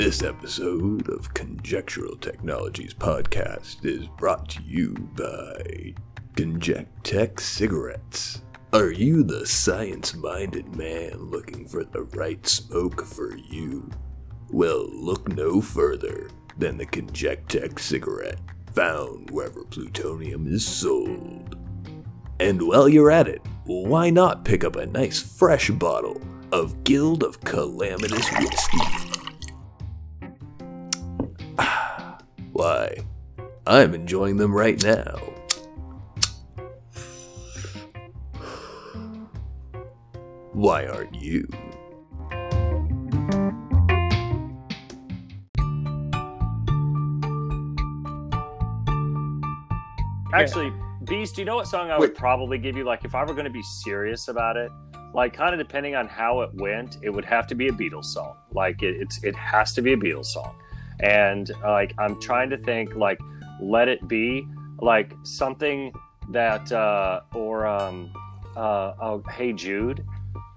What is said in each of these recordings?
This episode of Conjectural Technologies Podcast is brought to you by Conjectech Cigarettes. Are you the science minded man looking for the right smoke for you? Well, look no further than the Conjectech cigarette, found wherever plutonium is sold. And while you're at it, why not pick up a nice fresh bottle of Guild of Calamitous Whiskey? Why, I'm enjoying them right now. Why aren't you? Actually, Beast, you know what song I would probably give you? Like, if I were going to be serious about it, like, kind of depending on how it went, it would have to be a Beatles song. Like, it, it's it has to be a Beatles song. And like, I'm trying to think, like, "Let It Be," like something that, uh, or um, uh, oh, "Hey Jude,"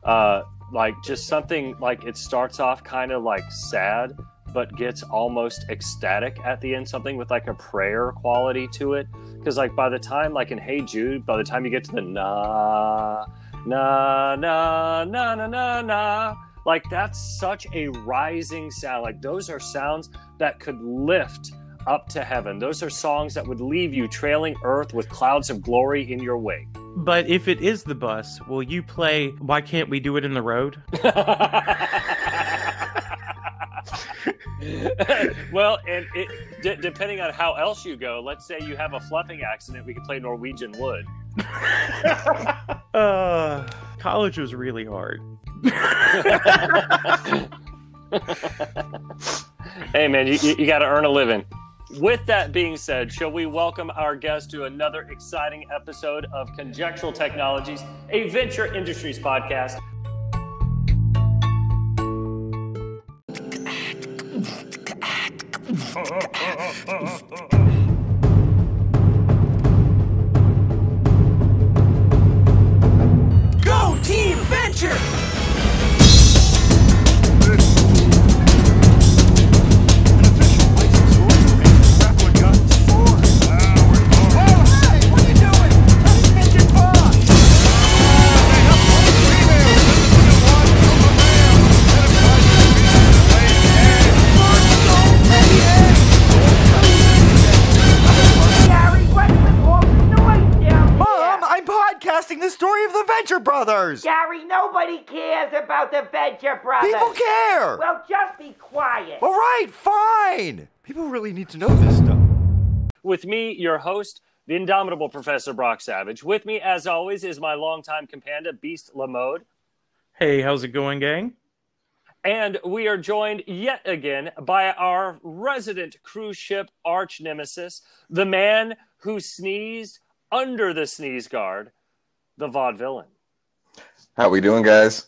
uh, like just something like it starts off kind of like sad, but gets almost ecstatic at the end. Something with like a prayer quality to it because like by the time like in hey jude by the time you get to the na na na na na na na like that's such a rising sound like those are sounds that could lift up to heaven those are songs that would leave you trailing earth with clouds of glory in your wake But if it is the bus, will you play Why Can't We Do It in the Road? well, and it, d- depending on how else you go, let's say you have a fluffing accident, we could play Norwegian Wood. Uh, college was really hard. hey, man, you, you, got to earn a living. With that being said, shall we welcome our guest to another exciting episode of Conjectural Technologies, a venture industries podcast? Go Team Venture! Venture Brothers. Gary, nobody cares about the Venture Brothers. People care. Well, just be quiet. All right, fine. People really need to know this stuff. With me, your host, the indomitable Professor Brock Savage. With me, as always, is my longtime companion, Beast Lamode. Hey, how's it going, gang? And we are joined yet again by our resident cruise ship arch nemesis, the man who sneezed under the sneeze guard, the vaudevillain. How we doing, guys?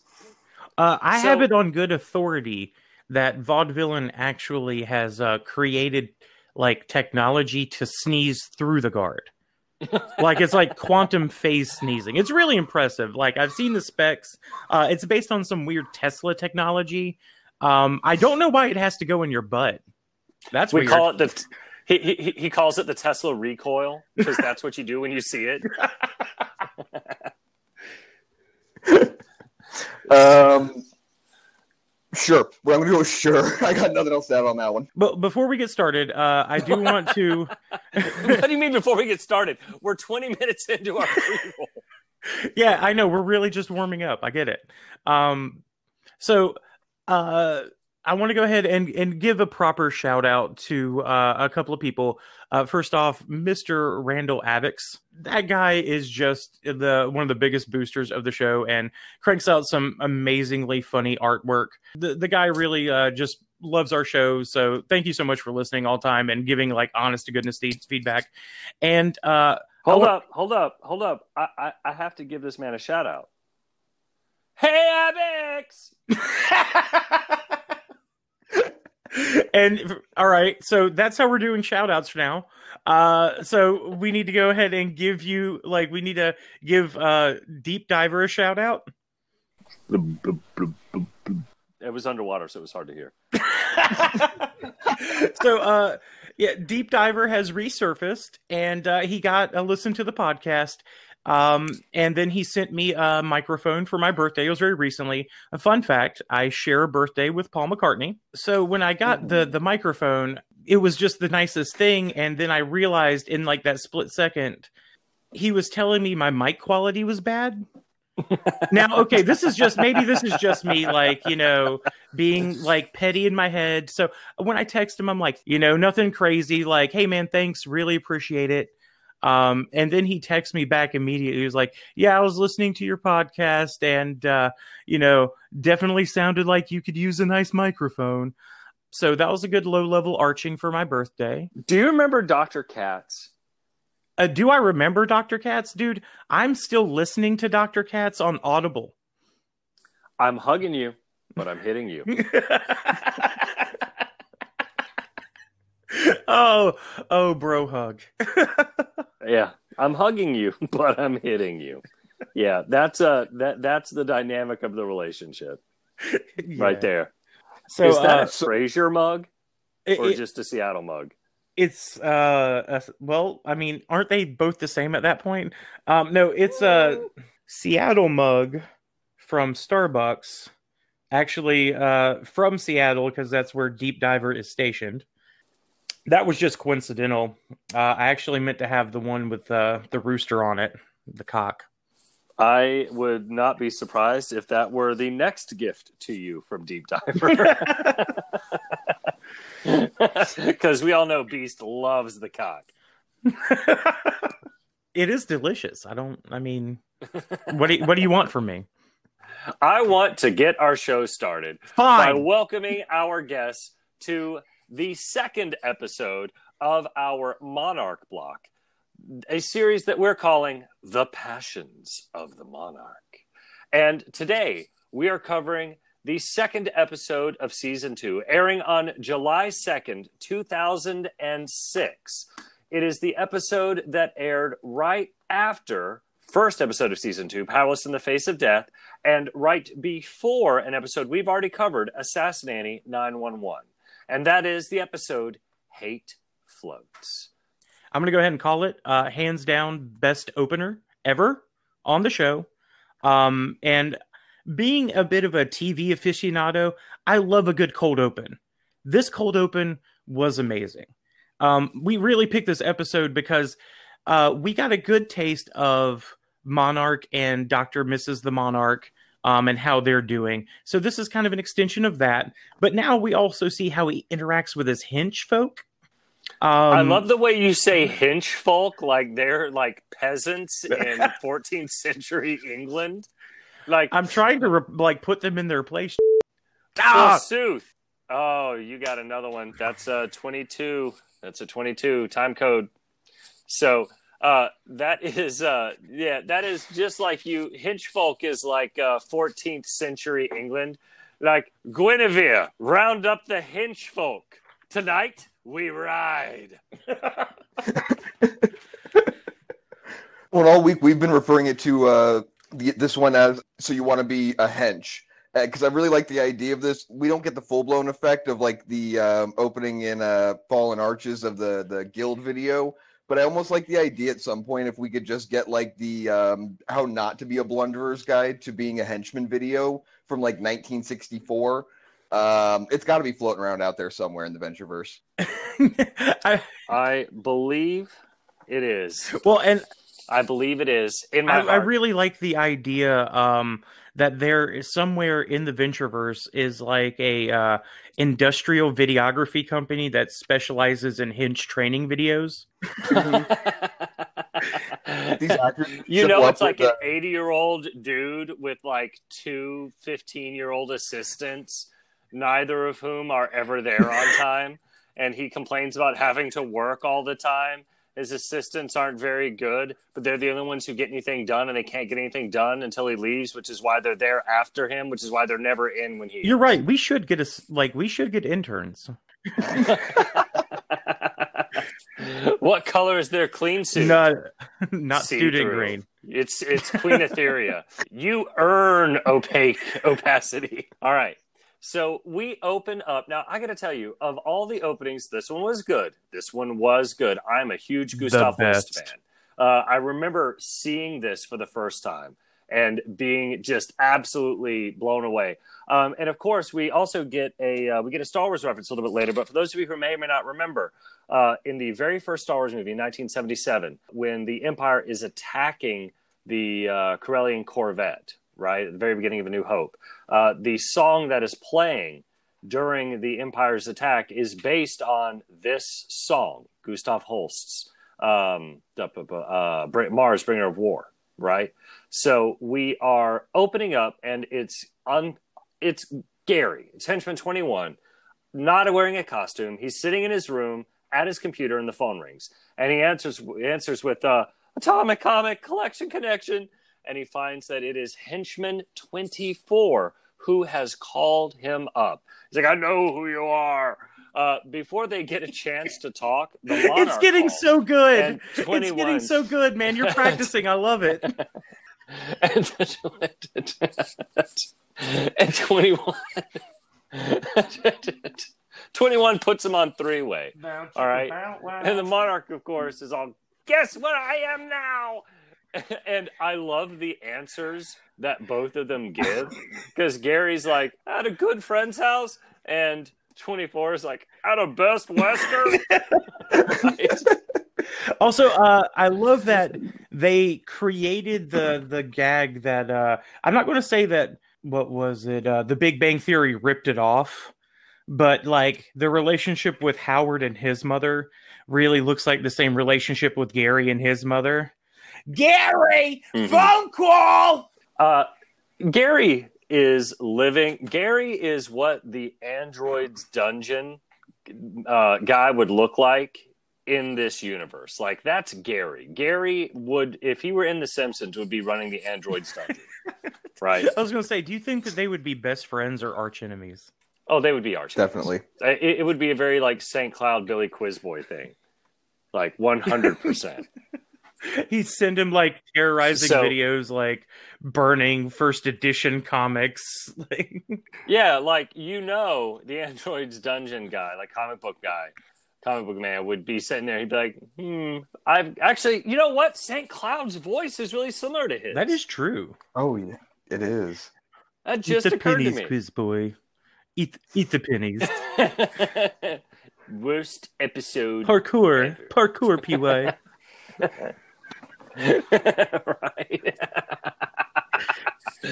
Uh, I So- have it on good authority that Vaudevillain actually has uh, created like technology to sneeze through the guard. like it's like quantum phase sneezing. It's really impressive. Like I've seen the specs. Uh, it's based on some weird Tesla technology. Um, I don't know why it has to go in your butt. That's We weird. call it the. He, he, he calls it the Tesla recoil because that's what you do when you see it. Um, sure. Well, I'm gonna go with sure. I got nothing else to add on that one. But before we get started, uh, I do want to. what do you mean before we get started? We're 20 minutes into our pre-roll. yeah, I know. We're really just warming up. I get it. Um, so uh, I want to go ahead and, and give a proper shout out to uh, a couple of people. Uh, first off, Mr. Randall Avix. That guy is just the one of the biggest boosters of the show and cranks out some amazingly funny artwork. The the guy really uh, just loves our show. So thank you so much for listening all the time and giving like honest to goodness feedback. And uh, Hold up, hold up, hold up. I, I, I have to give this man a shout out. Hey, Abix! and all right, so that's how we're doing shout outs for now. Uh so we need to go ahead and give you like we need to give uh Deep Diver a shout out. It was underwater, so it was hard to hear. so uh yeah deep diver has resurfaced and uh he got a listen to the podcast um and then he sent me a microphone for my birthday. It was very recently. A fun fact i share a birthday with paul mccartney. So when i got the the microphone it was just the nicest thing. And then i realized in like that split second he was telling me my mic quality was bad. Now okay this is just maybe this is just me like you know being like petty in my head. So when i text him i'm like you know nothing crazy. Like hey man thanks. Really appreciate it um and then he texts me back immediately he was like yeah i was listening to your podcast and uh you know definitely sounded like you could use a nice microphone so that was a good low level arching for my birthday Do you remember Dr. Katz? uh, do i remember dr katz dude i'm still listening to dr katz on audible I'm hugging you, but I'm hitting you. oh, oh, bro hug. Yeah, I'm hugging you, but I'm hitting you. Yeah, that's uh that that's the dynamic of the relationship right Yeah. there. So Is that uh, a Frasier mug it- or it- just a Seattle mug? it's uh, a, well, I mean, aren't they both the same at that point? Um, no, it's a Seattle mug from Starbucks. Actually, uh, from Seattle because that's where Deep Diver is stationed. That was just coincidental. Uh, I actually meant to have the one with uh, the rooster on it, the cock. I would not be surprised if that were the next gift to you from Deep Diver. Because we all know Beast loves the cock. it is delicious. I don't. I mean, what do you, what do you want from me? I want to get our show started by welcoming our guests to the second episode of our Monarch block, a series that we're calling The Passions of the Monarch. And today we are covering the second episode of season two, airing on July 2nd, 2006. It is the episode that aired right after first episode of season two, Powerless in the Face of Death, and right before an episode we've already covered, Assassinanny 911. And that is the episode Hate Floats. I'm gonna go ahead and call it uh, hands down best opener ever on the show. Um, and being a bit of a TV aficionado, I love a good cold open. This cold open was amazing. Um, we really picked this episode because uh, we got a good taste of Monarch and Doctor Mrs. the Monarch. Um, and how they're doing. So this is kind of an extension of that. But now we also see how he interacts with his hench folk. Um, I love the way you say hench folk, like they're like peasants in 14th century England. Like, I'm trying to re- like put them in their place. Ah! forsooth. Oh, you got another one. That's a 22. That's a 22 time code. So, uh, that is, uh, yeah, that is just like you. Hench folk is like uh, 14th century England. Like, Guinevere, round up the hench folk. Tonight, we ride. Well, all week we've been referring it to uh, the, this one as so you want to be a hench because I really like the idea of this. We don't get the full blown effect of like the um, opening in uh, Fallen Arches of the the guild video, but I almost like the idea at some point if we could just get like the um, how not to be a blunderer's guide to being a henchman video from like 1964. Um, it's got to be floating around out there somewhere in the Ventureverse. I, I believe it is. well, and I believe it is in my I, heart. I really like the idea um, that there is somewhere in the Ventureverse is like a uh, industrial videography company that specializes in hinge training videos. These you know, it's like an 80 year old dude with like two 15 year old assistants, neither of whom are ever there on time. And he complains about having to work all the time. His assistants aren't very good, but they're the only ones who get anything done, and they can't get anything done until he leaves, which is why they're there after him, which is why they're never in when he. You're right. We should get us like we should get interns. what color is their clean suit? Not not student green. It's it's Queen Etheria. you earn opaque opacity. All right. So we open up. Now, I got to tell you, of all the openings, this one was good. This one was good. I'm a huge Gustav Holst fan. Uh, I remember seeing this for the first time and being just absolutely blown away. Um, and of course, we also get a uh, we get a Star Wars reference a little bit later. But for those of you who may or may not remember, uh, in the very first Star Wars movie in 1977, when the Empire is attacking the uh, Corellian Corvette, right at the very beginning of A New Hope, uh, the song that is playing during the Empire's attack is based on this song, Gustav Holst's um, uh, Mars, Bringer of War, right? So we are opening up, and it's un- it's Gary, it's Henchman Twenty One, not wearing a costume. He's sitting in his room at his computer, and the phone rings, and he answers answers with uh, Atomic Comic Collection Connection, and he finds that it is Henchman Twenty Four who has called him up. He's like, I know who you are. Uh, before they get a chance to talk, the It's getting calls. so good. And It's getting so good, man. You're practicing. I love it. and, and 21 21 puts him on three way all right and the monarch of course is all guess what i am now and i love the answers that both of them give because gary's like at a good friend's house and 24 is like at a best western? Also, uh, I love that they created the the gag that uh, I'm not going to say that. What was it? Uh, the Big Bang Theory ripped it off, but like the relationship with Howard and his mother really looks like the same relationship with Gary and his mother. Gary, Mhm. phone call. Uh, Gary is living. Gary is what the android's dungeon uh, guy would look like in this universe. Like that's Gary. Gary would, if he were in The Simpsons, would be running the android's dungeon, right? I was going to say, do you think that they would be best friends or arch enemies? Oh, they would be arch. Definitely. It, it would be a very like St. Cloud Billy Quizboy thing, like one hundred percent. He'd send him like terrorizing So- videos, like burning first edition comics. Like, Yeah, like you know, the android's dungeon guy, like comic book guy, comic book man, would be sitting there. He'd be like, "Hmm, I've actually, you know what? St. Cloud's voice is really similar to his. that is true. Oh yeah, it is. that just eat the occurred pennies, to quiz boy. Eat eat the pennies. Worst episode. Parkour, parkour, py. right.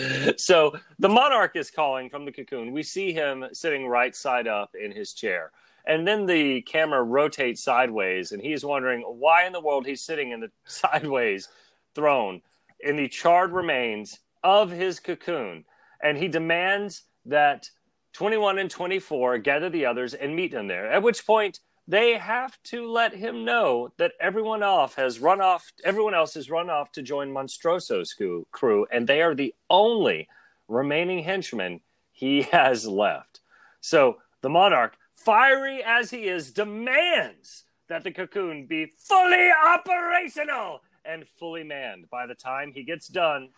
so the monarch is calling from the cocoon. We see him sitting right side up in his chair. And then the camera rotates sideways, and he's wondering why in the world he's sitting in the sideways throne in the charred remains of his cocoon. And he demands that 21 and 24 gather the others and meet him there. At which point, they have to let him know that everyone off has run off everyone else has run off to join monstroso's crew, and they are the only remaining henchmen he has left. So the monarch fiery as he is demands that the cocoon be fully operational and fully manned by the time he gets done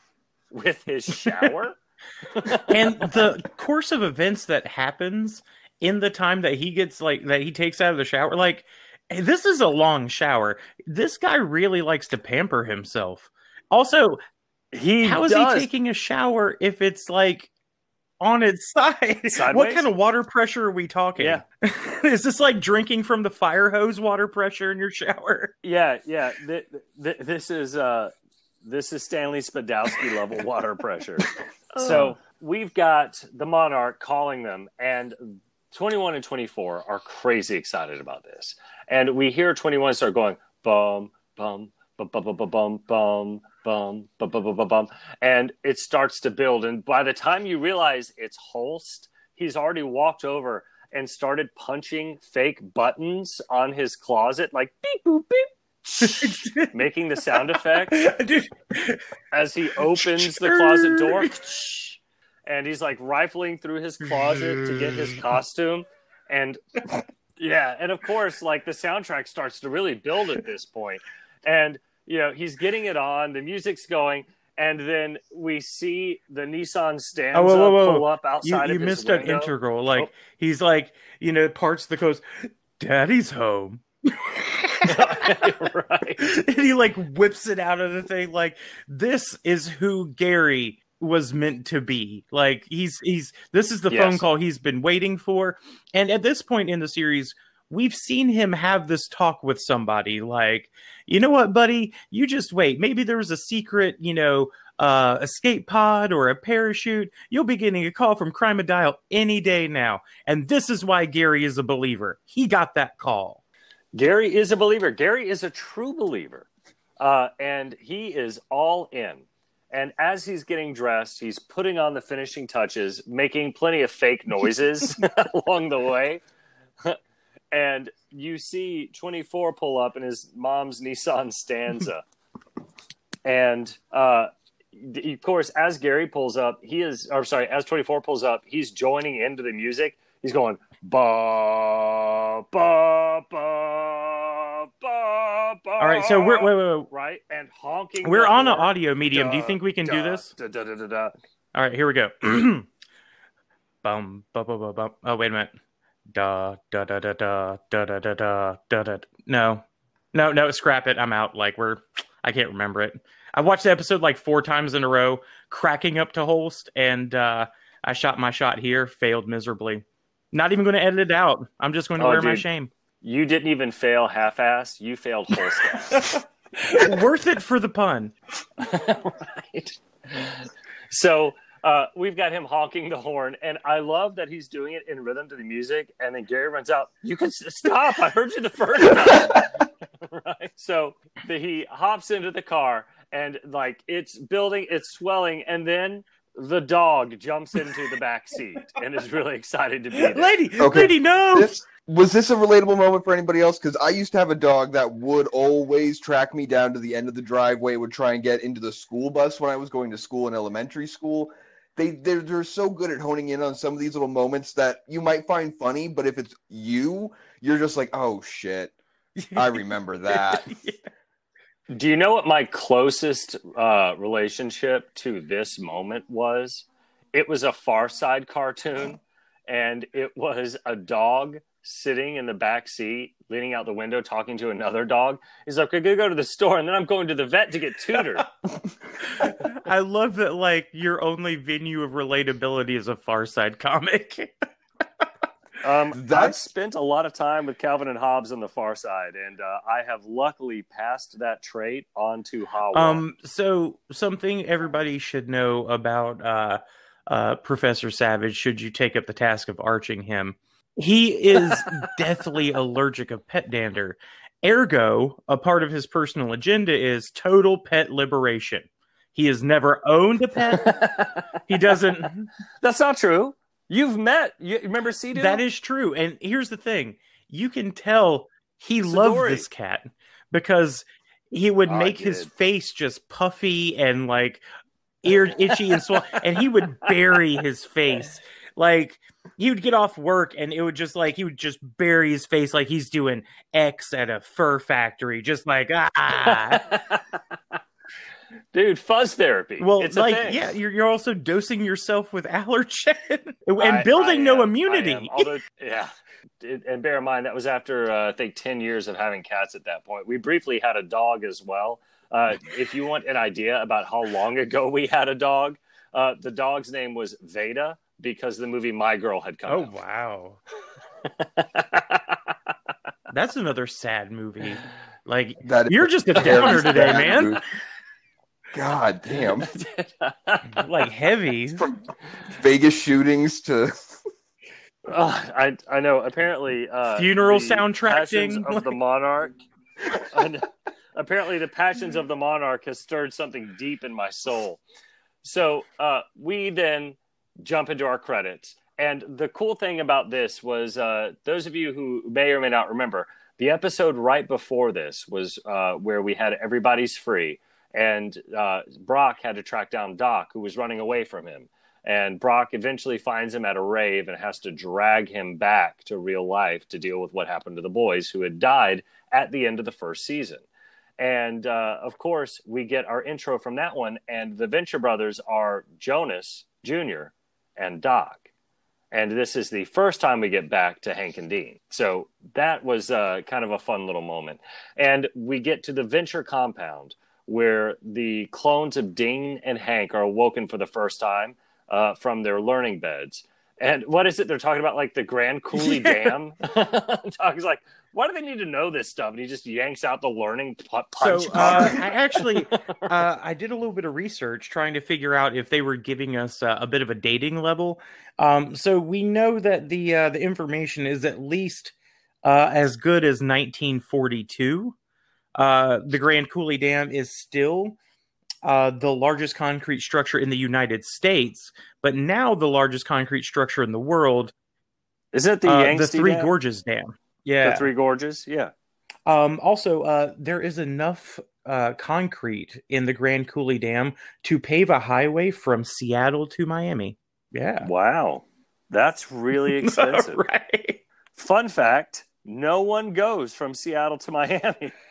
with his shower. And the course of events that happens in the time that he gets like that he takes out of the shower, like this is a long shower. This guy really likes to pamper himself. Also, he how is does. he taking a shower if it's like on its side? What kind of water pressure are we talking? Yeah. is this like drinking from the fire hose water pressure in your shower? Yeah, yeah. Th- th- this is uh, this is Stanley Spadowski level water pressure. So we've got the Monarch calling them, and 21 and 24 are crazy excited about this. And we hear 21 start going bum bum bum bum bum bum bum bum bum bum bum bum bum bum, and it starts to build. And by the time you realize it's Holst, he's already walked over and started punching fake buttons on his closet, like beep boop beep, making the sound effect as he opens the closet door and he's like rifling through his closet to get his costume and yeah and of course like the soundtrack starts to really build at this point and you know he's getting it on the music's going and then we see the Nissan Stanza Oh, whoa, whoa, whoa. pull up You, outside you of his missed an integral. Like Oh. he's like, you know, parts the coast. Daddy's home. right. and he like whips it out of the thing. Like this is who Gary was meant to be. Like he's he's this is the Yes. phone call he's been waiting for. And at this point in the series, we've seen him have this talk with somebody. Like, you know what, buddy? You just wait. Maybe there was a secret, you know, uh, escape pod or a parachute. You'll be getting a call from Crime and Dial any day now. And this is why Gary is a believer. He got that call. Gary is a believer. Gary is a true believer. Uh, and he is all in. And as he's getting dressed, he's putting on the finishing touches, making plenty of fake noises along the way. and you see 24 pull up in his mom's Nissan Stanza. and uh, of course, as Gary pulls up, he is, or sorry, as 24 pulls up, he's joining into the music. He's going, ba, ba, ba, ba, ba. All right, so we're wait, wait, wait. right and honking. We're on an audio medium. Do you think we can do this? da, da, da, da, da. All right, here we go. bum, bum, bum, bum, bum. Oh, wait a minute. Da da da da da da da da da da da. No, no, no. Scrap it. I'm out. Like we're. I can't remember it. I watched the episode like four times in a row, cracking up to Holst, and uh, I shot my shot here, failed miserably. Not even going to edit it out. I'm just going to Oh, wear my shame. You didn't even fail half-ass. You failed whole staff. Worth it for the pun. right. So uh, we've got him honking the horn, and I love that he's doing it in rhythm to the music. And then Gary runs out. You can stop. I heard you the first time. right. So the, he hops into the car, and like it's building, it's swelling, and then the dog jumps into the back seat and is really excited to be there. Lady, Okay. lady, no. This was this a relatable moment for anybody else? Because I used to have a dog that would always track me down to the end of the driveway, would try and get into the school bus when I was going to school in elementary school. They they're, they're so good at honing in on some of these little moments that you might find funny, but if it's you, you're just like, oh shit, I remember that. Do you know what my closest uh, relationship to this moment was? It was a Far Side cartoon, and it was a dog sitting in the back seat, leaning out the window, talking to another dog. He's like, "I'm gonna go to the store, and then I'm going to the vet to get tutored." I love that like your only venue of relatability is a Far Side comic. Um, I've spent a lot of time with Calvin and Hobbes on the Far Side, and uh, I have luckily passed that trait on to Hawa. um so something everybody should know about uh uh Professor Savage should you take up the task of arching him. He is deathly allergic of pet dander. Ergo, a part of his personal agenda is total pet liberation. He has never owned a pet. He doesn't That's not true. You've met. You remember Sea That is true. And here's the thing you can tell he loved this cat because he would Oh, make his face just puffy and like ear itchy and so and he would bury his face like he would get off work and it would just like he would just bury his face like he's doing x at a fur factory just like ah Dude, fuzz therapy. well it's like yeah you're, you're also dosing yourself with allergen and I- building I no am, immunity. Although, yeah. And bear in mind, that was after, uh, I think, 10 years of having cats at that point. We briefly had a dog as well. Uh, if you want an idea about how long ago we had a dog, uh, the dog's name was Veda because the movie My Girl had come oh out. wow That's another sad movie. Like That is you're just a downer today, man. dude. God damn. Like heavy. From Vegas shootings to Uh, I I know. Apparently, uh, Funeral the soundtracking, passions of the monarch. Apparently, the passions of the monarch has stirred something deep in my soul. So uh, we then jump into our credits, and the cool thing about this was uh, those of you who may or may not remember the episode right before this was uh, where we had everybody's free, and uh, Brock had to track down Doc, who was running away from him. And Brock eventually finds him at a rave and has to drag him back to real life to deal with what happened to the boys who had died at the end of the first season. And uh, of course, we get our intro from that one. And the Venture Brothers are Jonas Jr. and Doc. And this is the first time we get back to Hank and Dean. So that was uh, kind of a fun little moment. And we get to the Venture compound where the clones of Dean and Hank are awoken for the first time uh, from their learning beds. And what is it? They're talking about like the Grand Coulee Dam. Dog's like, why do they need to know this stuff? And he just yanks out the learning pu- punch. So uh, I actually uh, I did a little bit of research trying to figure out if they were giving us uh, a bit of a dating level. Um, so we know that the uh, the information is at least uh, as good as 1942. Uh, the Grand Coulee Dam is still uh, the largest concrete structure in the United States, but now the largest concrete structure in the world, is it the uh, Yangtze the Three Dam? Gorges Dam. Yeah, The Three Gorges? Yeah. Um, also, uh, there is enough uh, concrete in the Grand Coulee Dam to pave a highway from Seattle to Miami. Yeah. Wow. That's really expensive. right. Fun fact no one goes from Seattle to Miami.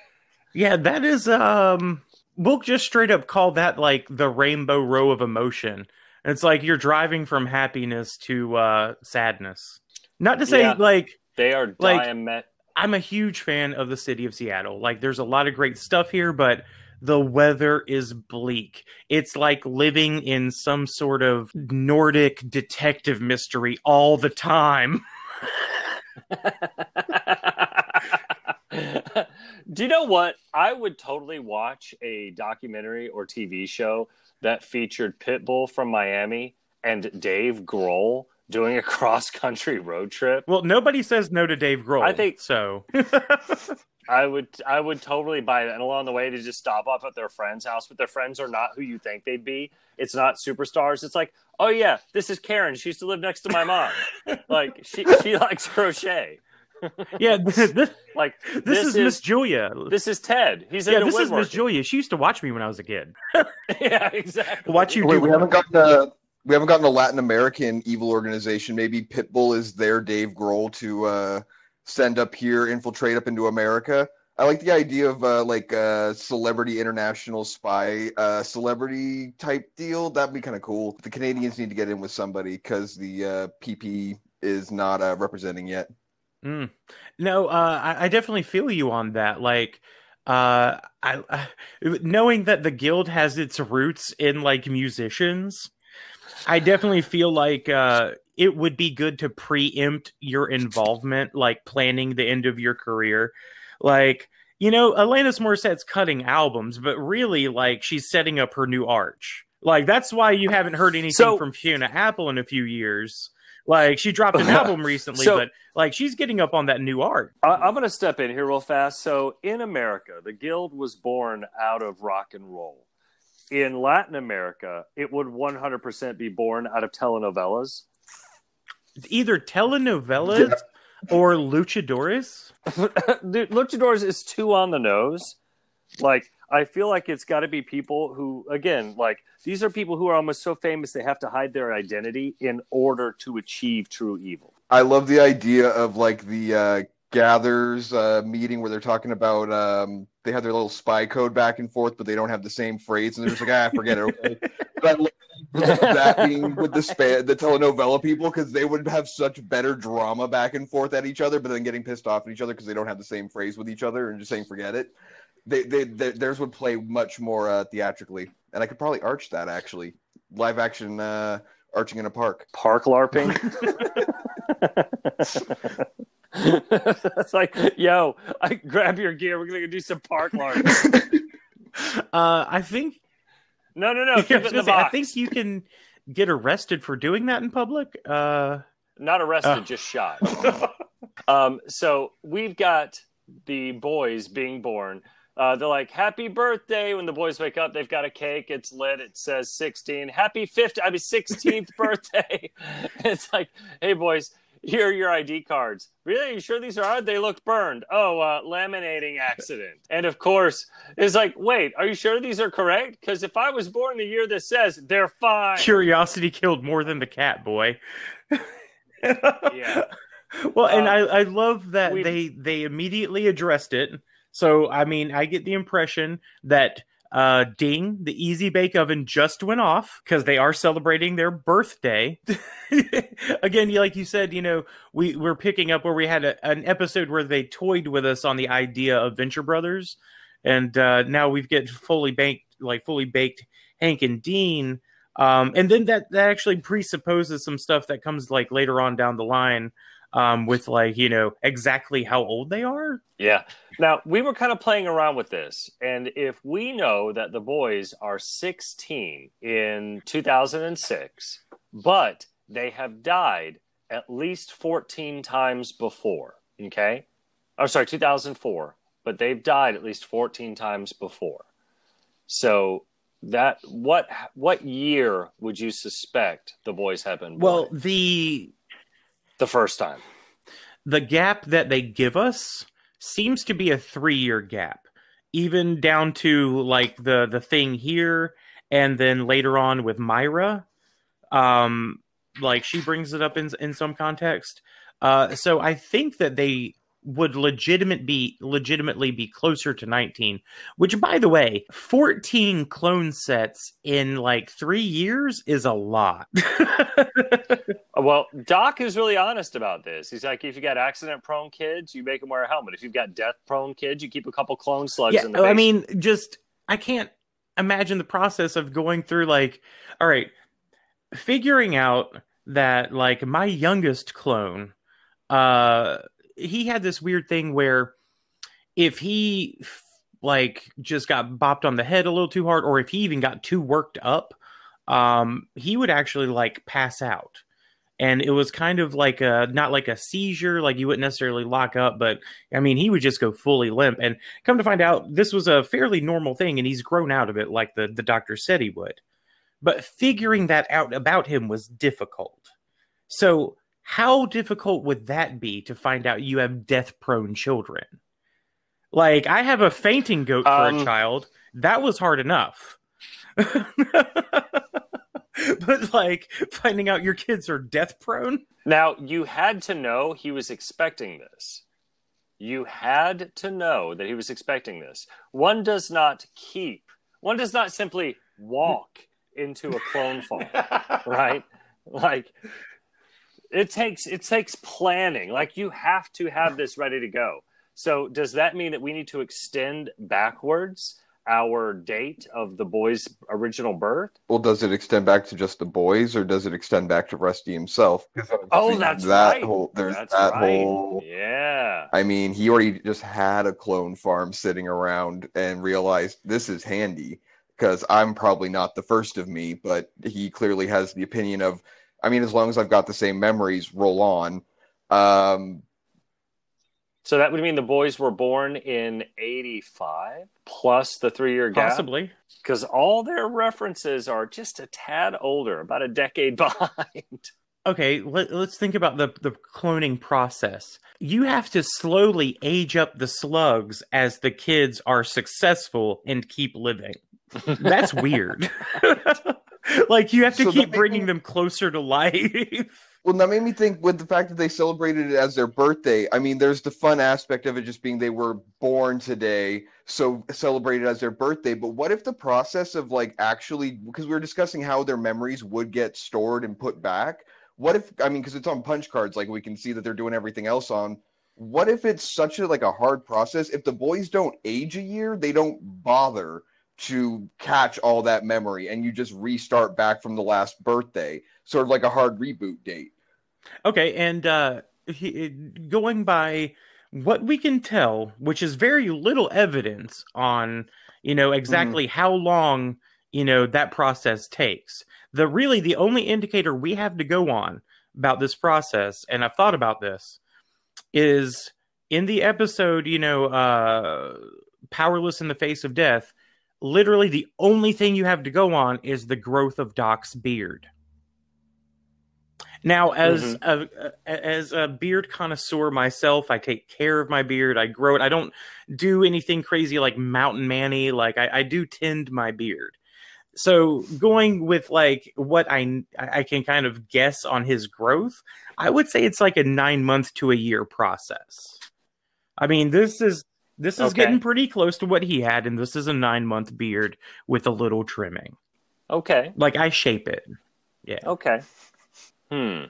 Yeah, that is. Um, we'll just straight up call that like the rainbow row of emotion. It's like you're driving from happiness to uh, sadness. Not to say Yeah. like They are Like- diamet. I'm a huge fan of the city of Seattle. Like, there's a lot of great stuff here, but the weather is bleak. It's like living in some sort of Nordic detective mystery all the time. Do you know what? I would totally watch a documentary or TV show that featured Pitbull from Miami and Dave Grohl doing a cross country road trip. Well, nobody says no to Dave Grohl. I think- so. I would I would totally buy that. And along the way, to just stop off at their friend's house, but their friends are not who you think they'd be. It's not superstars. It's like, oh yeah, this is Karen. She used to live next to my mom. like she she likes crochet. Yeah, this, Like this, is, Miss Julia. This is Ted. He's yeah, this is Miss. Julia. She used to watch me when I was a kid. yeah, exactly. Watch you Wait, do we haven't gotten a we haven't gotten a Latin American evil organization. Maybe Pitbull is their Dave Grohl to uh, send up here, infiltrate up into America. I like the idea of uh, like a celebrity international spy, uh, celebrity type deal. That'd be kind of cool. The Canadians need to get in with somebody because the uh, PP is not uh, representing yet. Mm. No, uh, I, I definitely feel you on that. Like, uh, I, I knowing that the guild has its roots in like musicians, I definitely feel like uh, it would be good to preempt your involvement, like planning the end of your career. Like, you know, Alanis Morissette's cutting albums, but really, like, she's setting up her new arch. Like, that's why you haven't heard anything So- from Fiona Apple in a few years. Like, she dropped an album recently, So- but like, she's getting up on that new art. I, I'm going to step in here real fast. So, in America, the Guild was born out of rock and roll. In Latin America, it would 100% be born out of telenovelas. Either telenovelas or luchadores. Dude, Luchadors is too on the nose. Like, I feel like it's got to be people who, again, like these are people who are almost so famous they have to hide their identity in order to achieve true evil. I love the idea of like the uh, gathers uh, meeting where they're talking about um, they have their little spy code back and forth, but they don't have the same phrase, and they're just like, ah, forget it. Okay. But I love that being with the spa- the telenovela people because they would have such better drama back and forth at each other, but then getting pissed off at each other because they don't have the same phrase with each other and just saying forget it. They, they, they theirs would play much more uh, theatrically, and I could probably arch that actually, live action uh, arching in a park. Park LARPing. it's like, yo, I grab your gear. We're gonna do some park LARPing. Uh, I think. No, no, no. I, Keep it in the gonna say, I think you can get arrested for doing that in public. Uh, Not arrested, Oh. just shot. um, so we've got the boys being born. Uh, they're like, "Happy birthday!" When the boys wake up, they've got a cake. It's lit. It says sixteen. Happy fifth. I mean, sixteenth birthday. it's like, hey boys, here are your ID cards. Really? Are you sure these are odd? They look burned. Oh, uh, laminating accident. And of course, it's like, wait, are you sure these are correct? Because if I was born the year this says, they're fine. curiosity killed more than the cat, boy. Yeah. Well, and Um, I, I love that they they immediately addressed it, So, I mean, I get the impression that uh, ding, the easy bake oven just went off because they are celebrating their birthday. Again, like you said, you know, we we're picking up where we had a, an episode where they toyed with us on the idea of Venture Brothers, and uh, now we've get fully baked, like fully baked Hank and Dean. Um, and then that that actually presupposes some stuff that comes like later on down the line um, with like you know exactly how old they are. Yeah. Now we were kind of playing around with this, and if we know that the boys are 16 in 2006, but they have died at least 14 times before, okay? I'm sorry, 2004, but they've died at least 14 times before. So that what what year would you suspect the boys have been born? Well, the the first time. the gap that they give us seems to be a three year gap even down to like the the thing here and then later on with myra um like she brings it up in in some context uh so i think that they would legitimate be legitimately be closer to 19 which by the way 14 clone sets in like 3 years is a lot Well, Doc is really honest about this. He's like, if you got accident prone kids, you make them wear a helmet. If you've got death prone kids, you keep a couple clone slugs yeah in the i mean just i can't imagine the process of going through like all right figuring out that like my youngest clone uh he had this weird thing where if he like just got bopped on the head a little too hard or if he even got too worked up um he would actually like pass out. And it was kind of like a not like a seizure like you wouldn't necessarily lock up but i mean he would just go fully limp. And come to find out this was a fairly normal thing and he's grown out of it like the the doctor said he would. But figuring that out about him was difficult. So how difficult would that be to find out you have death prone children like i have a fainting goat for Um, a child that was hard enough but like finding out your kids are death prone Now, you had to know he was expecting this. You had to know that he was expecting this. One does not keep, one does not simply walk into a clone farm, right? Like, it takes it takes planning. Like you have to have this ready to go. So does that mean that we need to extend backwards our date of the boy's original birth? Well, does it extend back to just the boys, or does it extend back to Rusty himself Oh, that's that right. Whole, there's That's that right. whole. Yeah. I mean, he already just had a clone farm sitting around and realized this is handy because I'm probably not the first of me, but he clearly has the opinion of, I mean, as long as I've got the same memories, roll on. Um, So that would mean the boys were born in 85 plus the three year gap? possibly Because all their references are just a tad older, about a decade behind. okay let, let's think about the, the cloning process you have to slowly age up the slugs as the kids are successful and keep living that's weird like you have to So keep bringing me- them closer to life Well, that made me think with the fact that they celebrated it as their birthday. I mean, there's the fun aspect of it just being they were born today, so celebrated as their birthday. But what if the process of like actually, because we were discussing how their memories would get stored and put back. What if, I mean, because it's on punch cards, like we can see that they're doing everything else on. What if it's such a like a hard process? If the boys don't age a year, they don't bother to catch all that memory, and you just restart back from the last birthday, sort of like a hard reboot date. Okay, and uh, he, going by what we can tell, which is very little evidence on, you know, exactly how long, you know, that process takes. The really the only indicator we have to go on about this process, and I've thought about this, is in the episode, you know, uh, powerless in the face of death. Literally, the only thing you have to go on is the growth of Doc's beard. Now, as mm-hmm. a, a as a beard connoisseur myself, I take care of my beard. I grow it. I don't do anything crazy like Mountain Manny. Like I, I do tend my beard. So going with like what I I can kind of guess on his growth, I would say it's like a nine month to a year process. I mean, this is This is Okay. getting pretty close to what he had, and this is a nine month beard with a little trimming. Okay. Like I shape it. Yeah. Okay. Hmm.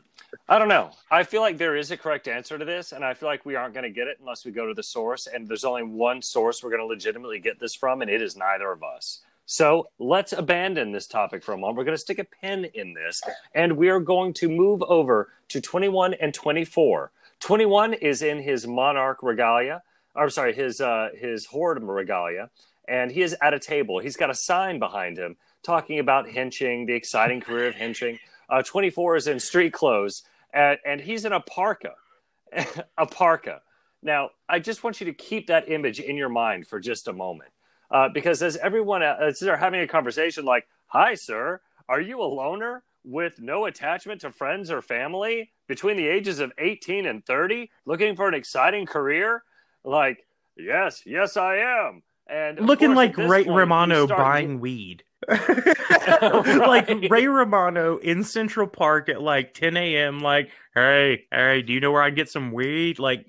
I don't know. I feel like there is a correct answer to this, and I feel like we aren't going to get it unless we go to the source. And there's only one source we're going to legitimately get this from, and it is neither of us. So let's abandon this topic for a moment. We're going to stick a pin in this, and we are going to move over to 21 and 24. 21 is in his monarch regalia. Or I'm sorry, his uh, his horde regalia, and he is at a table. He's got a sign behind him talking about henching, the exciting career of henching. Uh, 24 is in street clothes, and, and he's in a parka. a parka. Now, I just want you to keep that image in your mind for just a moment. Uh, because as everyone, uh, as they're having a conversation like, Hi, sir, are you a loner with no attachment to friends or family between the ages of 18 and 30 looking for an exciting career? Like, yes, yes, I am. And Looking course, like Ray point, Romano start- buying weed. like Ray Romano in Central Park at like 10 a.m. Like, hey, hey, do you know where I can get some weed? Like,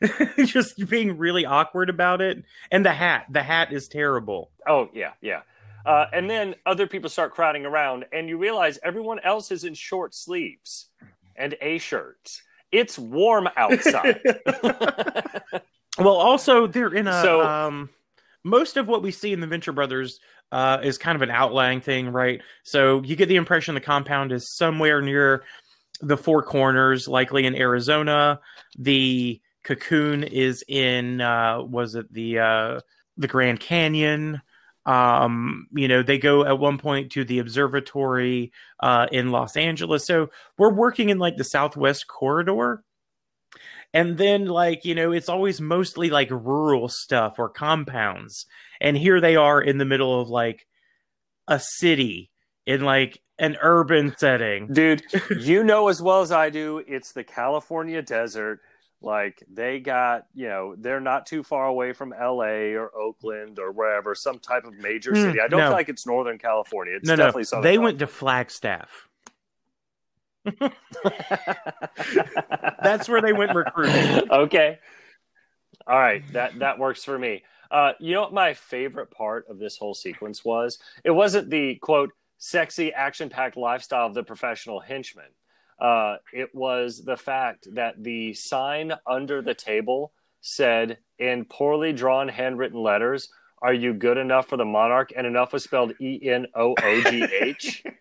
just being really awkward about it. And the hat, the hat is terrible. Oh yeah, yeah. Uh, and then other people start crowding around, and you realize everyone else is in short sleeves and a shirts. It's warm outside. Well, also they're in a So- um most of what we see in the Venture Brothers uh is kind of an outlying thing, right? So you get the impression the compound is somewhere near the four corners, likely in Arizona. The cocoon is in uh was it the uh the Grand Canyon? Um, you know, they go at one point to the observatory uh in Los Angeles. So we're working in like the southwest corridor and then like you know it's always mostly like rural stuff or compounds and here they are in the middle of like a city in like an urban setting Dude, you know as well as I do, it's the California desert. Like they got, you know, they're not too far away from LA or Oakland or wherever, some type of major Hmm, city. I don't no. feel like it's Northern California. It's no no definitely Southern they went to flagstaff that's where they went recruiting okay. All right, that that works for me. Uh, you know what my favorite part of this whole sequence was? It wasn't the quote sexy action-packed lifestyle of the professional henchman. Uh, it was the fact that the sign under the table said in poorly drawn handwritten letters, "Are you good enough for the monarch?" And enough was spelled E N O O G H.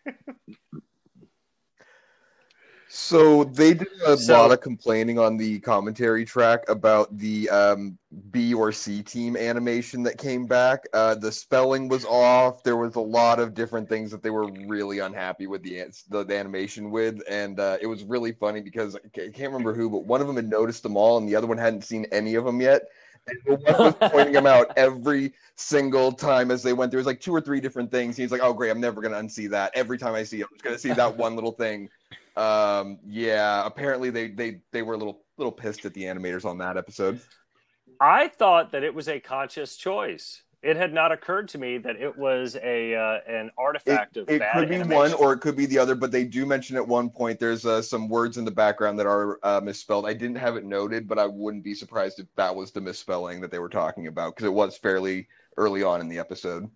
So they did a So- lot of complaining on the commentary track about the um, B or C team animation that came back. Uh, the spelling was off. There was a lot of different things that they were really unhappy with the the, the animation with, and uh, it was really funny because I can't remember who, but one of them had noticed them all, and the other one hadn't seen any of them yet. And the one was pointing them out every single time as they went. There was like two or three different things. He's like, "Oh, great! I'm never gonna unsee that. Every time I see it, I'm just gonna see that one little thing." Um, yeah, apparently they they they were a little little pissed at the animators on that episode. I thought that it was a conscious choice. It had not occurred to me that it was a uh, an It, artifact of it could be animation. one or it could be the other, but they do mention at one point there's uh, some words in the background that are uh, misspelled. I didn't have it noted, but I wouldn't be surprised if that was the misspelling that they were talking about because it was fairly early on in the episode.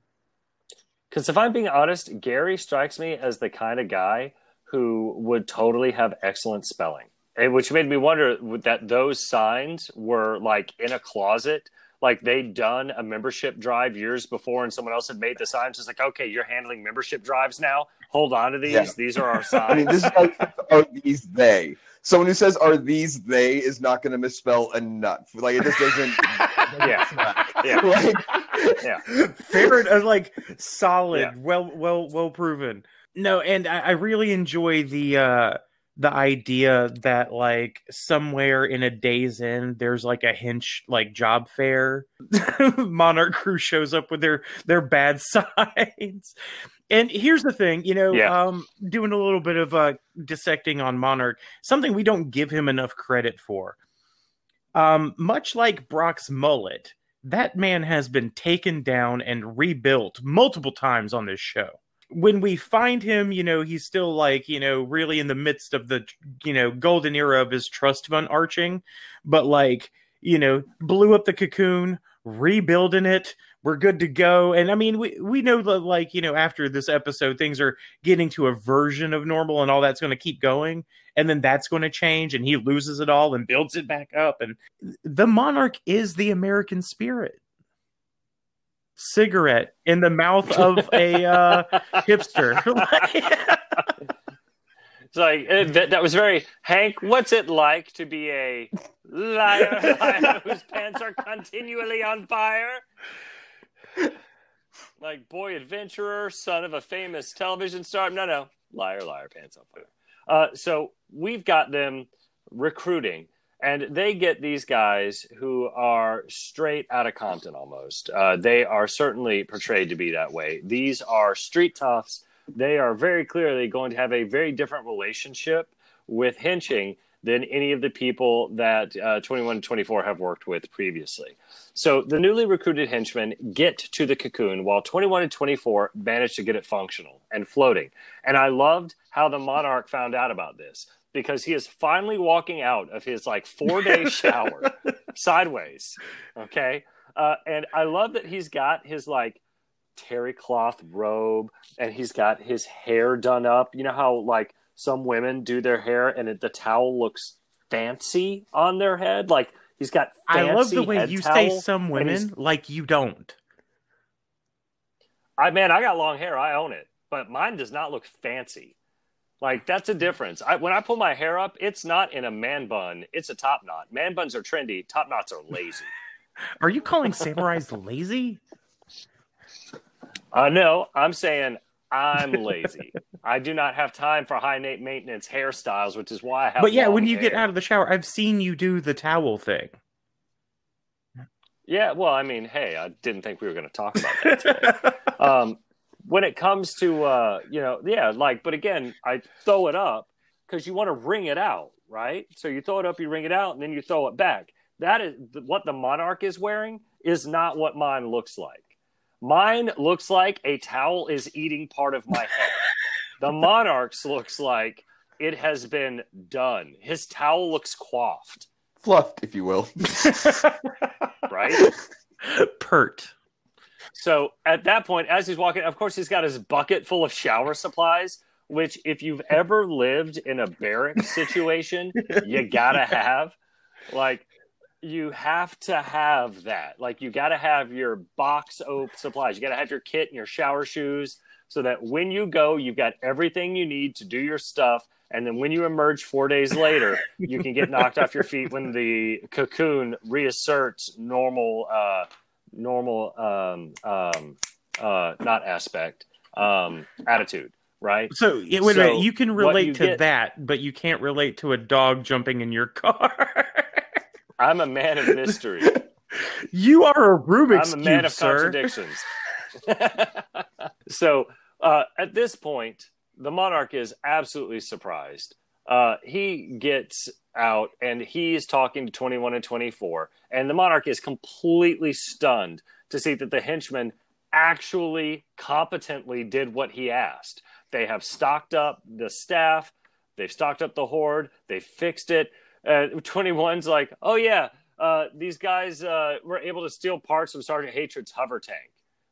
Because if I'm being honest, Gary strikes me as the kind of guy who would totally have excellent spelling, and which made me wonder that those signs were like in a closet. Like they'd done a membership drive years before, and someone else had made the signs. It's like, okay, you're handling membership drives now. Hold on to these. Yeah. These are our I mean, signs. this is like, are these they? Someone who says are these they is not going to misspell a nut. Like it just doesn't. Yeah. track. Yeah. Like, fair enough, like solid Yeah. well well well proven no and I, I really enjoy the uh the idea that like somewhere in a day's end there's like a hinch like job fair monarch crew shows up with their their bad signs and here's the thing you know Yeah. um doing a little bit of uh dissecting on monarch something we don't give him enough credit for um much like brock's mullet that man has been taken down and rebuilt multiple times on this show. When we find him, you know, he's still like, you know, really in the midst of the, you know, golden era of his trust fund arching, but like, you know, blew up the cocoon, rebuilding it. We're good to go. And I mean, we we know that like you know after this episode, things are getting to a version of normal, and all that's going to keep going, and then that's going to change, and he loses it all and builds it back up. And the monarch is the American spirit. Cigarette in the mouth of a uh, hipster. It's like uh, that, that was very Hank. What's it like to be a liar, liar whose pants are continually on fire? Like boy adventurer, son of a famous television star. No, no, liar, liar, pants on fire. Uh, so we've got them recruiting, and they get these guys who are straight out of Compton almost. Uh, they are certainly portrayed to be that way. These are street toughs they are very clearly going to have a very different relationship with henching than any of the people that uh, 21 and 24 have worked with previously. So the newly recruited henchmen get to the cocoon while 21 and 24 manage to get it functional and floating. And I loved how the monarch found out about this because he is finally walking out of his like four day shower sideways. Okay. Uh, and I love that he's got his like terry cloth robe and he's got his hair done up. You know how like some women do their hair and it, the towel looks fancy on their head? Like he's got fancy. I love the way you say some women like you don't. I man, I got long hair, I own it, but mine does not look fancy. Like that's a difference. I, when I pull my hair up, it's not in a man bun; it's a top knot. Man buns are trendy. Top knots are lazy. Are you calling samurais lazy? Uh, no, I'm saying I'm lazy. I do not have time for high maintenance hairstyles, which is why I have. But yeah, when you hair. get out of the shower, I've seen you do the towel thing. Yeah, well, I mean, hey, I didn't think we were going to talk about that today. um, when it comes to, uh, you know, yeah, like, but again, I throw it up because you want to wring it out, right? So you throw it up, you wring it out, and then you throw it back. That is what the monarch is wearing. Is not what mine looks like. Mine looks like a towel is eating part of my head. the monarch's looks like it has been done. His towel looks coiffed. Fluffed, if you will. right? Pert. So at that point, as he's walking, of course, he's got his bucket full of shower supplies, which, if you've ever lived in a barrack situation, you gotta have. Like, you have to have that. Like you got to have your box op supplies. You got to have your kit and your shower shoes so that when you go, you've got everything you need to do your stuff. And then when you emerge four days later, you can get knocked off your feet when the cocoon reasserts normal, uh, normal, um, um, uh, not aspect, um, attitude. Right. So wait so a minute. You can relate you to get, that, but you can't relate to a dog jumping in your car. I'm a man of mystery. you are a Rubik's I'm a cube, man of sir. contradictions. so uh, at this point, the monarch is absolutely surprised. Uh, he gets out and he's talking to 21 and 24, and the monarch is completely stunned to see that the henchmen actually competently did what he asked. They have stocked up the staff, they've stocked up the horde, they fixed it uh, 21's like, oh yeah, uh, these guys uh, were able to steal parts from Sergeant Hatred's hover tank,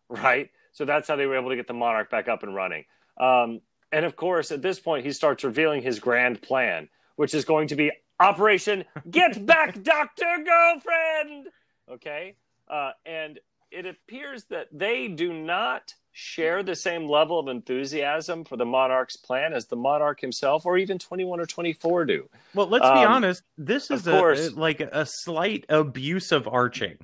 right? So that's how they were able to get the Monarch back up and running. Um, and of course, at this point, he starts revealing his grand plan, which is going to be Operation Get Back, Doctor Girlfriend. Okay, uh, and it appears that they do not share the same level of enthusiasm for the monarch's plan as the monarch himself or even 21 or 24 do well let's um, be honest this is a, course, like a slight abuse of arching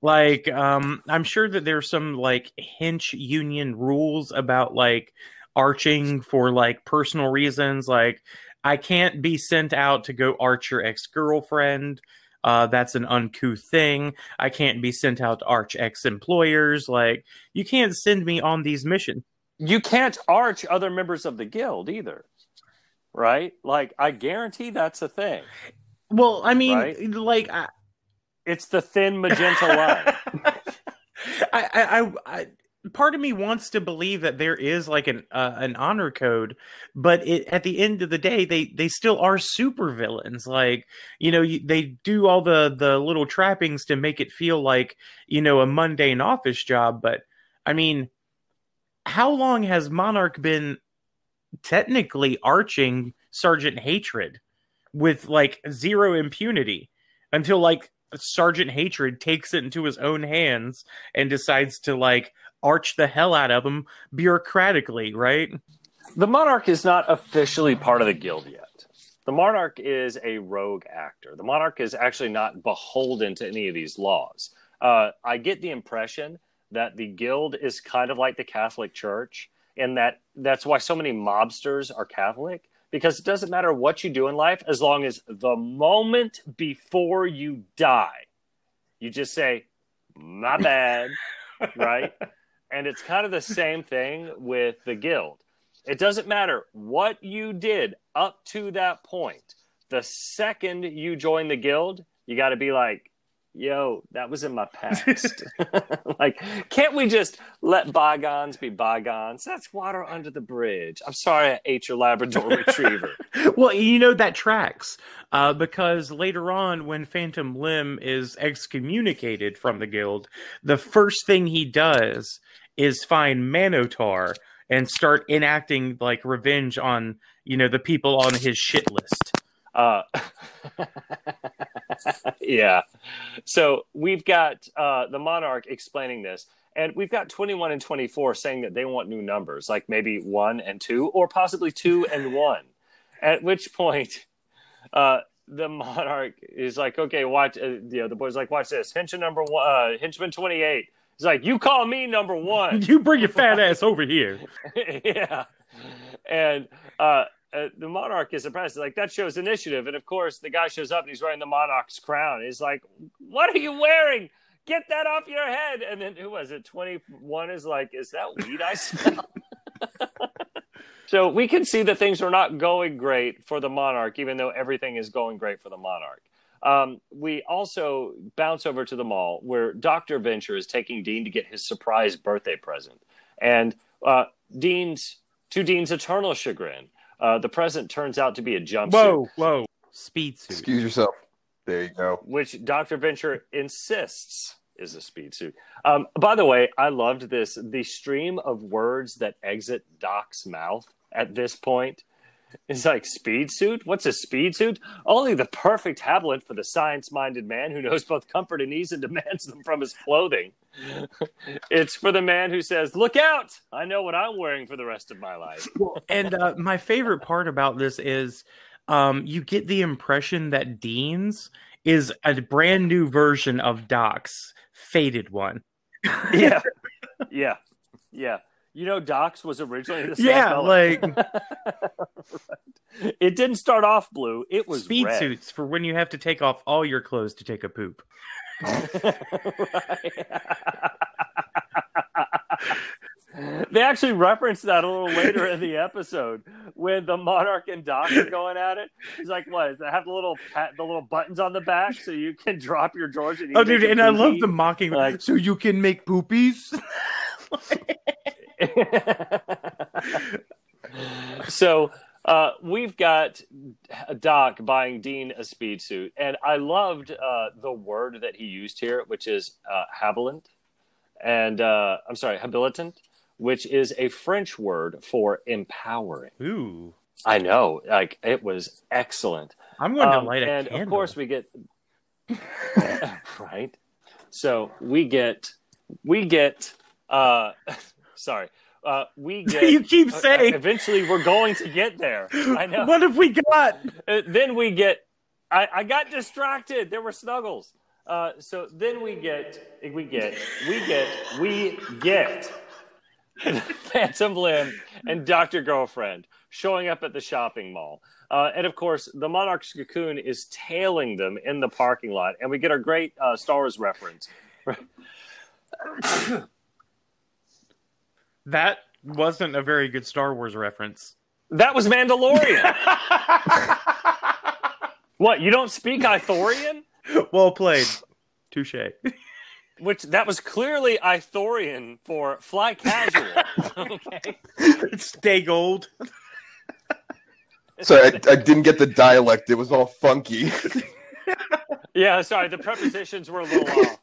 like um i'm sure that there's some like hinch union rules about like arching for like personal reasons like i can't be sent out to go arch your ex-girlfriend uh, that's an uncouth thing. I can't be sent out to arch ex employers. Like, you can't send me on these missions. You can't arch other members of the guild either. Right? Like, I guarantee that's a thing. Well, I mean, right? like, I... it's the thin magenta line. I, I, I, part of me wants to believe that there is like an uh, an honor code, but it, at the end of the day, they they still are super villains. Like you know, you, they do all the the little trappings to make it feel like you know a mundane office job. But I mean, how long has Monarch been technically arching Sergeant Hatred with like zero impunity until like Sergeant Hatred takes it into his own hands and decides to like arch the hell out of them bureaucratically, right? The Monarch is not officially part of the guild yet. The Monarch is a rogue actor. The Monarch is actually not beholden to any of these laws. Uh, I get the impression that the guild is kind of like the Catholic Church, and that that's why so many mobsters are Catholic because it doesn't matter what you do in life as long as the moment before you die, you just say, "My bad," right? And it's kind of the same thing with the guild. It doesn't matter what you did up to that point. The second you join the guild, you got to be like, yo, that was in my past. like, can't we just let bygones be bygones? That's water under the bridge. I'm sorry I ate your Labrador retriever. well, you know that tracks uh, because later on, when Phantom Limb is excommunicated from the guild, the first thing he does is find Manotaur and start enacting like revenge on you know the people on his shit list. Uh, yeah. So we've got uh, the Monarch explaining this, and we've got 21 and 24 saying that they want new numbers, like maybe one and two, or possibly two and one. At which point, uh, the Monarch is like, okay, watch. Uh, you know, the boy's like, watch this. Henchman number one, uh, Henchman 28 He's like, you call me number one. you bring your fat ass over here. yeah. And uh, uh, the monarch is impressed. Like that shows initiative. And of course, the guy shows up and he's wearing the monarch's crown. He's like, "What are you wearing? Get that off your head!" And then who was it? Twenty one is like, "Is that weed I smell?" so we can see that things are not going great for the monarch, even though everything is going great for the monarch. Um, we also bounce over to the mall where Dr. Venture is taking Dean to get his surprise birthday present. And uh, Dean's, to Dean's eternal chagrin, uh, the present turns out to be a jumpsuit. Whoa, whoa. Speed suit. Excuse yourself. There you go. Which Dr. Venture insists is a speed suit. Um, by the way, I loved this. The stream of words that exit Doc's mouth at this point it's like speed suit. What's a speed suit? Only the perfect habitant for the science-minded man who knows both comfort and ease and demands them from his clothing. it's for the man who says, "Look out! I know what I'm wearing for the rest of my life." and uh, my favorite part about this is, um, you get the impression that Dean's is a brand new version of Doc's faded one. yeah, yeah, yeah. You know, Doc's was originally the same yeah, like right. it didn't start off blue; it was speed red. suits for when you have to take off all your clothes to take a poop. they actually reference that a little later in the episode when the monarch and Doc are going at it. He's like, "What? It have the little pat, the little buttons on the back so you can drop your George?" And oh, dude, and I love the mocking. Like, so you can make poopies. so uh, we've got Doc buying Dean a speed suit, and I loved uh, the word that he used here, which is uh, habilitant, and uh, I'm sorry, habilitant, which is a French word for empowering. Ooh, I know, like it was excellent. I'm going Um, to light a and candle. of course we get right. So we get we get uh sorry. Uh we get you keep uh, saying. eventually we're going to get there. I know. What have we got? Uh, then we get I, I got distracted. There were snuggles. Uh so then we get we get we get we get Phantom Limb and Dr. Girlfriend showing up at the shopping mall. Uh, and of course, the Monarch's cocoon is tailing them in the parking lot, and we get our great uh, Star Wars reference. That wasn't a very good Star Wars reference. That was Mandalorian. what? You don't speak Ithorian? well played. Touche. which that was clearly Ithorian for fly casual. okay. Stay gold. Sorry, I, I didn't get the dialect. It was all funky. Yeah, sorry, the prepositions were a little off.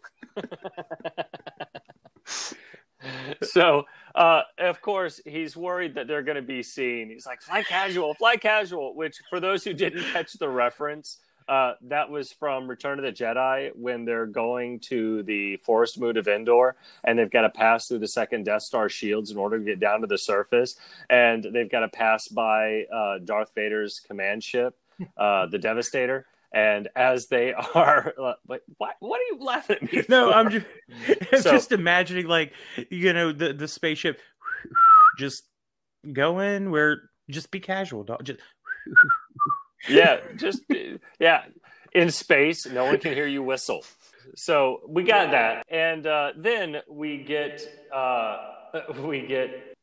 so, uh, of course, he's worried that they're going to be seen. He's like, fly casual, fly casual, which, for those who didn't catch the reference, uh, that was from Return of the Jedi when they're going to the forest moon of Endor and they've got to pass through the second Death Star shields in order to get down to the surface. And they've got to pass by uh, Darth Vader's command ship, uh, the Devastator. And as they are, like, what, what are you laughing at me? No, for? I'm just, I'm So- just imagining like you know the the spaceship just going where just be casual, dog. Just yeah, just yeah. In space, no one can hear you whistle. So we got that, and uh, then we get uh, we get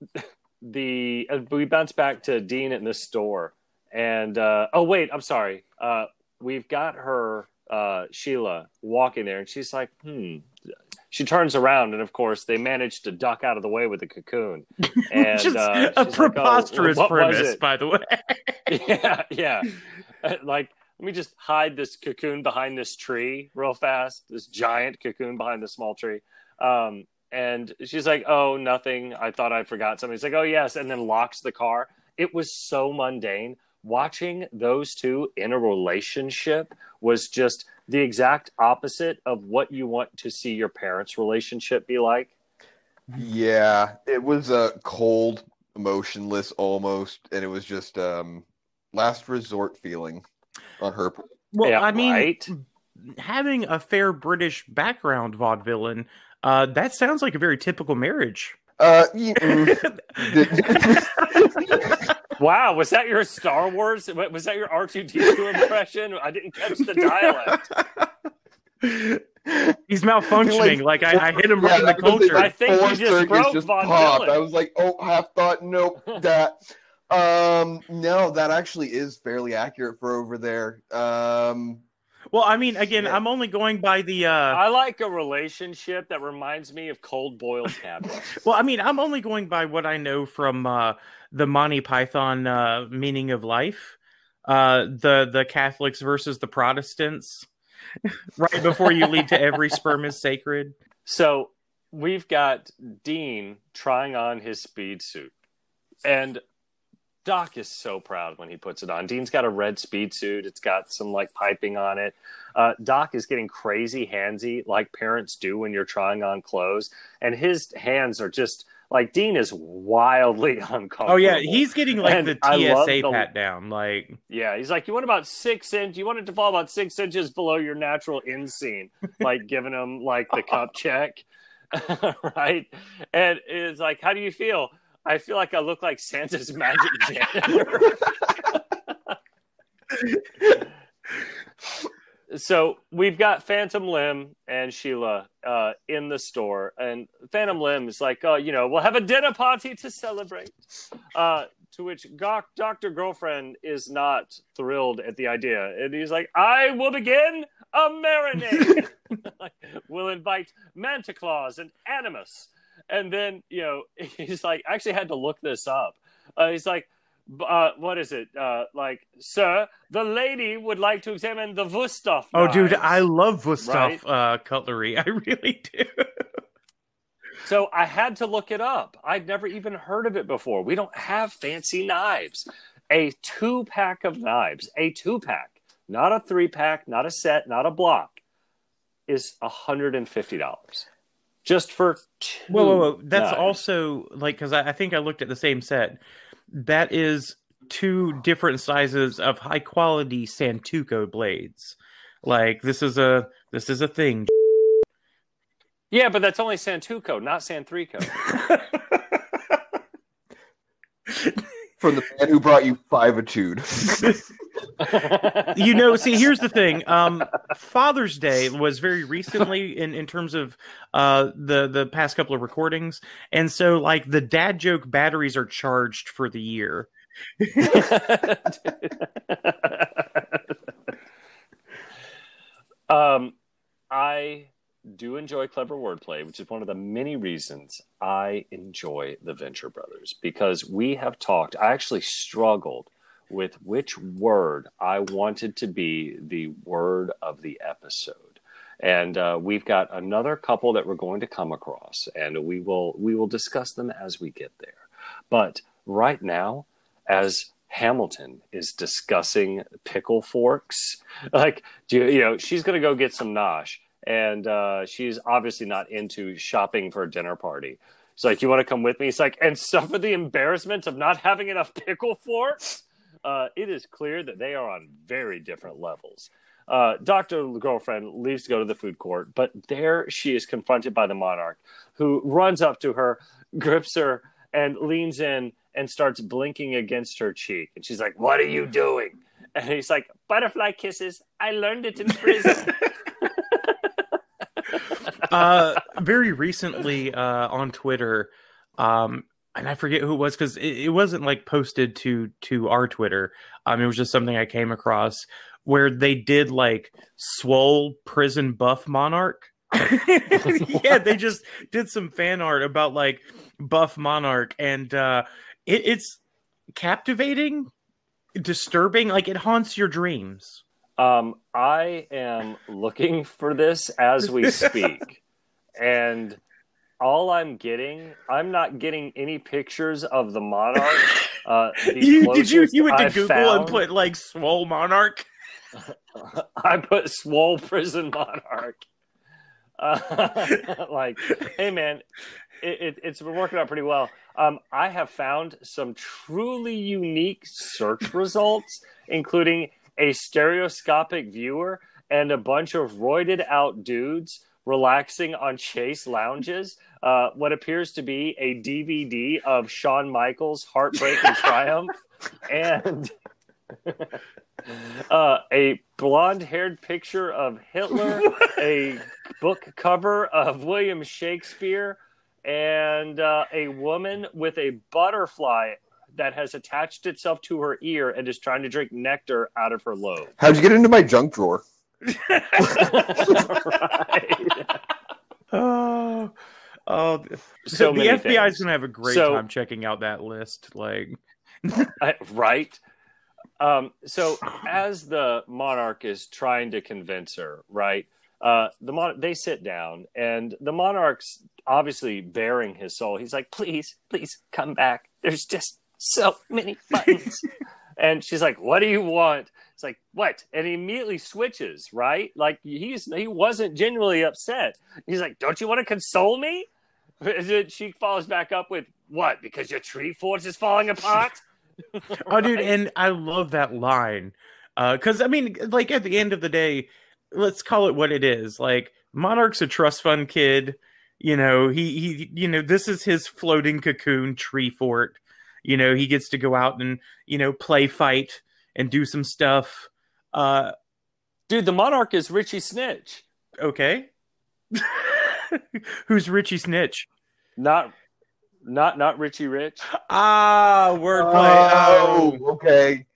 the uh, we bounce back to Dean in the store, and uh, oh wait, I'm sorry. Uh, we've got her uh, Sheila walking there, and she's like, hmm. She turns around, and of course, they manage to duck out of the way with the cocoon. And just uh, a she's like, "Oh, preposterous premise, by the way. yeah, yeah. Uh, Like, let me just hide this cocoon behind this tree real fast. This giant cocoon behind the small tree. Um, and she's like, "Oh, nothing. I thought I forgot something." He's like, "Oh, yes," and then locks the car. It was so mundane. Watching those two in a relationship was just the exact opposite of what you want to see your parents' relationship be like. yeah, it was uh, cold, emotionless almost, and it was just um, last resort feeling on her. part. Well, Yeah, I mean, right? having a fair British background vaudevillain, uh, that sounds like a very typical marriage. Uh, y- Wow, was that your Star Wars? Was that your R two D two impression? I didn't catch the dialect. He's malfunctioning. Like, I, I hit him right in the that was it. culture. I think he just broke just Von popped. Dillon. I was like, oh, half thought, nope, that. Um, no, that actually is fairly accurate for over there. Um, Well, I mean, again, Yeah. I'm only going by the. Uh, I like a relationship that reminds me of cold boiled cabbage. well, I mean, I'm only going by what I know from uh, the Monty Python uh, meaning of life. Uh, the the Catholics versus the Protestants. right before you lead to every sperm is sacred. So we've got Dean trying on his speed suit, and Doc is so proud when he puts it on. Dean's got a red speed suit. It's got some like piping on it. Uh, Doc is getting crazy handsy, like parents do when you're trying on clothes, and his hands are just like Dean is wildly uncomfortable. Oh yeah, he's getting like And the TSA the- pat down. Like, Yeah, he's like, you want about six inch. You want it to fall about six inches below your natural inseam, like giving him like the cup check, right? And it's like, how do you feel? I feel like I look like Santa's magic janitor. So we've got Phantom Limb and Sheila uh, in the store, and Phantom Limb is like, oh, you know, we'll have a dinner party to celebrate. Uh, to which Doc, Doctor Girlfriend is not thrilled at the idea, and he's like, "I will begin a marinade. we'll invite Manta Claus and Animus." And then you know, he's like, I actually had to look this up. Uh, he's like, uh, "What is it? Uh, like, sir, the lady would like to examine the Wusthof." oh, dude. I love Wusthof Right? uh, cutlery. I really do. So I had to look it up. I'd never even heard of it before. We don't have fancy knives. A two pack of knives, a two pack, not a three pack, not a set, not a block, is $150 just for two. Whoa, whoa, whoa! That's knives. also like because I, I think I looked at the same set. That is two different sizes of high quality Santoku blades. Like this is a this is a thing. Yeah, but that's only Santuco, not Santrico. from the man who brought you Fivetude. you know, see, here's the thing. Um, Father's Day was very recently in, in terms of uh, the the past couple of recordings, and so like the dad joke batteries are charged for the year. um, I do enjoy clever wordplay, which is one of the many reasons I enjoy the Venture Brothers because we have talked. I actually struggled with which word I wanted to be the word of the episode. And uh, we've got another couple that we're going to come across, and we will we will discuss them as we get there. But right now, as Hamilton is discussing pickle forks, like do you, you know she's going to go get some nosh, and uh, she's obviously not into shopping for a dinner party. She's like, "You want to come with me?" It's like, and suffer the embarrassment of not having enough pickle forks. Uh, it is clear that they are on very different levels. Uh, Dr. Girlfriend leaves to go to the food court, but there she is confronted by the monarch, who runs up to her, grips her, and leans in and starts blinking against her cheek. And she's like, What are you doing? And he's like, Butterfly kisses. I learned it in prison. uh, very recently uh, on Twitter, um, and I forget who it was because it, it, wasn't like posted to to our Twitter. Um, it was just something I came across where they did like swole prison buff monarch. yeah, they just did some fan art about like buff monarch, and uh, it, it's captivating, disturbing. Like it haunts your dreams. Um, I am looking for this as we speak, and all I'm getting, I'm not getting any pictures of the monarch. Uh, the you, did you you went to I Google found, and put like swole monarch? I put swole prison monarch. Uh, like, hey man, it, it, it's been working out pretty well. Um, I have found some truly unique search results, including a stereoscopic viewer and a bunch of roided out dudes relaxing on chase lounges. Uh, what appears to be a DVD of Shawn Michaels' Heartbreak and Triumph, and uh, a blonde-haired picture of Hitler, a book cover of William Shakespeare, and uh, a woman with a butterfly that has attached itself to her ear and is trying to drink nectar out of her lobe. How'd you get into my junk drawer? right. Oh, oh, So the many FBI things. is gonna have a great So- time checking out that list. Like, right? Um, so as the monarch is trying to convince her, right? Uh, the mon- they sit down, and the monarch's obviously bearing his soul. He's like, "Please, please come back. There's just so many buttons." and she's like, "What do you want?" It's like, "What?" And he immediately switches, right? Like he's he wasn't genuinely upset. He's like, "Don't you want to console me?" Is it she follows back up with, "What? Because your tree fort is falling apart." oh, dude, and I love that line Uh because I mean, like at the end of the day, let's call it what it is. Like, Monarch's a trust fund kid. You know, he he, you know, this is his floating cocoon tree fort. You know, he gets to go out and you know play fight and do some stuff. Uh, Dude, the monarch is Richie Snitch. okay. Who's Richie Snitch? Not not not Richie Rich. Ah, wordplay. Oh, okay.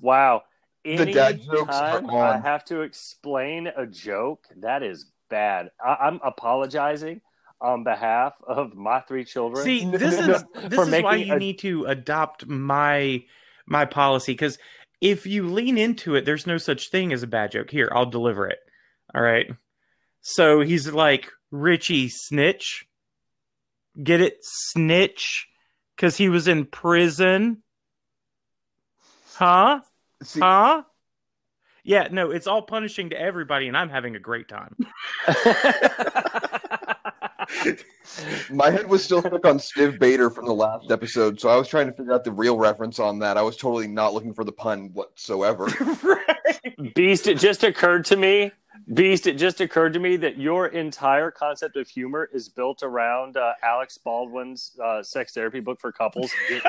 Wow. The dad Any jokes are time I have to explain a joke, that is bad. I, I'm apologizing on behalf of my three children. See, this is this For is why making you a- need to adopt my my policy because if you lean into it, there's no such thing as a bad joke. Here, I'll deliver it. All right. So he's like Richie Snitch. Get it, snitch, because he was in prison. Huh? See, Huh? Yeah, no, it's all punishing to everybody, and I'm having a great time. my head was still stuck on Stiv Bader from the last episode, so I was trying to figure out the real reference on that. I was totally not looking for the pun whatsoever. Beast, it just occurred to me. Beast, it just occurred to me that your entire concept of humor is built around uh, Alec Baldwin's uh, sex therapy book for couples. Get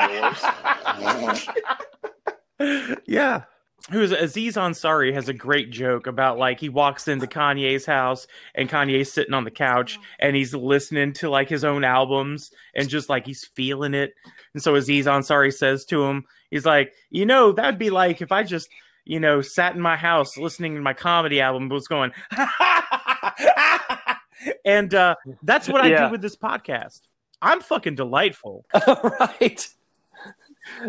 yours. yeah. Who's Aziz Ansari has a great joke about like he walks into Kanye's house and Kanye's sitting on the couch and he's listening to like his own albums and just like he's feeling it. And so Aziz Ansari says to him, he's like, you know, that'd be like if I just, you know, sat in my house listening to my comedy album, but was going, and uh, that's what I Yeah. do with this podcast. I'm fucking delightful. right.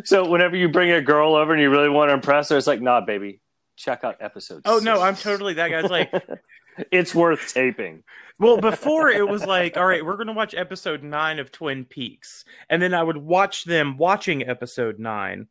So whenever you bring a girl over and you really want to impress her, it's like, nah, baby, check out episode. Oh no. I'm totally that guy's like. it's worth taping. Well, before it was like, all right, we're going to watch episode nine of Twin Peaks, and then I would watch them watching episode nine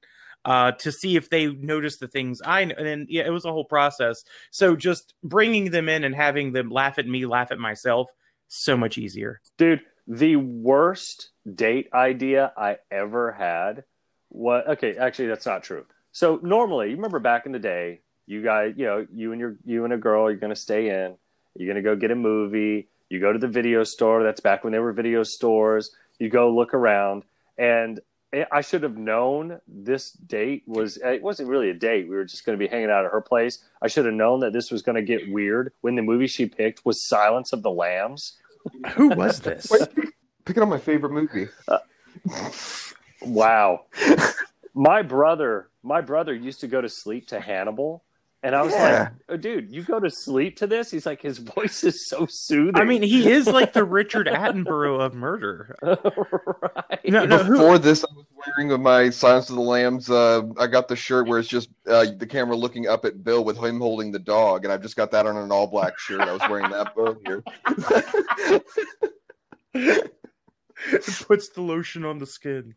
uh, to see if they noticed the things I know. And yeah, it was a whole process. So just bringing them in and having them laugh at me, laugh at myself, so much easier. Dude, the worst date idea I ever had was okay, actually that's not true. So normally, you remember back in the day, you guys, you know, you and your you and a girl, you're gonna stay in, you're gonna go get a movie, you go to the video store, that's back when there were video stores, you go look around, and I should have known this date was eh, it wasn't really a date. We were just going to be hanging out at her place. I should have known that this was going to get weird when the movie she picked was Silence of the Lambs. Who was this? Wait, picking on my favorite movie. Uh, wow. my brother, my brother used to go to sleep to Hannibal, and I was Yeah. like, oh, "Dude, you go to sleep to this?" He's like, "His voice is so soothing." I mean, he is like the Richard Attenborough of murder. right? No, no, who- Before this, I was wearing my Silence of the Lambs. Uh, I got the shirt where it's just uh, the camera looking up at Bill with him holding the dog, and I've just got that on an all black shirt. I was wearing that earlier. It puts the lotion on the skin.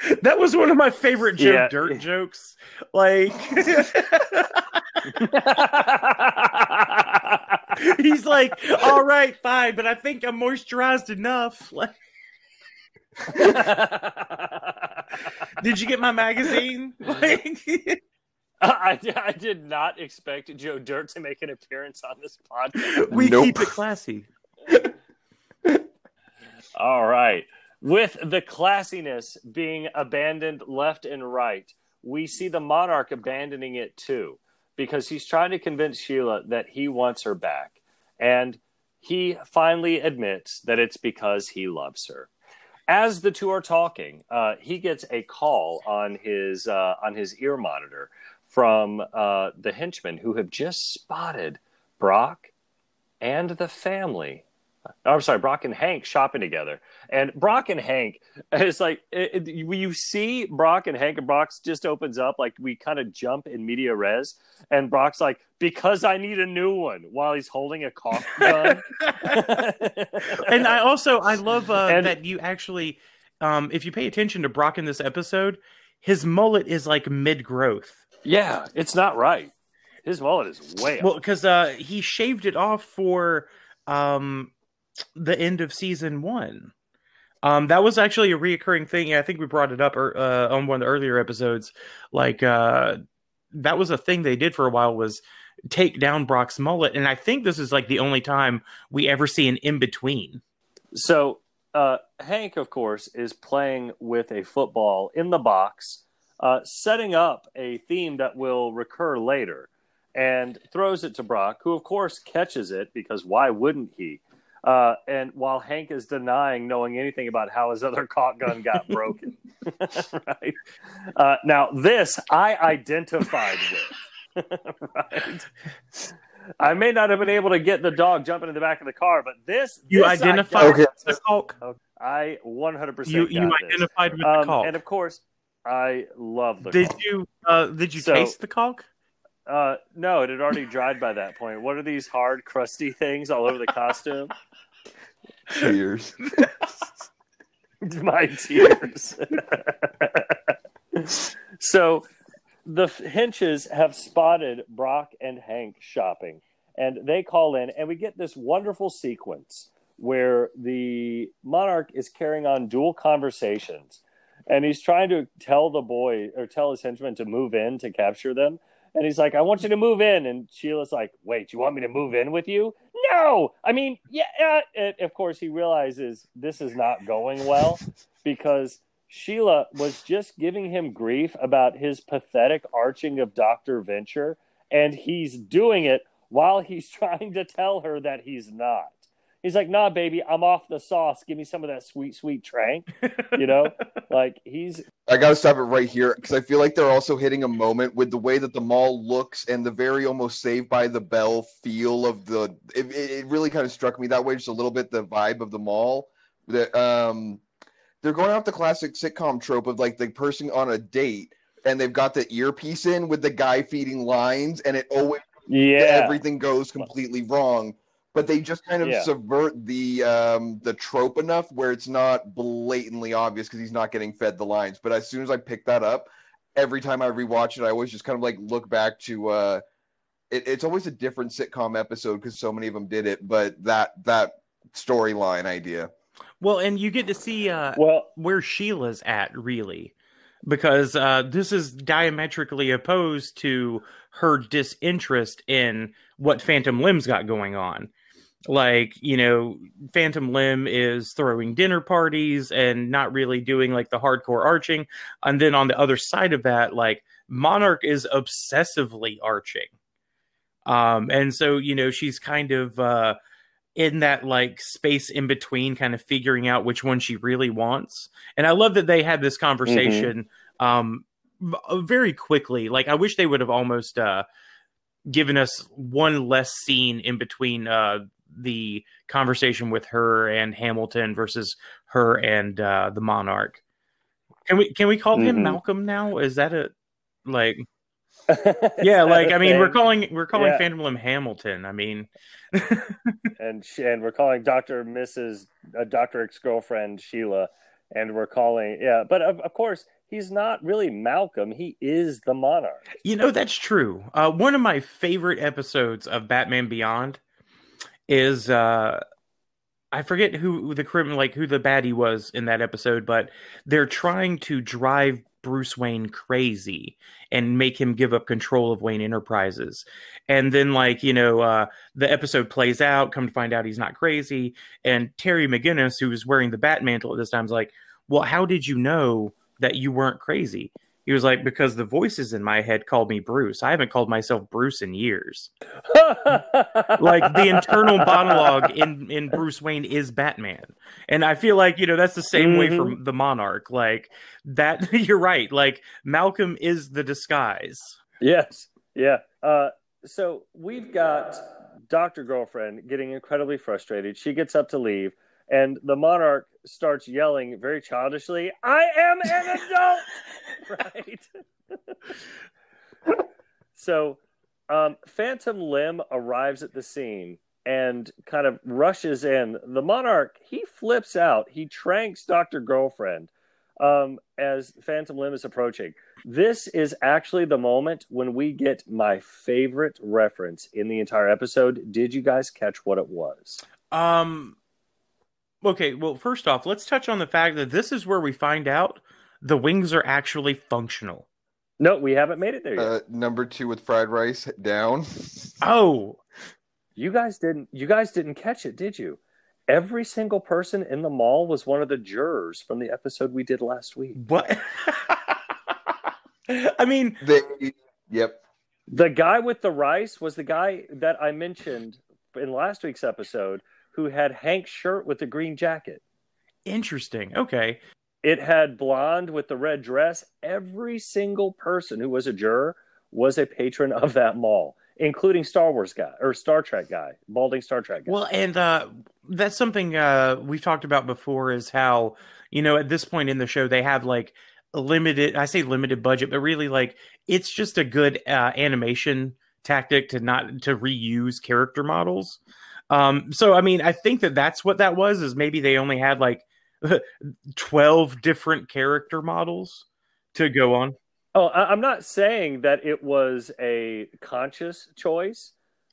That was one of my favorite Joe Yeah. Dirt jokes. Like he's like, "All right, fine, but I think I'm moisturized enough." Like, did you get my magazine? Like, I, I did not expect Joe Dirt to make an appearance on this podcast. we Nope. keep it classy. All right. With the classiness being abandoned left and right, we see the monarch abandoning it too because he's trying to convince Sheila that he wants her back. And he finally admits that it's because he loves her. As the two are talking, uh, he gets a call on his uh, on his ear monitor from uh, the henchmen who have just spotted Brock and the family I'm sorry, Brock and Hank shopping together. And Brock and Hank, it's like it, it- you see Brock and Hank, and Brock's just opens up, like we kind of jump in media res. And Brock's like, because I need a new one while he's holding a caulk gun. and I also I love uh, And- that you actually, um, if you pay attention to Brock in this episode, his mullet is like mid growth. yeah, it's not right. His mullet is way Well, because uh, he shaved it off for um, the end of season one. Um, that was actually a reoccurring thing. I think we brought it up uh, on one of the earlier episodes. Like uh, that was a thing they did for a while was take down Brock's mullet, and I think this is like the only time we ever see an in between. So uh, Hank, of course, is playing with a football in the box, uh, setting up a theme that will recur later, and throws it to Brock, who, of course, catches it because why wouldn't he? Uh, and while Hank is denying knowing anything about how his other caulk gun got broken, right? Uh, now, this I identified with, right? I may not have been able to get the dog jumping in the back of the car, but this You this I identified Okay. with the caulk. I 100% You you got this. identified with the Um, caulk. and of course, I love the Did caulk. you uh, did you So- taste the caulk? Uh, no, it had already dried by that point. What are these hard, crusty things all over the costume? Cheers. My tears. so the Hinches have spotted Brock and Hank shopping, and they call in, and we get this wonderful sequence where the monarch is carrying on dual conversations, and he's trying to tell the boy or tell his henchmen to move in to capture them. And he's like, I want you to move in. And Sheila's like, Wait, you want me to move in with you? No. I mean, yeah. Uh, and of course, he realizes this is not going well because Sheila was just giving him grief about his pathetic arching of Dr. Venture. And he's doing it while he's trying to tell her that he's not. He's like, nah, baby, I'm off the sauce. Give me some of that sweet, sweet trank. You know, like he's I gotta stop it right here because I feel like they're also hitting a moment with the way that the mall looks and the very almost Saved by the Bell feel of the. It, it it really kind of struck me that way, just a little bit. The vibe of the mall. That um, they're going off the classic sitcom trope of like the person on a date and they've got the earpiece in with the guy feeding lines, and it always yeah. everything goes completely wrong. But they just kind of Yeah. subvert the um, the trope enough where it's not blatantly obvious because he's not getting fed the lines. But as soon as I pick that up, every time I rewatch it, I always just kind of like look back to. Uh, it, it's always a different sitcom episode because so many of them did it. But that that storyline idea. Well, and you get to see uh, Well, where Sheila's at, really, because uh, this is diametrically opposed to her disinterest in what Phantom Limb's got going on. Like, you know, Phantom Limb is throwing dinner parties and not really doing like the hardcore arching. And then on the other side of that, like, Monarch is obsessively arching. Um, and so, you know, she's kind of uh, in that like space in between, kind of figuring out which one she really wants. And I love that they had this conversation um, very quickly. Like, I wish they would have almost uh, given us one less scene in between uh, the conversation with her and Hamilton versus her and uh, the Monarch. Can we can we call him Mhm. Malcolm now? Is that a like? Yeah, like I mean, we're calling we're calling Yeah. Phantom Limb Hamilton. I mean, and and we're calling Doctor Mrs. Uh, Doctor ex girlfriend Sheila, and we're calling yeah. But of, of course, he's not really Malcolm. He is the monarch. You know that's true. Uh, one of my favorite episodes of Batman Beyond is uh, I forget who the criminal, like who the baddie was in that episode, but they're trying to drive Bruce Wayne crazy and make him give up control of Wayne Enterprises. And then, like you know, uh, the episode plays out. Come to find out, he's not crazy. And Terry McGinnis, who was wearing the Bat mantle at this time, is like, "Well, how did you know that you weren't crazy?" He was like, because the voices in my head called me Bruce. I haven't called myself Bruce in years. Like the internal monologue in in Bruce Wayne is Batman, and I feel like you know that's the same way for the Monarch. Like that, you're right. Like Malcolm is the disguise. Yes. Yeah. Uh, so we've got Dr. Girlfriend getting incredibly frustrated. She gets up to leave, and the monarch starts yelling very childishly, I am an adult! right? so um, Phantom Limb arrives at the scene and kind of rushes in. The monarch, he flips out. He tranks Dr. Girlfriend um, as Phantom Limb is approaching. This is actually the moment when we get my favorite reference in the entire episode. Did you guys catch what it was? Um. Okay. Well, first off, let's touch on the fact that this is where we find out the wings are actually functional. No, we haven't made it there yet. Uh, number two with fried rice down. Oh, you guys didn't. You guys didn't catch it, did you? Every single person in the mall was one of the jurors from the episode we did last week. what? I mean, They, yep. The guy with the rice was the guy that I mentioned in last week's episode who had Hank's shirt with the green jacket. interesting. Okay. It had blonde with the red dress. Every single person who was a juror was a patron of that mall, including Star Wars guy or Star Trek guy, balding Star Trek guy. Well, and uh, that's something uh, we've talked about before is how, you know, at this point in the show, they have like limited, I say limited budget, but really like it's just a good uh, animation tactic to not to reuse character models. Um, so, I mean, I think that that's what that was is maybe they only had like 12 different character models to go on. Oh, I'm not saying that it was a conscious choice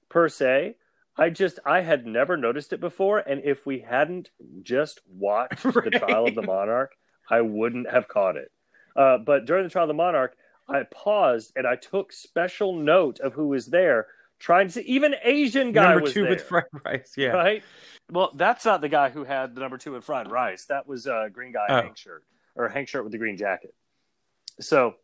per se. I just I had never noticed it before, and if we hadn't just watched the Trial of the Monarch, I wouldn't have caught it. Uh, but during the Trial of the Monarch, I paused and I took special note of who was there, trying to see. Even Asian guy Number was two there, with fried rice. Yeah. right? Well, that's not the guy who had the number two with fried rice. That was uh, green guy Oh. Hank shirt or Hank shirt with the green jacket. So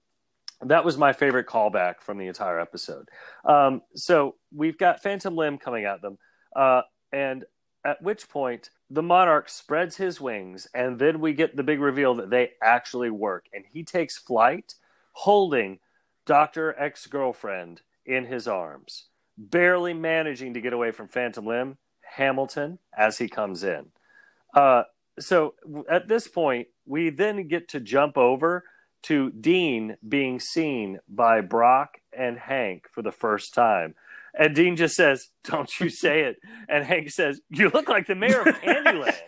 that was my favorite callback from the entire episode. Um, so we've got Phantom Limb coming at them, uh, and At which point, the monarch spreads his wings, and then we get the big reveal that they actually work. And he takes flight holding Dr. Ex Girlfriend in his arms, barely managing to get away from Phantom Limb, Hamilton, as he comes in. Uh, so at this point, we then get to jump over to Dean being seen by Brock and Hank for the first time. And Dean just says, Don't you say it. And Hank says, You look like the mayor of Candyland.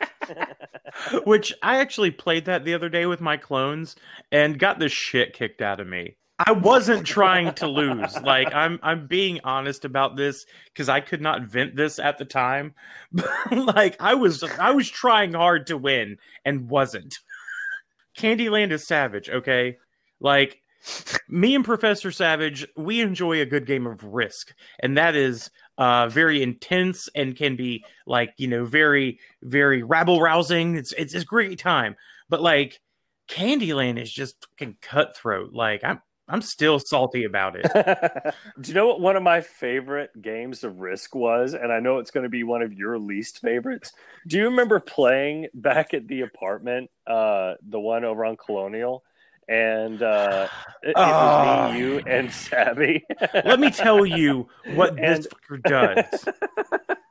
Which I actually played that the other day with my clones and got the shit kicked out of me. I wasn't trying to lose. Like I'm I'm being honest about this because I could not vent this at the time. like I was I was trying hard to win and wasn't. Candyland is savage, okay? Like me and Professor Savage, we enjoy a good game of Risk, and that is uh, very intense and can be like you know very very rabble rousing. It's it's a great time, but like Candyland is just fucking cutthroat. Like I'm I'm still salty about it. Do you know what one of my favorite games of Risk was? And I know it's going to be one of your least favorites. Do you remember playing back at the apartment, uh, the one over on Colonial? And uh, it, it was me, you, and Savvy. Let me tell you what this fucker does.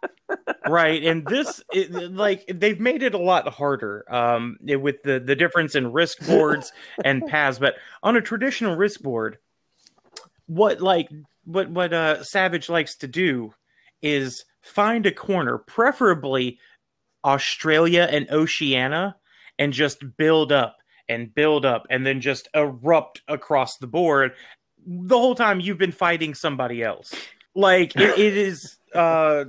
right and this it, like they've made it a lot harder um with the the difference in risk boards and paths but on a traditional risk board what like what what uh savage likes to do is find a corner preferably australia and oceania and just build up and build up and then just erupt across the board the whole time you've been fighting somebody else. Like it, it is uh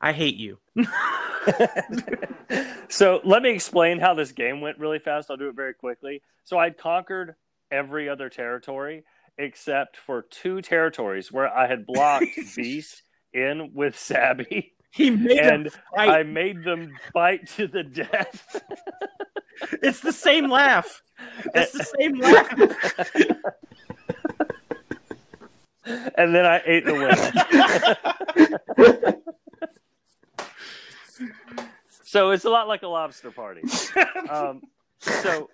I hate you. so let me explain how this game went really fast. I'll do it very quickly. So I'd conquered every other territory except for two territories where I had blocked Beast in with Sabby. He made and I made them fight to the death. it's the same laugh. It's the same laugh. and then I ate the winner. So it's a lot like a lobster party. um, so,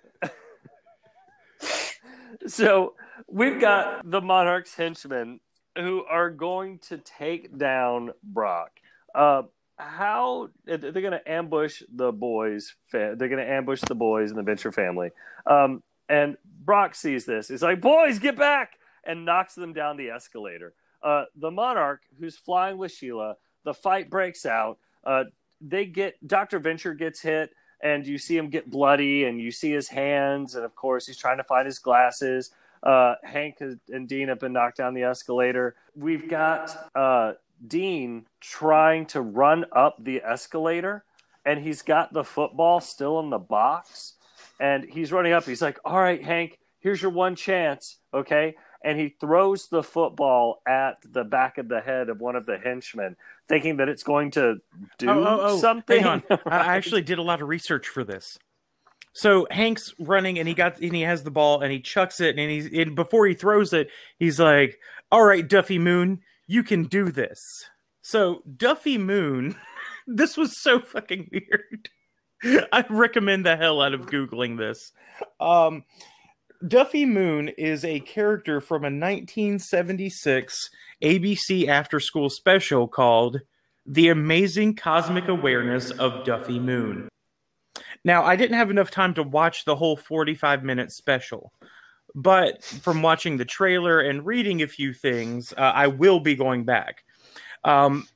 so we've got the Monarch's henchmen who are going to take down Brock. Uh, how they're going to ambush the boys? They're going to ambush the boys and the Venture family. Um, and Brock sees this. He's like, "Boys, get back!" and knocks them down the escalator. Uh, the Monarch, who's flying with Sheila, the fight breaks out. Uh, they get Dr. Venture gets hit and you see him get bloody and you see his hands and of course he's trying to find his glasses. Uh, Hank and Dean have been knocked down the escalator. We've got uh, Dean trying to run up the escalator and he's got the football still in the box and he's running up. He's like, "All right, Hank, here's your one chance, okay?" And he throws the football at the back of the head of one of the henchmen thinking that it's going to do oh, oh, oh. something. Hang on. right? I actually did a lot of research for this. So Hank's running and he got and he has the ball and he chucks it and he's and before he throws it, he's like, All right, Duffy Moon, you can do this. So Duffy Moon, this was so fucking weird. I recommend the hell out of Googling this. Um Duffy Moon is a character from a 1976 ABC after school special called The Amazing Cosmic Awareness of Duffy Moon. Now, I didn't have enough time to watch the whole 45 minute special, but from watching the trailer and reading a few things, uh, I will be going back. Um,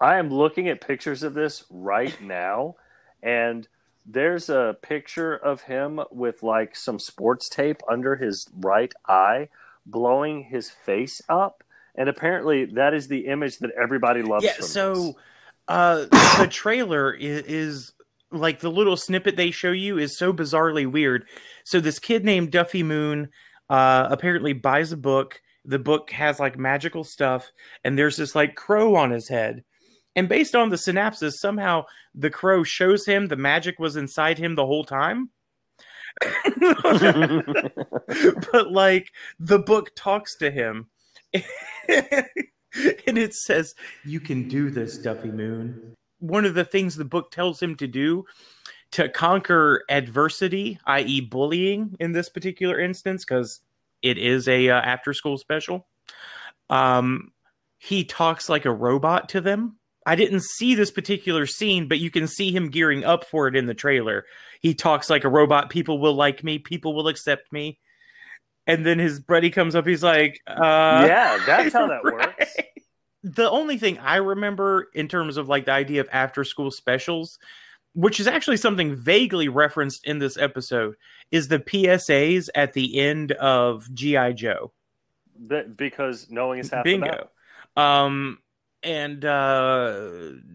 I am looking at pictures of this right now, and there's a picture of him with like some sports tape under his right eye, blowing his face up. And apparently, that is the image that everybody loves. Yeah. so, uh, the trailer is, is like the little snippet they show you is so bizarrely weird. So, this kid named Duffy Moon uh, apparently buys a book. The book has like magical stuff, and there's this like crow on his head and based on the synapses, somehow the crow shows him the magic was inside him the whole time. but like the book talks to him and it says, You can do this, Duffy Moon. one of the things the book tells him to do to conquer adversity, i.e., bullying in this particular instance, because it is a uh, after school special. Um, he talks like a robot to them. I didn't see this particular scene, but you can see him gearing up for it in the trailer. He talks like a robot. People will like me. People will accept me. And then his buddy comes up. He's like, uh, yeah, that's how that right. works. The only thing I remember in terms of like the idea of after school specials, which is actually something vaguely referenced in this episode, is the PSAs at the end of GI Joe. Because knowing is half. Bingo. Um, and uh,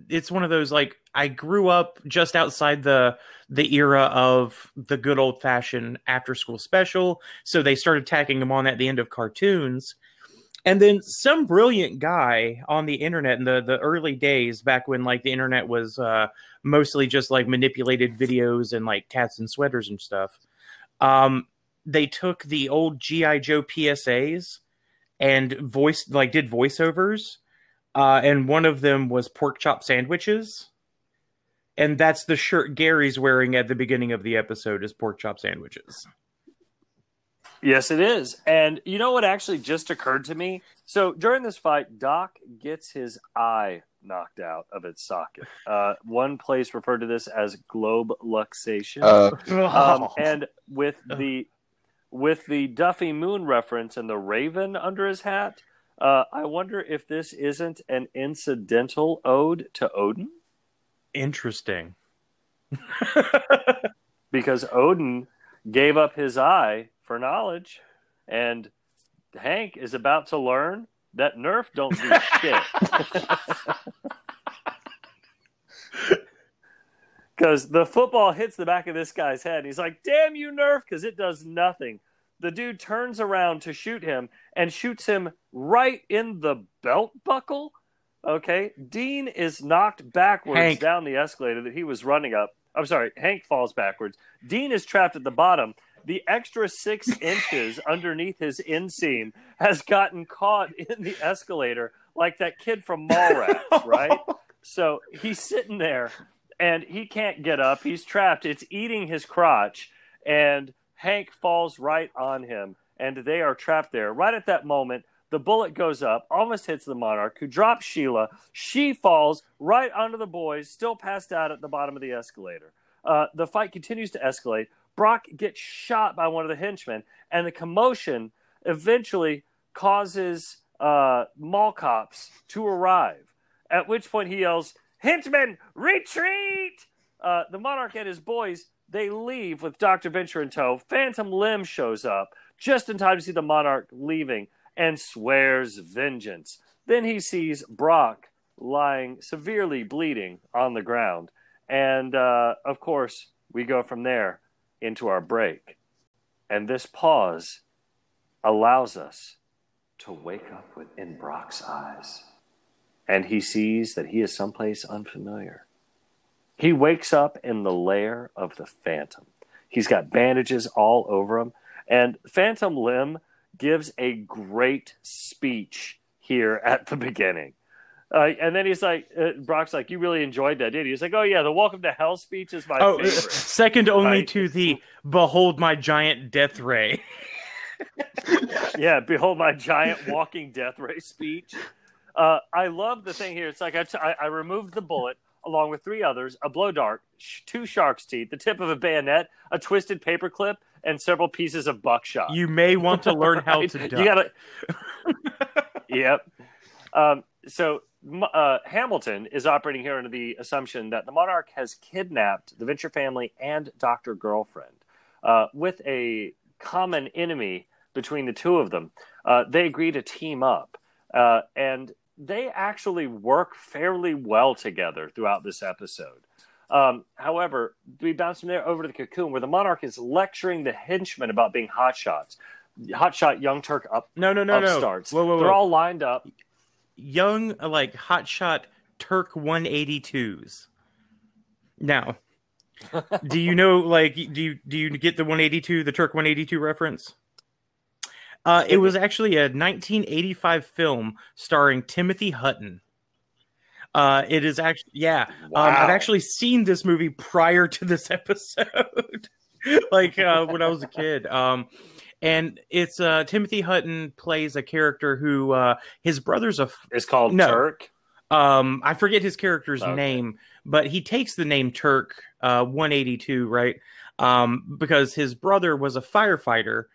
it's one of those like I grew up just outside the the era of the good old fashioned after school special, so they started tacking them on at the end of cartoons. And then some brilliant guy on the internet in the, the early days, back when like the internet was uh, mostly just like manipulated videos and like cats and sweaters and stuff. Um, they took the old GI Joe PSAs and voiced like did voiceovers uh, and one of them was pork chop sandwiches and that's the shirt gary's wearing at the beginning of the episode is pork chop sandwiches Yes, it is. And you know what actually just occurred to me? So during this fight, Doc gets his eye knocked out of its socket. Uh, one place referred to this as globe luxation. Uh, um, and with the with the Duffy Moon reference and the raven under his hat, uh, I wonder if this isn't an incidental ode to Odin interesting because Odin gave up his eye for knowledge, and Hank is about to learn that Nerf don't do shit. Because the football hits the back of this guy's head. He's like, damn you, Nerf, because it does nothing. The dude turns around to shoot him and shoots him right in the belt buckle. Okay. Dean is knocked backwards Hank. down the escalator that he was running up. I'm sorry. Hank falls backwards. Dean is trapped at the bottom. The extra six inches underneath his inseam has gotten caught in the escalator like that kid from Mallrats, right? So he's sitting there and he can't get up. He's trapped. It's eating his crotch, and Hank falls right on him, and they are trapped there. Right at that moment, the bullet goes up, almost hits the monarch, who drops Sheila. She falls right onto the boys, still passed out at the bottom of the escalator. Uh, the fight continues to escalate. Brock gets shot by one of the henchmen, and the commotion eventually causes uh, mall cops to arrive. At which point he yells, Henchmen, retreat! Uh, the monarch and his boys they leave with Dr. Venture in tow. Phantom Limb shows up just in time to see the monarch leaving and swears vengeance. Then he sees Brock lying severely bleeding on the ground. And uh, of course, we go from there into our break. And this pause allows us to wake up within Brock's eyes. And he sees that he is someplace unfamiliar. He wakes up in the lair of the Phantom. He's got bandages all over him. And Phantom Limb gives a great speech here at the beginning. Uh, and then he's like, uh, Brock's like, you really enjoyed that, did you? He's like, oh, yeah, the Welcome to Hell speech is my oh favorite. second only Right. to the behold my giant death ray yeah, behold my giant walking death ray speech. Uh, I love the thing here. It's like I, t- I, I removed the bullet along with three others, a blow dart, sh- two shark's teeth, the tip of a bayonet, a twisted paperclip, and several pieces of buckshot. you may want to learn how Right? to You gotta. yep. Um, so uh, Hamilton is operating here under the assumption that the monarch has kidnapped the Venture family and Doctor Girlfriend, uh, with a common enemy between the two of them. Uh, they agree to team up, uh, and they actually work fairly well together throughout this episode. Um, however, we bounce from there over to the cocoon, where the monarch is lecturing the henchmen about being hotshots. Hotshot Young Turk up no no no no upstarts. whoa, whoa, whoa. They're all lined up. young like hotshot Turk 182s. Now, do you know like do you do you get the 182 the Turk 182 reference? Uh, it was actually a 1985 film starring Timothy Hutton. Uh, it is actually yeah. Um, I've actually seen this movie prior to this episode, like uh, when I was a kid. Um, and it's uh, Timothy Hutton plays a character who uh, his brother's a It's called No. Turk. um, I forget his character's Okay. name, but he takes the name Turk uh, 182, right? Um, because his brother was a firefighter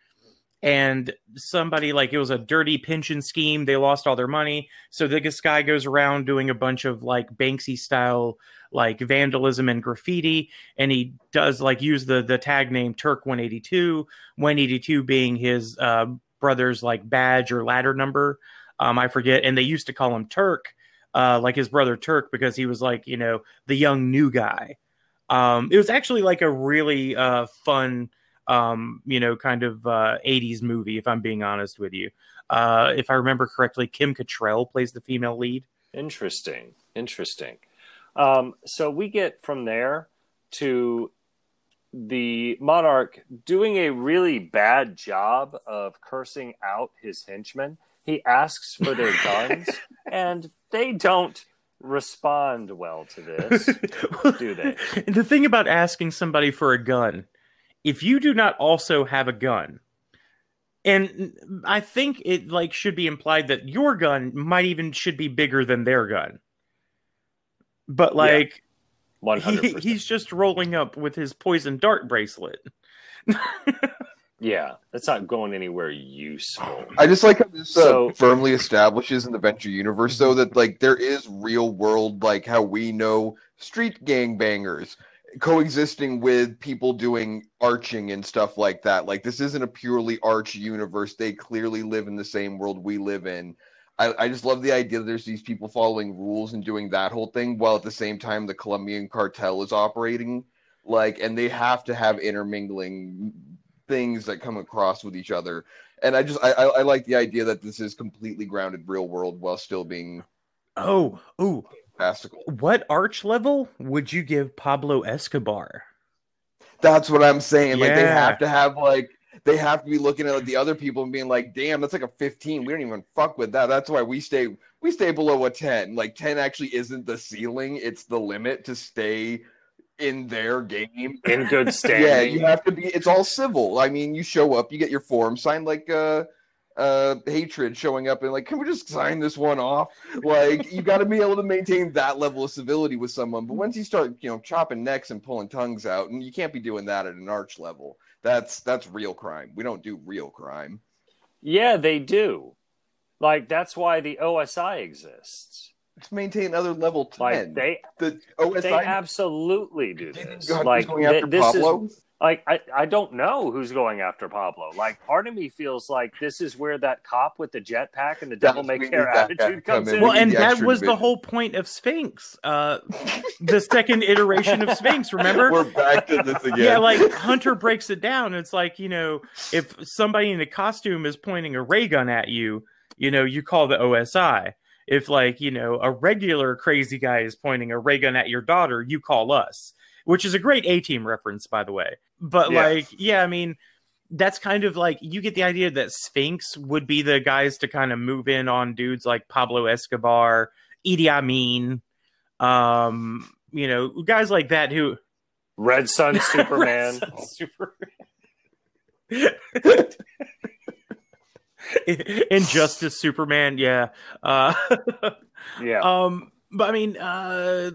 and somebody like it was a dirty pension scheme. They lost all their money. So this guy goes around doing a bunch of like Banksy style like vandalism and graffiti and he does like use the the tag name Turk 182, 182 being his uh, brother's like badge or ladder number. Um, I forget. And they used to call him Turk uh, like his brother Turk because he was like you know the young new guy. Um, it was actually like a really uh, fun, um, you know, kind of uh, '80s movie. If I'm being honest with you, uh, if I remember correctly, Kim Cattrall plays the female lead. Interesting. Interesting. Um, so we get from there to the monarch doing a really bad job of cursing out his henchmen. He asks for their guns, and they don't respond well to this. Do they? The thing about asking somebody for a gun, if you do not also have a gun, and I think it like should be implied that your gun might even should be bigger than their gun. But like One he, he's just rolling up with his poison dart bracelet. Yeah, that's not going anywhere useful. I just like how this uh, So- firmly establishes in the Venture universe, though, that like there is real world, like how we know street gangbangers coexisting with people doing arching and stuff like that. Like this isn't a purely arch universe. They clearly live in the same world we live in. I, I just love the idea that there's these people following rules and doing that whole thing, while at the same time the Colombian cartel is operating. Like, and they have to have intermingling things that come across with each other and I just I, I I like the idea that this is completely grounded real world while still being Oh, oh, fantastical. what arch level would you give Pablo Escobar? That's what I'm saying. Like they have to have like they have to be looking at the other people and being like, "Damn, that's like a 15. We don't even fuck with that." That's why we stay we stay below a 10. Like 10 actually isn't the ceiling; it's the limit to stay in their game. In good standing. Yeah, you have to be. It's all civil. I mean, you show up, you get your form signed, like uh, uh, hatred showing up and like, can we just sign this one off? Like, you got to be able to maintain that level of civility with someone. But once you start, you know, chopping necks and pulling tongues out, and you can't be doing that at an arch level. That's that's real crime. We don't do real crime. Yeah, they do. Like that's why the OSI exists. Let's maintain other level ten. Like they the OSI they absolutely do Do you think this. Like th- this Pablo? is like I, I don't know who's going after Pablo. Like part of me feels like this is where that cop with the jetpack and the devil may we care need that guy to attitude comes in. in. Well, and that extra was the whole point of Sphinx, uh, the second iteration of Sphinx. Remember? We're back to this again. Yeah, like Hunter breaks it down. It's like, you know, if somebody in a costume is pointing a ray gun at you, you know, you call the OSI. If like, you know, a regular crazy guy is pointing a ray gun at your daughter, you call us. Which is a great A team reference, by the way. But Yeah. like, yeah, I mean, that's kind of like you get the idea that Sphinx would be the guys to kind of move in on dudes like Pablo Escobar, Idi Amin, um, you know, guys like that who Red Sun Superman. Superman. Injustice Superman, yeah. Uh, yeah. um, but I mean, uh,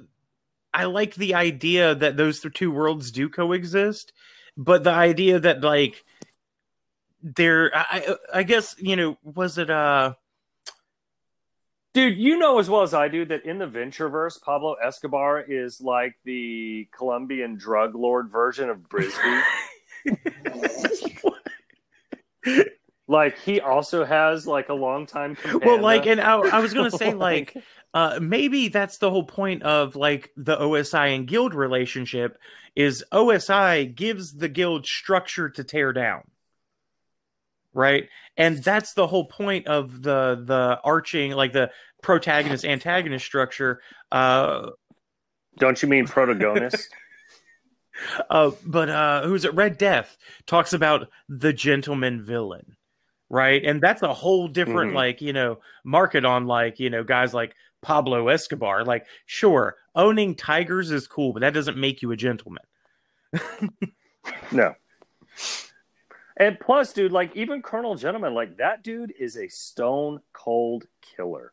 I like the idea that those two worlds do coexist, but the idea that like there, I, I I guess you know, was it uh Dude, you know as well as I do that in the Ventureverse, Pablo Escobar is like the Colombian drug lord version of Brisby. like he also has like a longtime companion. well, like, and I, I was gonna say like uh, maybe that's the whole point of like the OSI and guild relationship is OSI gives the guild structure to tear down. Right? And that's the whole point of the the arching like the protagonist antagonist structure uh don't you mean protagonist? uh but uh who's it Red Death talks about the gentleman villain. Right? And that's a whole different Mhm. like, you know, market on like, you know, guys like Pablo Escobar. Like, sure, owning tigers is cool, but that doesn't make you a gentleman. No. And plus, dude, like even Colonel Gentleman, like that dude is a stone cold killer.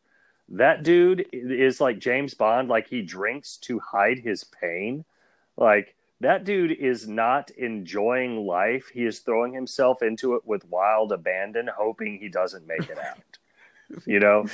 That dude is like James Bond, like he drinks to hide his pain. Like that dude is not enjoying life. He is throwing himself into it with wild abandon, hoping he doesn't make it out. you know,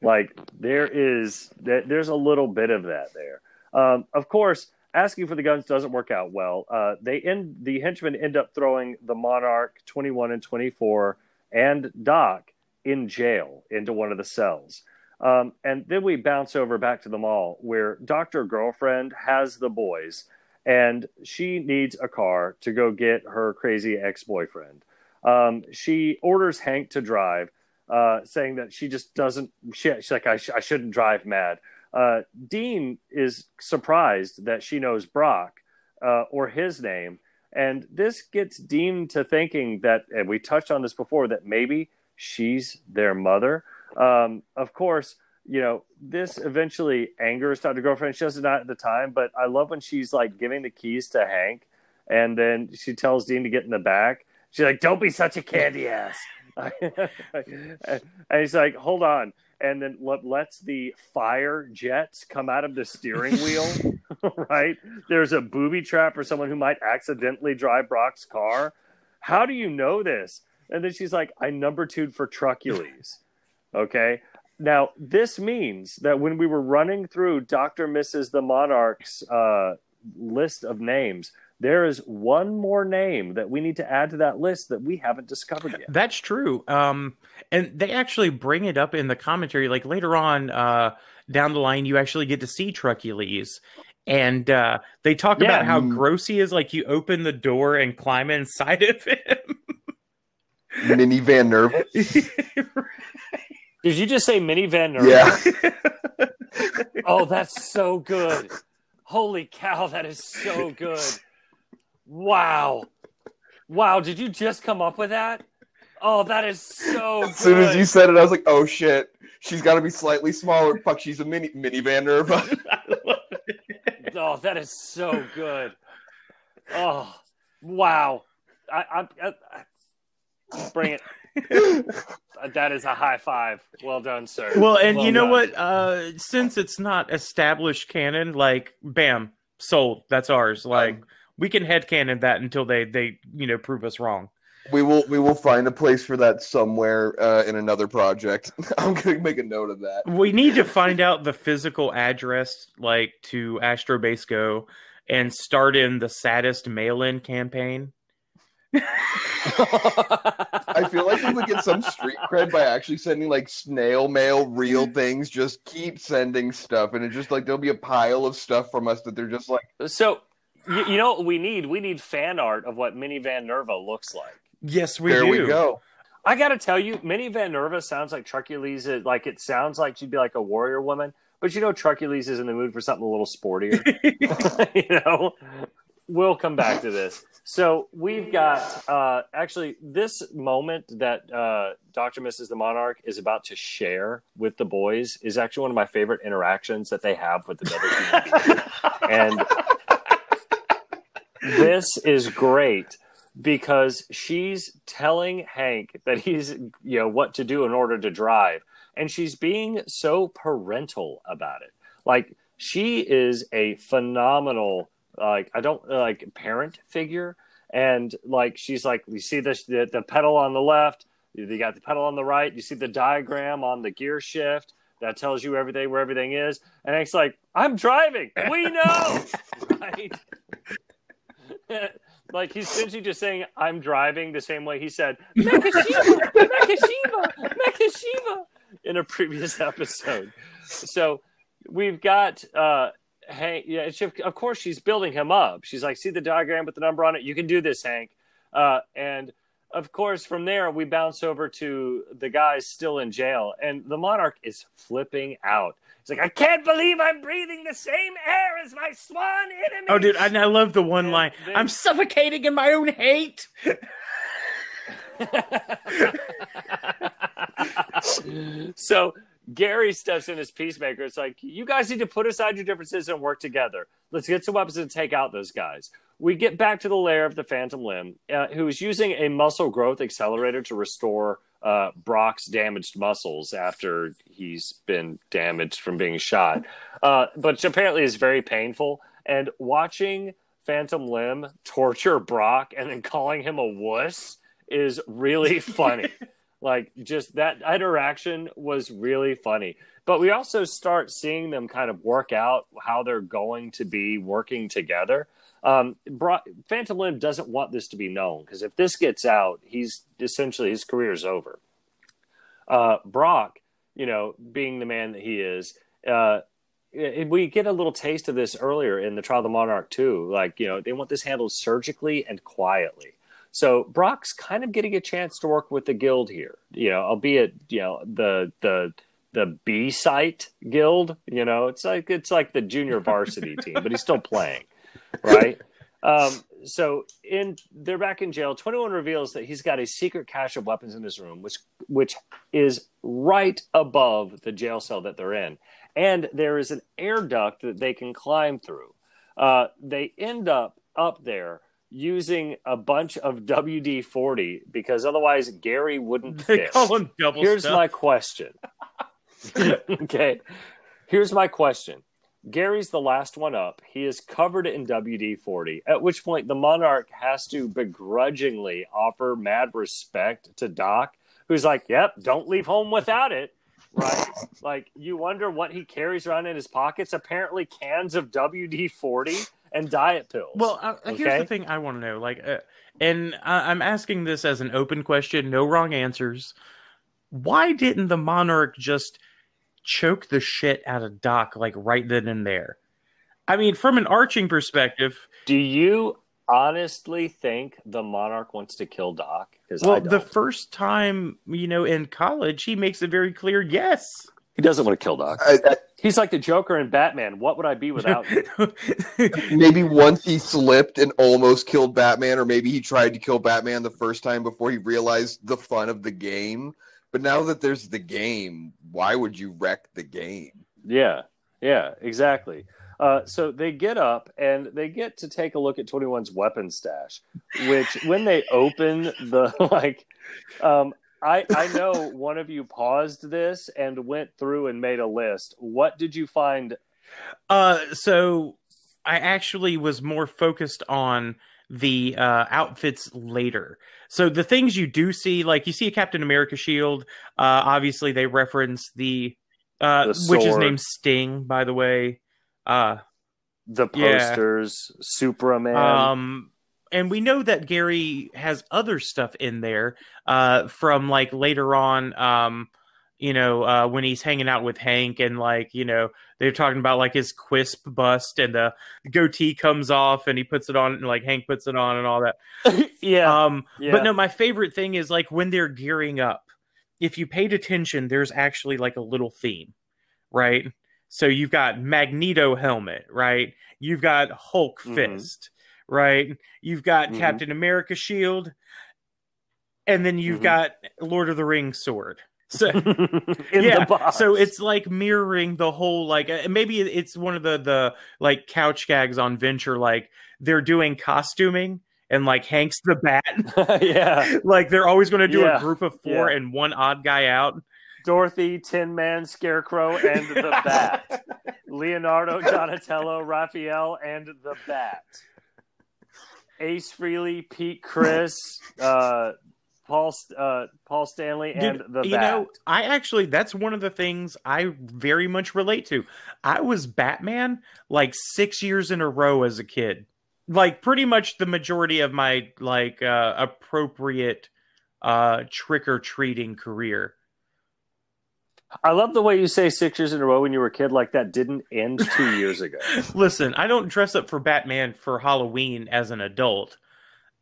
like there is there- there's a little bit of that there. Um, of course, asking for the guns doesn't work out well. Uh, they end the henchmen end up throwing the Monarch 21 and 24 and Doc in jail into one of the cells. Um, and then we bounce over back to the mall where Dr. Girlfriend has the boys and she needs a car to go get her crazy ex boyfriend. Um, she orders Hank to drive, uh, saying that she just doesn't, she, she's like, I, sh- I shouldn't drive mad. Uh, Dean is surprised that she knows Brock uh, or his name. And this gets Dean to thinking that, and we touched on this before, that maybe she's their mother. Um, of course, you know, this eventually angers Dr. Girlfriend. She does it not at the time, but I love when she's like giving the keys to Hank and then she tells Dean to get in the back. She's like, don't be such a candy ass. and he's like, hold on. And then let, lets the fire jets come out of the steering wheel, right? There's a booby trap for someone who might accidentally drive Brock's car. How do you know this? And then she's like, I number two for Trucules. Okay. Now, this means that when we were running through Dr. Mrs. the Monarch's uh, list of names, there is one more name that we need to add to that list that we haven't discovered yet. That's true. Um, and they actually bring it up in the commentary. Like later on, uh, down the line, you actually get to see Trucules. And uh, they talk Yeah. about how gross he is. Like you open the door and climb inside of him. Minivan Nerva. Did you just say minivan? Nerva? Yeah. Oh, that's so good. Holy cow, that is so good. Wow. Wow, did you just come up with that? Oh, that is so As soon as you said it, I was like, "Oh shit, she's got to be slightly smaller." Fuck, she's a mini minivan Nerva. Oh, that is so good. Oh, wow. I, I, I, I bring it. That is a high five. Well done, sir. well, and you know done. what? Uh, since it's not established canon, like, bam, sold. That's ours. Like, Um, we can headcanon that until they, they, you know, prove us wrong. we will we will find a place for that somewhere uh, in another project. I'm gonna make a note of that. We need to find out the physical address, like to Astro Base Go, and start in the saddest mail-in campaign. I feel like we would get some street cred by actually sending like snail mail, real things. Just keep sending stuff, and it's just like there'll be a pile of stuff from us that they're just like. So, you, you know what we need? We need fan art of what Minnie Minivan Nerva looks like. Yes, we do. there do. we go. I got to tell you, Minnie Van Nerva sounds like Trucules. It- uh, Like it sounds like she'd be like a warrior woman, but you know, Trucules is in the mood for something a little sportier. you know, we'll come back to this. So we've got uh, actually this moment that uh, Doctor Mrs. the Monarch is about to share with the boys is actually one of my favorite interactions that they have with another human and this is great because she's telling Hank that he's you know what to do in order to drive and she's being so parental about it like she is a phenomenal like I don't like parent figure. And like she's like you see this the, the pedal on the left you got the pedal on the right you see the diagram on the gear shift that tells you everything where everything is. And Hank's like I'm driving we know right? Like he's essentially just saying I'm driving the same way he said Makashiva, Makashiva, Makashiva in a previous episode. So we've got uh Hank yeah, she, of course she's building him up. She's like, see the diagram with the number on it? You can do this, Hank. Uh and of course, from there we bounce over to the guys still in jail, and the monarch is flipping out. He's like, I can't believe I'm breathing the same air as my swan enemy. Oh, dude, and I love the one And line. then- I'm suffocating in my own hate. so Gary steps in as peacemaker. It's like, you guys need to put aside your differences and work together. Let's get some weapons and take out those guys. We get back to the lair of the Phantom Limb, uh, who is using a muscle growth accelerator to restore uh, Brock's damaged muscles after he's been damaged from being shot, uh, but apparently is very painful. And watching Phantom Limb torture Brock and then calling him a wuss is really funny. like just that interaction was really funny. But we also start seeing them kind of work out how they're going to be working together. Um, Phantom Limb doesn't want this to be known because if this gets out, he's essentially his career is over. Uh, Brock, you know, being the man that he is, uh, we get a little taste of this earlier in the Trial of the Monarch too. Like, you know, they want this handled surgically and quietly. So Brock's kind of getting a chance to work with the guild here, you know, albeit you know the the the B site guild. You know, it's like it's like the junior varsity team, but he's still playing, right? Um, so in they're back in jail. Twenty one reveals that he's got a secret cache of weapons in his room, which which is right above the jail cell that they're in, and there is an air duct that they can climb through. Uh, they end up up there using a bunch of WD forty because otherwise Gary wouldn't They call him double Here's stuff. my question. okay. Here's my question. Gary's the last one up. He is covered in WD 40, at which point the Monarch has to begrudgingly offer mad respect to Doc, who's like, Yep, don't leave home without it. Right? like, you wonder what he carries around in his pockets. Apparently, cans of WD 40 and diet pills. Well, uh, here's Okay. the thing I want to know. Like, uh, and I I'm asking this as an open question, no wrong answers. Why didn't the monarch just choke the shit out of Doc like right then and there? I mean, from an arching perspective, do you honestly think the Monarch wants to kill Doc? Well, the first time you know in college, he makes it very clear, yes. He doesn't want to kill Doc. I, I, He's like the Joker in Batman. What would I be without you? maybe once he slipped and almost killed Batman, or maybe he tried to kill Batman the first time before he realized the fun of the game. But now that there's the game, why would you wreck the game? yeah, yeah, exactly. Uh, so they get up and they get to take a look at 21's weapon stash, which when they open the like, um, I I know one of you paused this and went through and made a list. What did you find? Uh, so I actually was more focused on the uh, outfits later. So the things you do see, like you see a Captain America shield. Uh, obviously, they reference the, uh, The which is named Sting, by the way. Uh, The Yeah. posters, Superman. um, and we know that Gary has other stuff in there uh, from like later on. Um, you know, uh, when he's hanging out with Hank and like, you know, they're talking about like his quisp bust and the goatee comes off and he puts it on and like Hank puts it on and all that. yeah, Um, yeah. but no, my favorite thing is like when they're gearing up. If you paid attention, there's actually like a little theme, right? So you've got Magneto helmet, right? You've got Hulk Mhm. fist, right? You've got Mhm. Captain America shield, and then you've Mhm. got Lord of the Rings sword. So in yeah, the box. so it's like mirroring the whole like maybe it's one of the the like couch gags on Venture like they're doing costuming and like Hank's the bat yeah. like they're always going to do Yeah, a group of four yeah. and one odd guy out. Dorothy, Tin Man, Scarecrow, and the Bat. Leonardo, Donatello, Raphael, and the Bat. Ace Frehley, Pete Criss, uh, Paul, uh, Paul Stanley, and Dude, the you Bat. know, I actually that's one of the things I very much relate to. I was Batman like 6 years in a row as a kid. Like pretty much the majority of my like uh appropriate uh trick or treating career. I love the way you say six years in a row when you were a kid, like that didn't end two years ago. Listen, I don't dress up for Batman for Halloween as an adult.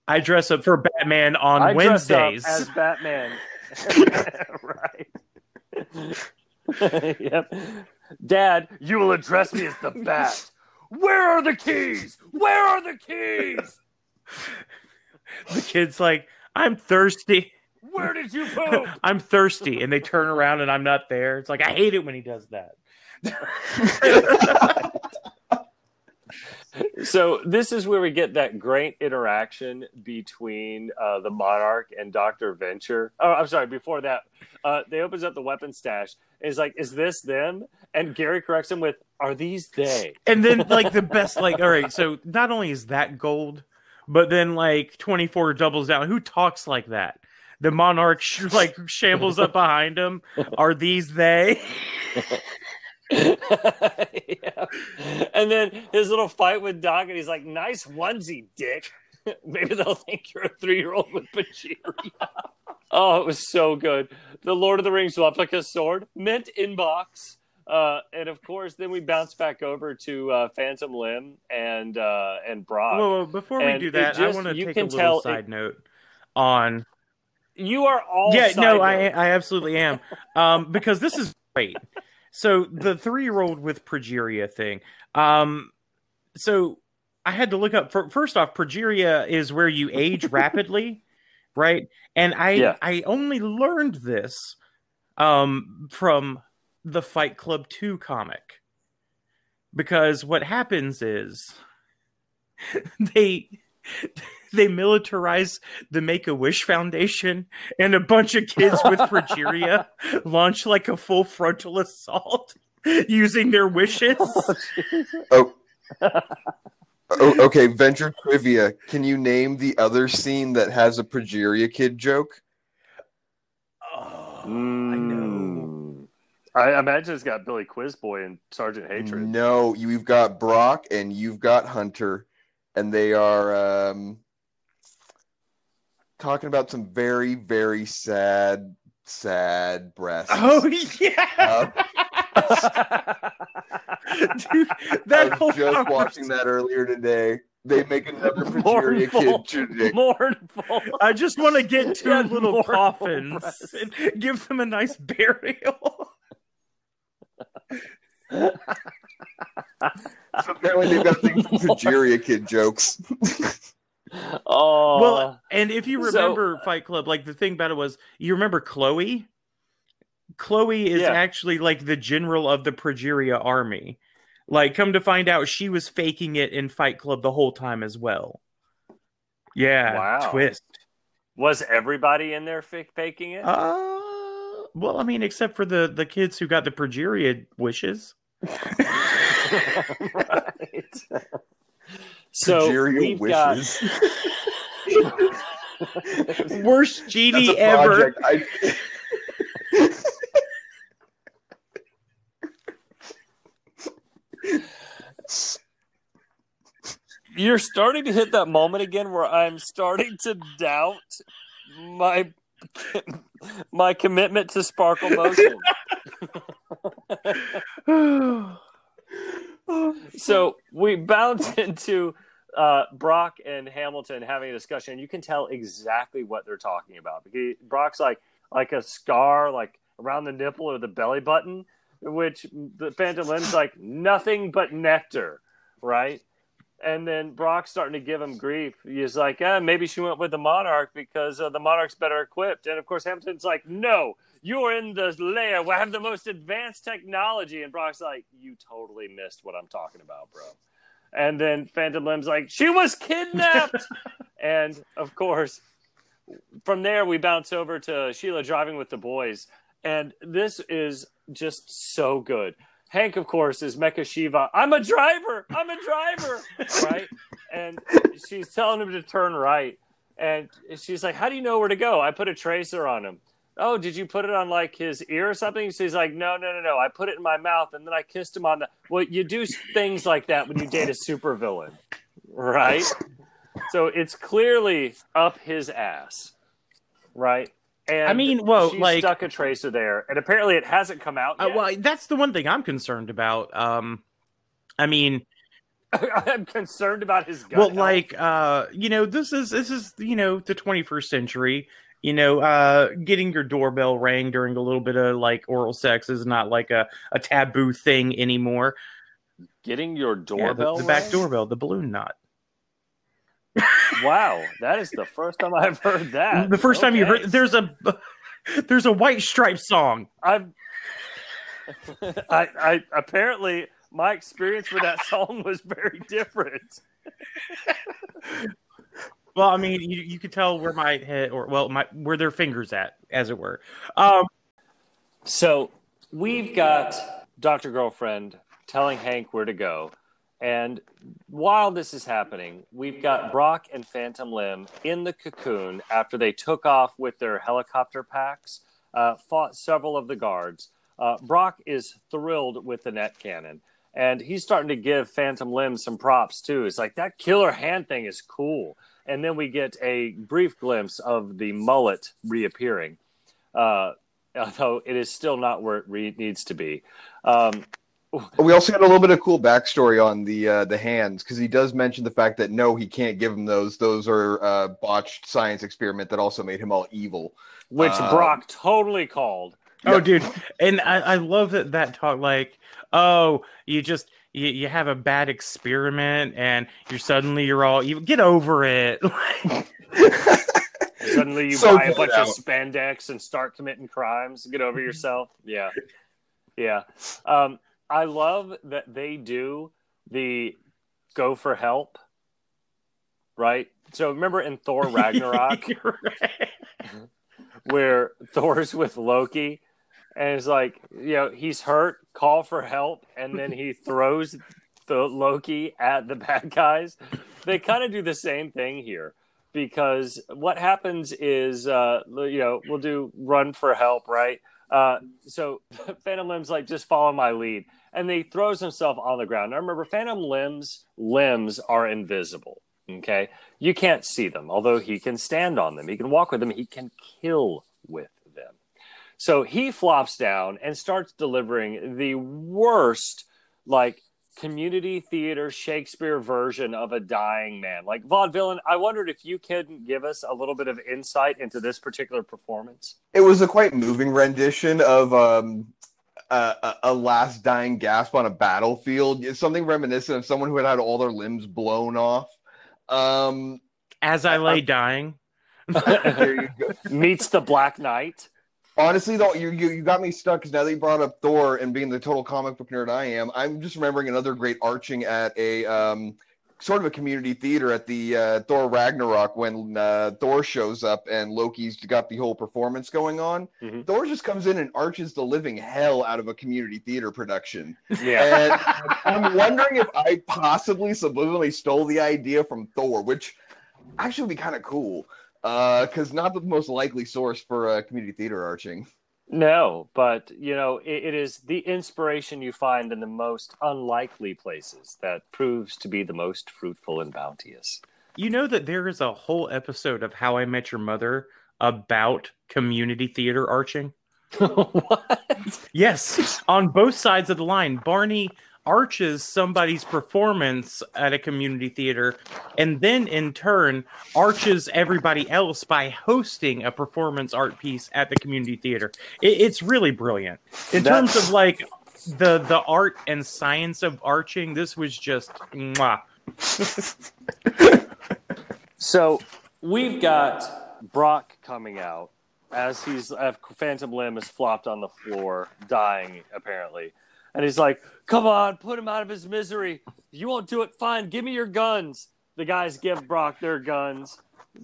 I dress up for Batman on I Wednesdays. as Batman. right. yep. Dad, you will address me as the Bat. Where are the keys? Where are the keys? the kid's like, I'm thirsty. Where did you poop? I'm thirsty, and they turn around and I'm not there. It's like I hate it when he does that. so this is where we get that great interaction between uh, the monarch and Doctor Venture. Oh, I'm sorry. Before that, uh, they opens up the weapon stash. And he's like, "Is this them?" And Gary corrects him with, "Are these they?" And then like the best, like all right. So not only is that gold, but then like 24 doubles down. Who talks like that? The monarch sh- like shambles up behind him. Are these they? yeah. And then his little fight with Doc, and he's like, "Nice onesie, Dick." Maybe they'll think you're a three-year-old with progeria. oh, it was so good. The Lord of the Rings replica sword, mint in box. Uh, and of course, then we bounce back over to uh, Phantom Limb and uh, and Brock. Whoa, whoa, before we And do it that, I want to take a little tell side it- note on. You are all yeah, side no, I. I absolutely am. Um, because this is great. So the three-year-old with progeria thing. Um, so I had to look up. For, first off, progeria is where you age rapidly, right? And I Yeah. I only learned this um from the Fight Club 2 comic. Because what happens is they they militarize the Make a Wish Foundation, and a bunch of kids with progeria launch like a full frontal assault using their wishes. Oh. oh, okay. Venture trivia. Can you name the other scene that has a progeria kid joke? Oh, I know. Mm. I imagine it's got Billy Quizboy and Sergeant Hatred. No, you've got Brock and you've got Hunter, and they are um, talking about some very, very sad, sad breasts. Oh yeah, dude, that I whole was just watching that earlier today. They make another progeria Mournful. kid today. Mournful. I just want to get two Yeah, little coffins breasts. and give them a nice burial. So apparently they've got things from progeria kid jokes. Oh, well, and if you so- remember Fight Club, like the thing about it was, you remember Chloe. Chloe is Yeah. actually like the general of the Progeria army. Like, come to find out, she was faking it in Fight Club the whole time as well. Yeah, Wow. twist. was everybody in there faking it? Uh, well, I mean, except for the the kids who got the Progeria wishes. right. So progeria we've wishes. got Worst That's genie a ever. I... you're starting to hit that moment again where I'm starting to doubt my my commitment to sparkle motion. so we bounce into uh, Brock and Hamilton having a discussion. You can tell exactly what they're talking about because Brock's like like a scar like around the nipple or the belly button, which the Phantom Limb's like nothing but nectar, right? And then Brock's starting to give him grief. He's like, eh, maybe she went with the Monarch because uh, the Monarch's better equipped. And of course, Hamilton's like, no, you're in the lair where I have the most advanced technology. And Brock's like, you totally missed what I'm talking about, bro. And then Phantom Limb's like, she was kidnapped. and of course, from there, we bounce over to Sheila driving with the boys. And this is just so good. Hank, of course, is Mecha Shiva. I'm a driver. I'm a driver. right? And she's telling him to turn right. And she's like, How do you know where to go? I put a tracer on him. Oh, did you put it on like his ear or something? So he's like, No, no, no, no. I put it in my mouth and then I kissed him on the. Well, you do things like that when you date a supervillain, right? So it's clearly up his ass, right? And I mean, whoa, she like- stuck a tracer there, and apparently it hasn't come out Uh, well, that's the one thing I'm concerned about. Um, I mean, I'm concerned about his gut. well, health. like, uh, you know, this is this is you know the 21st century. You know, uh, getting your doorbell rang during a little bit of like oral sex is not like a, a taboo thing anymore. getting your Yeah, the- doorbell, the, back doorbell, the balloon knot. wow, that is the first time I've heard that. the first time you heard there's a there's a white stripe song. I've I, I apparently my experience with that song was very different. Well, I mean, you, you could tell where my head or well, my where their fingers at, as it were. Um, So we've got Dr. Girlfriend telling Hank where to go. And while this is happening, we've got Brock and Phantom Limb in the cocoon after they took off with their helicopter packs, uh, fought several of the guards. Uh, Brock is thrilled with the net cannon. And he's starting to give Phantom Limb some props too. It's like that killer hand thing is cool. And then we get a brief glimpse of the mullet reappearing. Uh, although it is still not where it re- needs to be. Um, We also got a little bit of cool backstory on the uh, the hands because he does mention the fact that no, he can't give him those. Those are uh, botched science experiment that also made him all evil. which Uh, Brock totally called. Oh, dude, and I, I love that that talk. Like, oh, you just you, you have a bad experiment, and you're suddenly you're all you get over it. Suddenly you So buy a good bunch of out. spandex and start committing crimes. Get over yourself. Yeah, yeah. Um, I love that they do the go for help. Right. So remember in Thor Ragnarok. Right. where Thor's with Loki and it's like, you know, he's hurt, call for help, and then he throws the Loki at the bad guys. They kind of do the same thing here because what happens is, uh, you know, we'll do run for help, right? Uh, so Phantom Limb's like, just follow my lead. And he throws himself on the ground. Now remember, Phantom Limb's limbs are invisible. Okay. You can't see them, although he can stand on them. He can walk with them. He can kill with. So he flops down and starts delivering the worst, like, community theater Shakespeare version of a dying man. Like, Vaudevillain, I wondered if you can give us a little bit of insight into this particular performance. It was a quite moving rendition of um, a, a, a last dying gasp on a battlefield. It's something reminiscent of someone who had had all their limbs blown off. Um, As I lay dying. there you go. Meets the Black Knight. Honestly, though, you, you you got me stuck because now that you brought up Thor and being the total comic book nerd I am, I'm just remembering another great arching at a um, sort of a community theater at the uh, Thor Ragnarok when uh, Thor shows up and Loki's got the whole performance going on. Mhm. Thor just comes in and arches the living hell out of a community theater production. Yeah. And I'm wondering if I possibly subliminally stole the idea from Thor, which actually would be kind of cool. Because not the most likely source for uh, community theater arching. No, but you know, it, it is the inspiration you find in the most unlikely places that proves to be the most fruitful and bounteous. You know that there is a whole episode of How I Met Your Mother about community theater arching? what? Yes, on both sides of the line. Barney arches somebody's performance at a community theater and then in turn arches everybody else by hosting a performance art piece at the community theater. It, it's really brilliant. In terms of like the the art and science of arching, this was just mwah. So we've got Brock coming out as he's Phantom Limb is flopped on the floor, dying apparently, and he's like, "Come on, put him out of his misery. You won't do it. Fine, give me your guns." The guys give Brock their guns.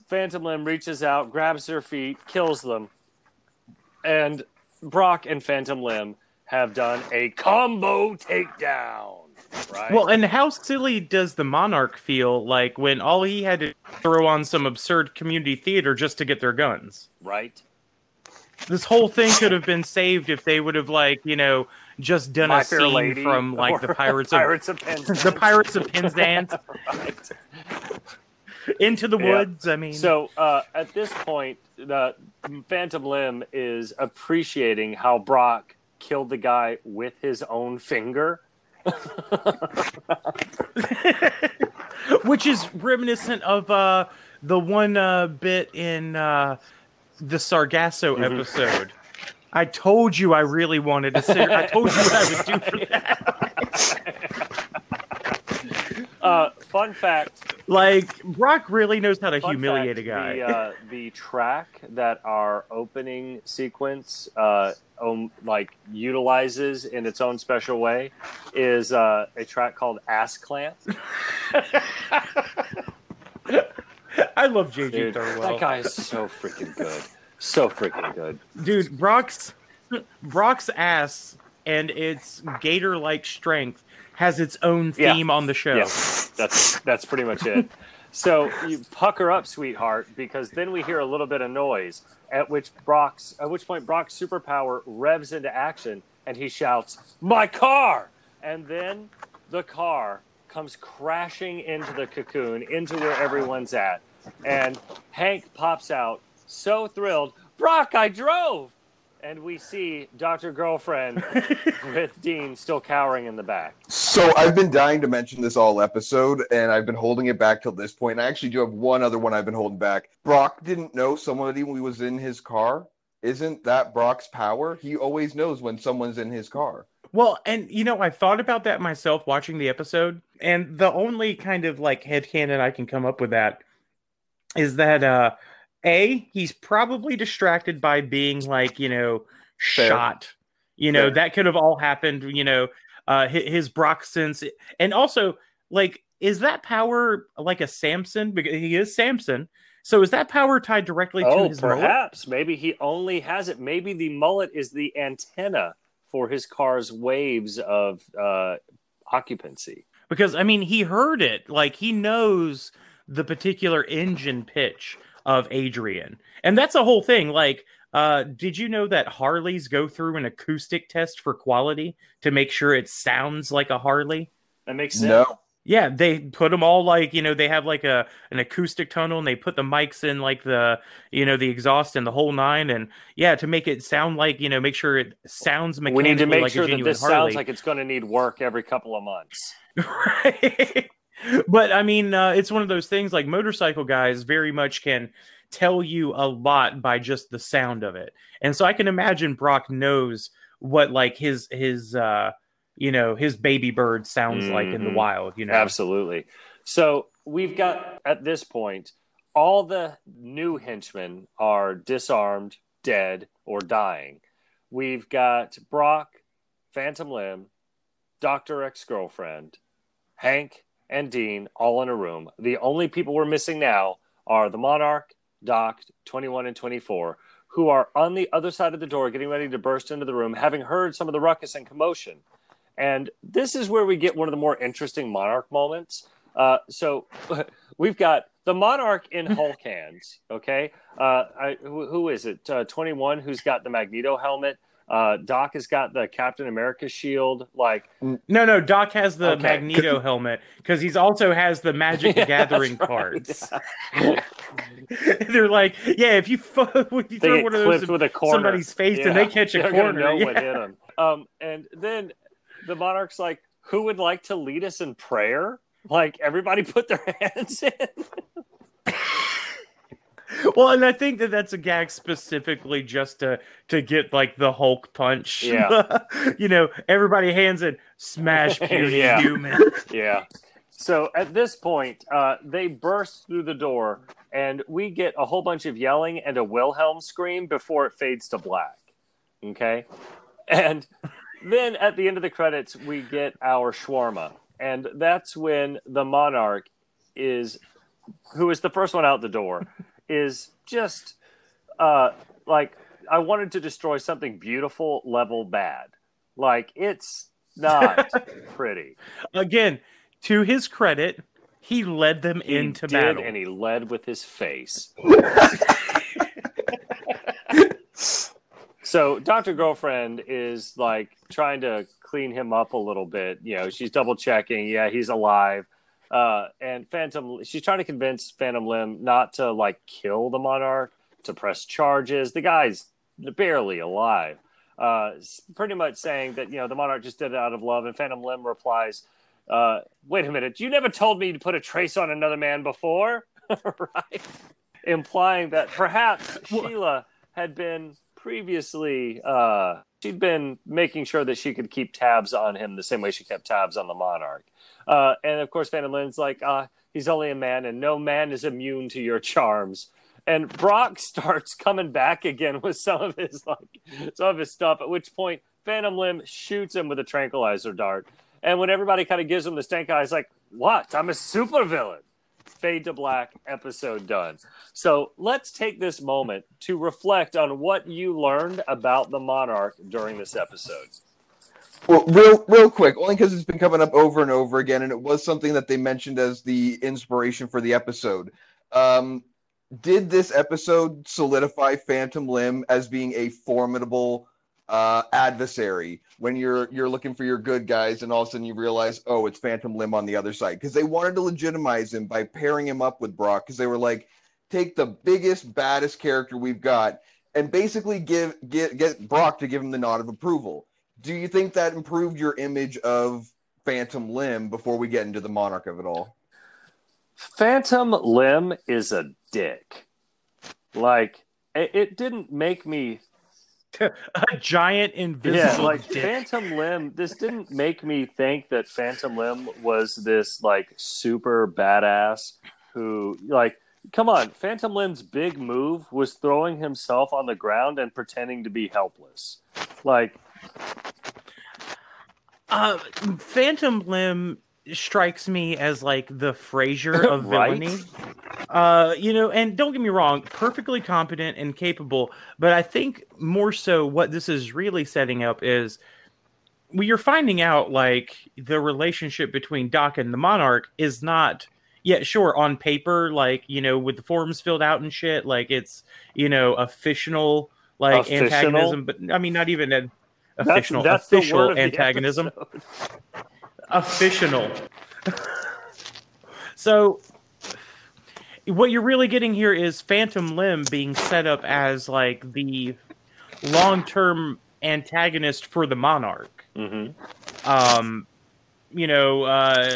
Phantom Limb reaches out, grabs their feet, kills them, and Brock and Phantom Limb have done a combo takedown. Right. Well, and how silly does the monarch feel like when all he had to throw on some absurd community theater just to get their guns? right. This whole thing could have been saved if they would have like, you know, just done My a scene Lady from like the or Pirates of of the Pirates of Penzance Right. into the Yeah. woods. I mean, So uh, at this point, the Phantom Limb is appreciating how Brock killed the guy with his own finger. which is reminiscent of uh the one uh bit in uh the Sargasso Mhm. episode. I told you I really wanted to say I told you what I would do for that. Uh, fun fact: like Brock really knows how to humiliate fact, a guy. The, uh, the track that our opening sequence uh, um, like utilizes in its own special way is uh, a track called Ass Clamp. I love JJ Dude, Thirlwell. that guy is so freaking good. So freaking good. Dude, Brock's Brock's ass and its gator-like strength has its own Yeah. theme on the show. Yeah, that's that's pretty much it. So you pucker up, sweetheart, because then we hear a little bit of noise. At which Brock's at which point Brock's superpower revs into action, and he shouts, "My car!" And then the car comes crashing into the cocoon, into where everyone's at, and Hank pops out, so thrilled. Brock, I drove. And we see Dr. Girlfriend with Dean still cowering in the back. So I've been dying to mention this all episode, and I've been holding it back till this point. I actually do have one other one I've been holding back. Brock didn't know somebody was in his car. Isn't that Brock's power? He always knows when someone's in his car. Well, and you know, I thought about that myself watching the episode, and the only kind of like headcanon I can come up with that is that uh A, he's probably distracted by being like, you know, Fair. shot. You know, Fair. that could have all happened, you know, uh hi- his Brock sense and also like is that power like a Samson? Because he is Samson. So is that power tied directly to Oh, his mullet? perhaps. Maybe he only has it. Maybe the mullet is the antenna for his car's waves of uh, occupancy. because I mean he heard it like he knows the particular engine pitch of Adrian and that's a whole thing like uh did you know that Harleys go through an acoustic test for quality to make sure it sounds like a Harley That makes sense. No. yeah they put them all like you know they have like a an acoustic tunnel and they put the mics in like the you know the exhaust and the whole nine and yeah to make it sound like you know make sure it sounds We need to make like sure that this Harley. sounds like it's going to need work every couple of months. Right. But I mean, uh, it's one of those things like motorcycle guys very much can tell you a lot by just the sound of it. And so I can imagine Brock knows what like his his uh you know his baby bird sounds like in the Mhm. wild, you know. Absolutely. So we've got at this point all the new henchmen are disarmed, dead, or dying. We've got Brock, Phantom Limb, Doctor Ex Girlfriend, Hank, and Dean all in a room. The only people we're missing now are the Monarch, Doc, 21, and 24, who are on the other side of the door getting ready to burst into the room, having heard some of the ruckus and commotion. And this is where we get one of the more interesting Monarch moments. Uh, so we've got the Monarch in Hulk hands. Okay, uh, I, who, who is it? Uh, Twenty one, who's got the Magneto helmet. Uh, Doc has got the Captain America shield. Like, No, no, Doc has the Okay. Magneto helmet because he's also has the Magic Yeah, Gathering that's right. cards. They're like, yeah, if you, fu- if you throw one of those with a somebody's face and they catch a they're corner, know yeah. what hit them. Um, and then the Monarch's like, "Who would like to lead us in prayer?" Like everybody put their hands in. Well, and I think that that's a gag specifically just to to get like the Hulk punch. Yeah. you know, everybody hands it smash Yeah. human. yeah. So at this point, uh, they burst through the door, and we get a whole bunch of yelling and a Wilhelm scream before it fades to black. Okay, and then at the end of the credits, we get our shawarma, and that's when the monarch is, who is the first one out the door, is just uh, like I wanted to destroy something beautiful level bad. Like it's not pretty. Again, to his credit, he led them He into did, battle. and he led with his face. so Dr. Girlfriend is like trying to clean him up a little bit. You know, she's double checking. Yeah, he's alive. Uh, and Phantom, she's trying to convince Phantom Limb not to like kill the Monarch, to press charges. The guy's barely alive. Uh, pretty much saying that you know the Monarch just did it out of love. And Phantom Limb replies, uh, "Wait a minute, you never told me to put a trace on another man before, right?" Implying that perhaps Sheila had been previously uh, she'd been making sure that she could keep tabs on him the same way she kept tabs on the monarch. Uh, and of course, Phantom Limb's like, uh, he's only a man, and no man is immune to your charms. And Brock starts coming back again with some of his like some of his stuff. At which point, Phantom Limb shoots him with a tranquilizer dart. And when everybody kind of gives him the stank eye, he's like, "What? I'm a supervillain." Fade to black. Episode done. So let's take this moment to reflect on what you learned about the Monarch during this episode. Well, real, real quick, only because it's been coming up over and over again, and it was something that they mentioned as the inspiration for the episode. Um, did this episode solidify Phantom Limb as being a formidable uh, adversary when you're you're looking for your good guys, and all of a sudden you realize, oh, it's Phantom Limb on the other side because they wanted to legitimize him by pairing him up with Brock because they were like, take the biggest, baddest character we've got and basically give get get Brock to give him the nod of approval. Do you think that improved your image of Phantom Limb before we get into the monarch of it all? Phantom Limb is a dick. Like it, it didn't make me a giant invisible yeah, like dick. Phantom Limb. This didn't make me think that Phantom Limb was this like super badass who like. Come on, Phantom Limb's big move was throwing himself on the ground and pretending to be helpless. Like, Uh, Phantom Limb strikes me as like the Frasier of Right? villainy. Uh, you know, and don't get me wrong, perfectly competent and capable, but I think more so what this is really setting up is we are finding out like the relationship between Doc and the Monarch is not yeah, sure, on paper, like, you know, with the forms filled out and shit, like it's, you know, a fictional like antagonism, but I mean not even that's, official that's the official word of the antagonism official. so what you're really getting here is Phantom Limb being set up as like the long-term antagonist for the Monarch. Mhm. Um you know, uh,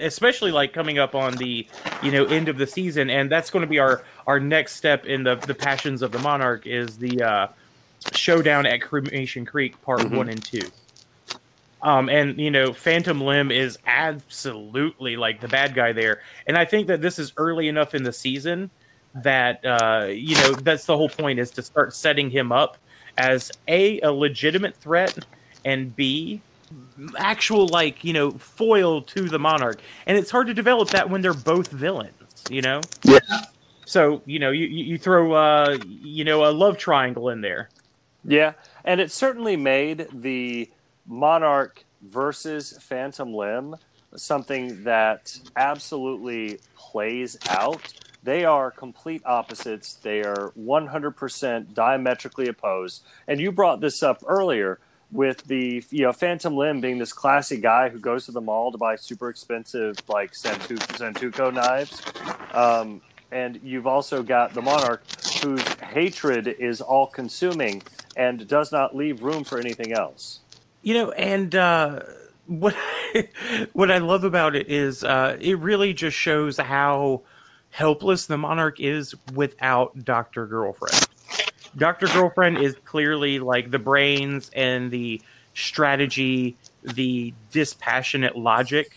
especially like coming up on the, you know, end of the season, and that's going to be our our next step in the the passions of the monarch is the uh, showdown at Cremation Creek, part Mhm. one and two. Um, and you know, Phantom Limb is absolutely like the bad guy there, and I think that this is early enough in the season that uh, you know that's the whole point is to start setting him up as a a legitimate threat, and b actual like you know foil to the monarch and it's hard to develop that when they're both villains you know Yeah. so you know you you you throw uh you know a love triangle in there Yeah, and it certainly made the Monarch versus Phantom Limb something that absolutely plays out. They are complete opposites. They are 100% diametrically opposed. And you brought this up earlier with the you know Phantom Limb being this classy guy who goes to the mall to buy super expensive like Santu- Santoku knives. Um, and you've also got the Monarch whose hatred is all consuming and does not leave room for anything else. you know and uh what what i love about it is uh it really just shows how helpless the monarch is without dr girlfriend dr girlfriend is clearly like the brains and the strategy the dispassionate logic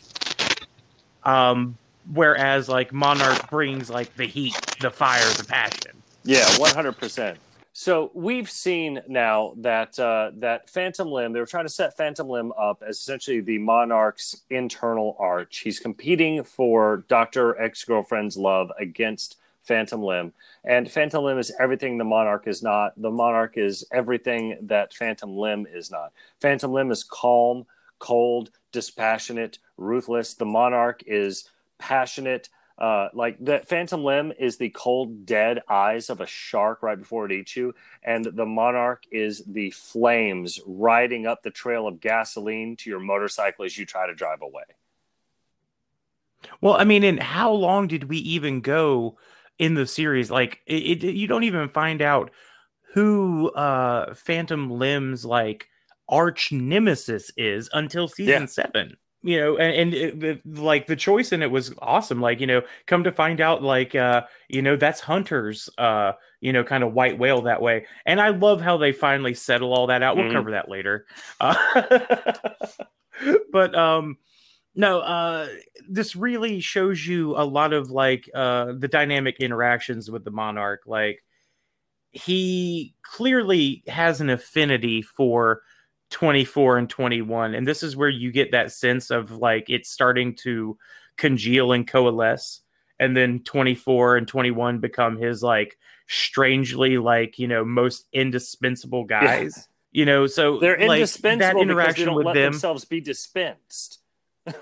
um whereas like monarch brings like the heat the fire the passion Yeah, one hundred percent. So we've seen now that uh, that Phantom Limb. They were trying to set Phantom Limb up as essentially the Monarch's internal arch. He's competing for Doctor Ex Girlfriend's love against Phantom Limb, and Phantom Limb is everything the Monarch is not. The Monarch is everything that Phantom Limb is not. Phantom Limb is calm, cold, dispassionate, ruthless. The Monarch is passionate. Uh, like the Phantom Limb is the cold, dead eyes of a shark right before it eats you, and the Monarch is the flames riding up the trail of gasoline to your motorcycle as you try to drive away. Well, I mean, and how long did we even go in the series? Like, it, it, you don't even find out who uh Phantom Limb's like arch nemesis is until season Yeah. seven. You know, and, and it, the, like the choice in it was awesome. Like, you know, come to find out, like, uh, you know, that's Hunter's, uh, you know, kind of white whale that way. And I love how they finally settle all that out. We'll Mhm. cover that later. Uh, but um, no, uh, this really shows you a lot of like uh the dynamic interactions with the monarch. Like, he clearly has an affinity for 24 and 21 and this is where you get that sense of like it's starting to congeal and coalesce and then 24 and 21 become his like strangely like you know most indispensable guys you know so They're like, indispensable that because they don't with let them themselves be dispensed.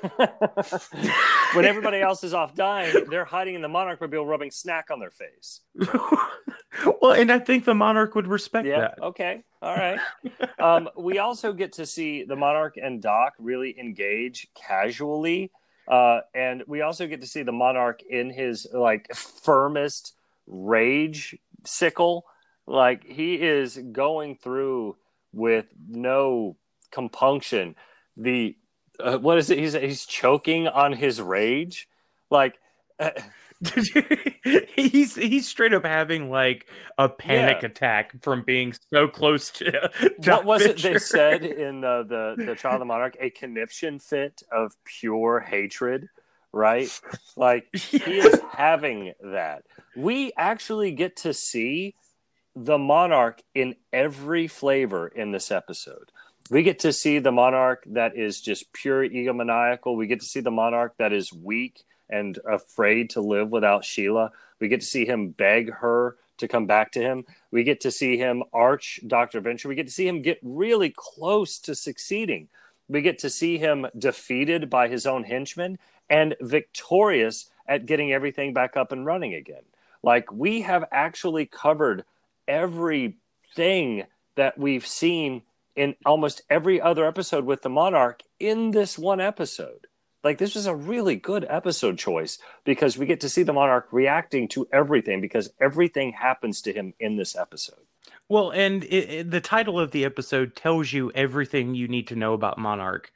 when everybody else is off dying, they're hiding in the monarch mobile, rubbing snack on their face. well and i think the monarch would respect Yeah. that Okay. All right. Um, we also get to see the Monarch and Doc really engage casually, uh, and we also get to see the Monarch in his like firmest rage sickle. Like he is going through with no compunction. The uh, what is it? He's he's choking on his rage. Like. Uh, he's he's straight up having like a panic Yeah. attack from being so close to what Doc was it they said in uh, the, the the child of the monarch? A conniption fit of pure hatred right? Like he is having that. We actually get to see the monarch in every flavor in this episode. We get to see the monarch that is just pure egomaniacal. We get to see the monarch that is weak and afraid to live without sheila we get to see him beg her to come back to him we get to see him arch Dr. Venture. We get to see him get really close to succeeding. We get to see him defeated by his own henchmen and victorious at getting everything back up and running again. Like we have actually covered everything that we've seen in almost every other episode with the Monarch in this one episode. Like this was a really good episode choice because we get to see the Monarch reacting to everything because everything happens to him in this episode. Well, and it, it- the title of the episode tells you everything you need to know about Monarch.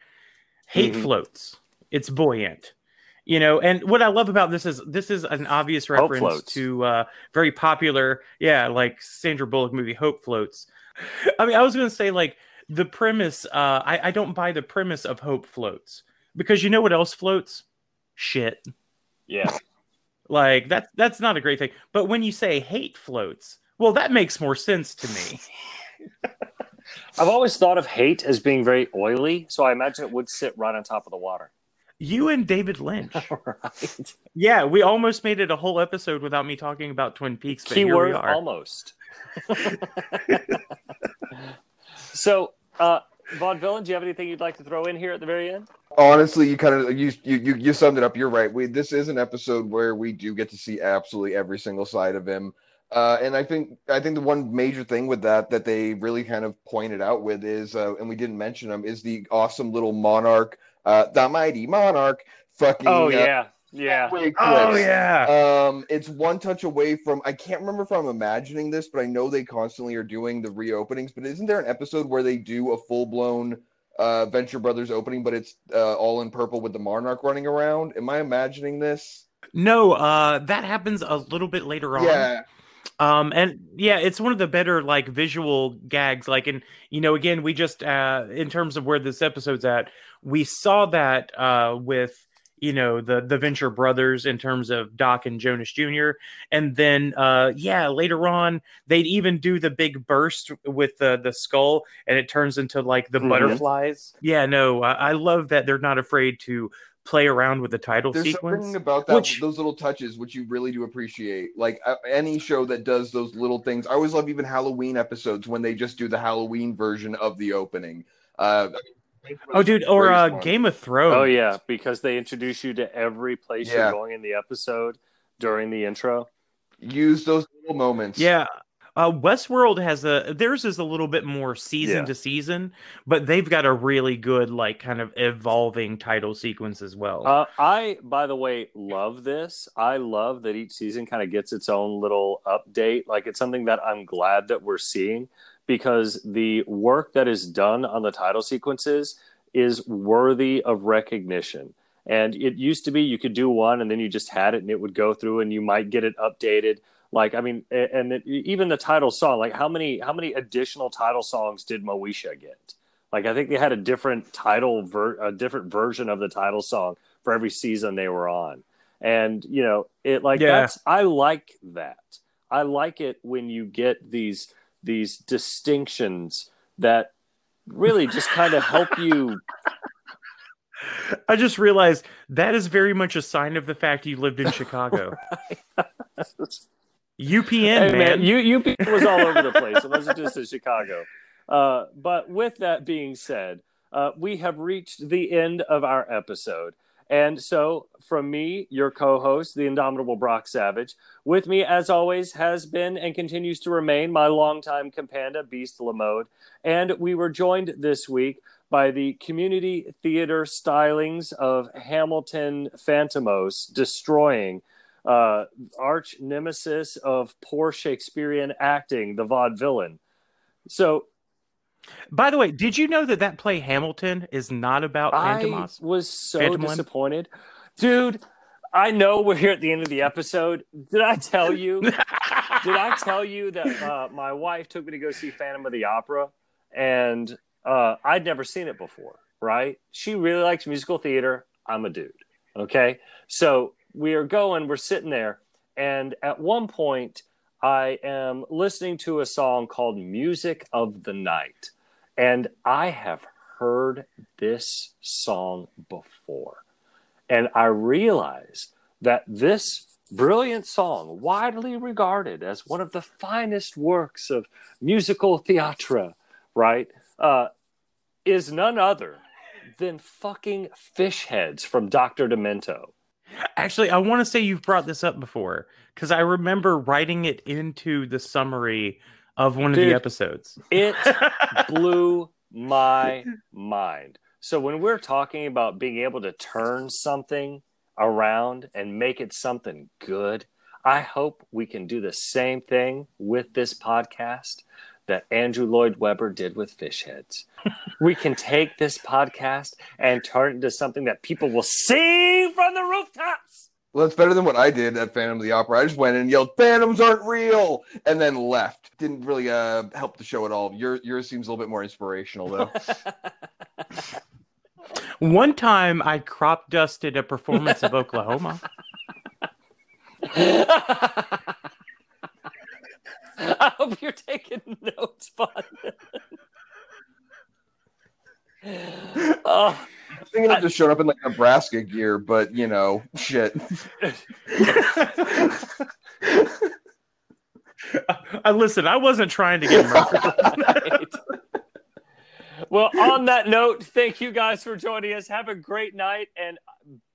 Hate Mhm. floats. It's buoyant. You know, and what I love about this is this is an obvious reference to uh very popular, yeah, like Sandra Bullock movie Hope Floats. I mean, I was gonna say like the premise, uh I, I don't buy the premise of Hope Floats because you know what else floats? Shit. Yeah. Like that's that's not a great thing. But when you say hate floats, well, that makes more sense to me. I've always thought of hate as being very oily, so I imagine it would sit right on top of the water. You and David Lynch. right. yeah, we almost made it a whole episode without me talking about Twin Peaks, but Keyword are. almost. so, uh, Vaudevillain, do you have anything you'd like to throw in here at the very end? Honestly, you kind of you, you you summed it up. You're right. We this is an episode where we do get to see absolutely every single side of him. Uh, and I think I think the one major thing with that that they really kind of pointed out with is, uh, and we didn't mention him, is the awesome little monarch, uh, the mighty monarch, fucking. Oh uh, yeah, yeah. Oh yeah. Um, it's one touch away from. I can't remember if I'm imagining this, but I know they constantly are doing the reopenings. But isn't there an episode where they do a full blown uh, Venture Brothers opening, but it's uh, all in purple with the Monarch running around? Am I imagining this? No, uh that happens a little bit later on. Yeah, Um and yeah, it's one of the better like visual gags like and you know again we just uh in terms of where this episode's at, we saw that uh with you know the the Venture brothers in terms of Doc and Jonas Jr. and then uh yeah, later on they'd even do the big burst with the the skull and it turns into like the Mhm. butterflies. Yeah, no, I, I love that they're not afraid to play around with the title there's sequence. something about that which- those little touches which you really do appreciate. Like uh, any show that does those little things. I always love even Halloween episodes when they just do the Halloween version of the opening. Uh, Oh, dude, or uh, Game of Thrones. Oh yeah, because they introduce you to every place Yeah. you're going in the episode during the intro. use those little moments. yeah. Uh, Westworld has a theirs is a little bit more season Yeah. to season, but they've got a really good like kind of evolving title sequence as well. Uh, I, by the way, love this. I love that each season kind of gets its own little update. Like it's something that I'm glad that we're seeing because the work that is done on the title sequences is worthy of recognition. And it used to be you could do one and then you just had it and it would go through and you might get it updated. Like I mean, and it, even the title song. Like how many how many additional title songs did Moesha get? Like I think they had a different title, ver- a different version of the title song for every season they were on. And you know, it like Yeah. that's I like that. I like it when you get these these distinctions that really just kind of help you I just realized that is very much a sign of the fact you lived in Chicago. UPN, Hey, man. you UP was all over the place. It wasn't just in Chicago. Uh, but with that being said, uh, we have reached the end of our episode. And so, from me, your co host, the indomitable Brock Savage, with me, as always, has been and continues to remain my longtime companda, Beast Lamode. And we were joined this week by the community theater stylings of Hamilton Fantomos destroying uh, arch nemesis of poor Shakespearean acting, the vaudevillain. So By the way, did you know that that play Hamilton is not about I was so Phantom disappointed, dude. I know we're here at the end of the episode. Did I tell you? did I tell you that uh, my wife took me to go see Phantom of the Opera, and uh, I'd never seen it before. Right? She really likes musical theater. I'm a dude. Okay, so we are going. We're sitting there, and at one point, I am listening to a song called "Music of the Night," and I have heard this song before. And I realize that this brilliant song, widely regarded as one of the finest works of musical theatre, right, uh, is none other than fucking fish heads from Dr. Demento. Actually, I want to say you've brought this up before because I remember writing it into the summary of one of Dude. the episodes. It blew my mind. So when we're talking about being able to turn something around and make it something good, I hope we can do the same thing with this podcast that Andrew Lloyd Webber did with Fish Heads. we can take this podcast and turn it into something that people will sing from the rooftops. Well, that's better than what I did at Phantom of the Opera. I just went and yelled, "Phantoms aren't real," and then left. Didn't really uh, help the show at all. Your yours seems a little bit more inspirational, though. One time I crop dusted a performance of Oklahoma. I hope you're taking notes, bud. oh, I'm thinking of just showing up in like Nebraska gear, but you know, shit. I, uh, listen, I wasn't trying to get murdered. right. Well, on that note, thank you guys for joining us. Have a great night and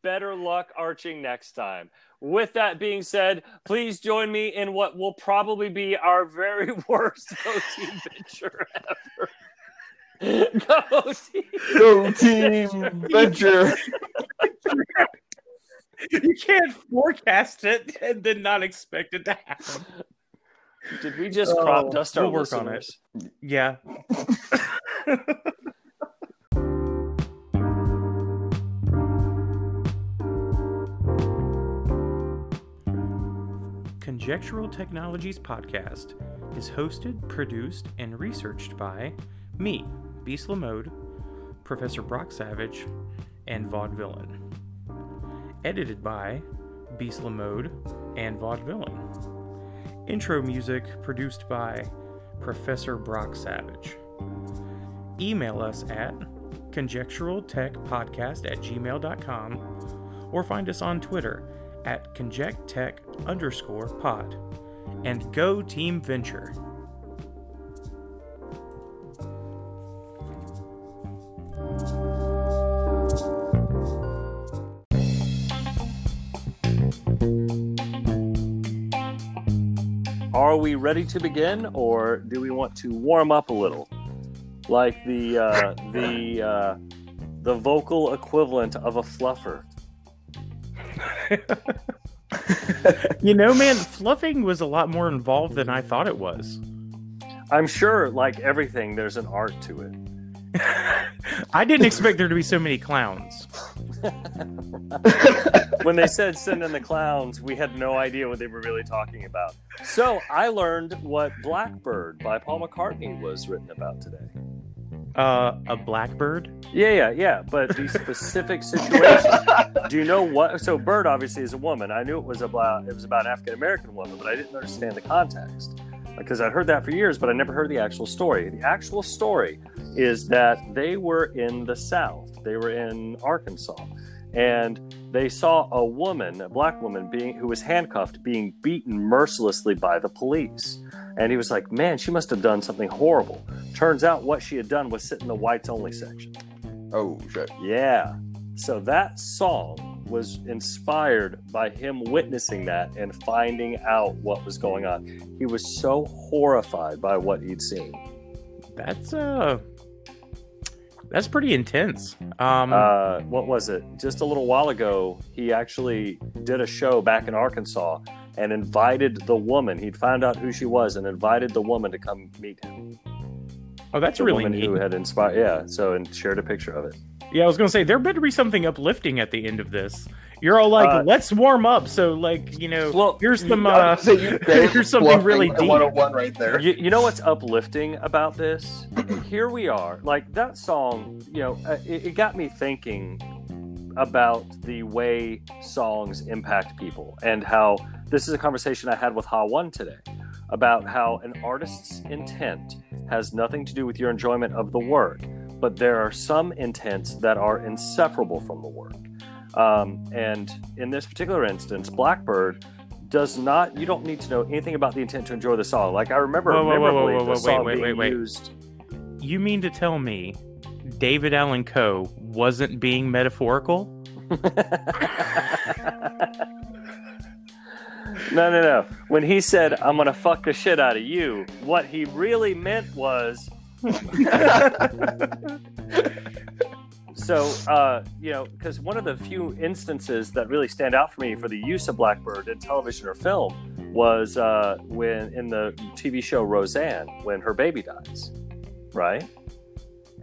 better luck arching next time. With that being said, please join me in what will probably be our very worst Go Team venture ever. Go Team! Go team venture. you can't forecast it and then not expect it to happen. Did we just oh. crop Oh, dust our we'll work on it. Yeah. Conjectural Technologies Podcast is hosted, produced, and researched by me, Beast Lamode, Professor Brock Savage, and Vaudevillain. Edited by Beast Lamode and Vaudevillain. Intro music produced by Professor Brock Savage. Email us at conjecturaltechpodcast at gmail.com or find us on Twitter at conjectech underscore pod. And go Team Venture. Are we ready to begin, or do we want to warm up a little, like the uh, the uh, the vocal equivalent of a fluffer? You know, man, fluffing was a lot more involved than I thought it was. I'm sure, like everything, there's an art to it. I didn't expect there to be so many clowns. when they said send in the clowns, we had no idea what they were really talking about. So I learned what Blackbird by Paul McCartney was written about today. Uh, a blackbird. Yeah, yeah, yeah. But the specific situation. Do you know what? So Bird obviously is a woman. I knew it was about it was about African American woman, but I didn't understand the context because I'd heard that for years, but I never heard the actual story. The actual story is that they were in the South. They were in Arkansas, and they saw a woman, a black woman, being who was handcuffed, being beaten mercilessly by the police. And he was like, "Man, she must have done something horrible." Turns out, what she had done was sit in the whites only section. Oh shit. Yeah. So that song was inspired by him witnessing that and finding out what was going on. He was so horrified by what he'd seen. That's uh, that's pretty intense. Um, Uh, what was it? Just a little while ago, he actually did a show back in Arkansas and invited the woman. He'd found out who she was and invited the woman to come meet him. oh, that's The really woman neat. who had inspired. Yeah. So and shared a picture of it. Yeah, I was gonna say there better be something uplifting at the end of this. You're all like, Uh, "Let's warm up." So, like, you know, Well, here's some. I Uh, would say you- there's here's something bluffing really at deep. 101 right there. You, you know what's uplifting about this? Here we are. Like that song, you know, uh, it, it got me thinking about the way songs impact people and how this is a conversation I had with Ha One today about how an artist's intent has nothing to do with your enjoyment of the work, but there are some intents that are inseparable from the work. Um, and in this particular instance, Blackbird does not. You don't need to know anything about the intent to enjoy the song. Like I remember Whoa, whoa, whoa, memorably whoa, whoa, the wait, song wait, being wait, wait. used. you mean to tell me David Allan Coe wasn't being metaphorical? No, no, no. When he said, I'm going to fuck the shit out of you, what he really meant was. so, uh, you know, because one of the few instances that really stand out for me for the use of Blackbird in television or film was uh, when in the TV show Roseanne, when her baby dies, right?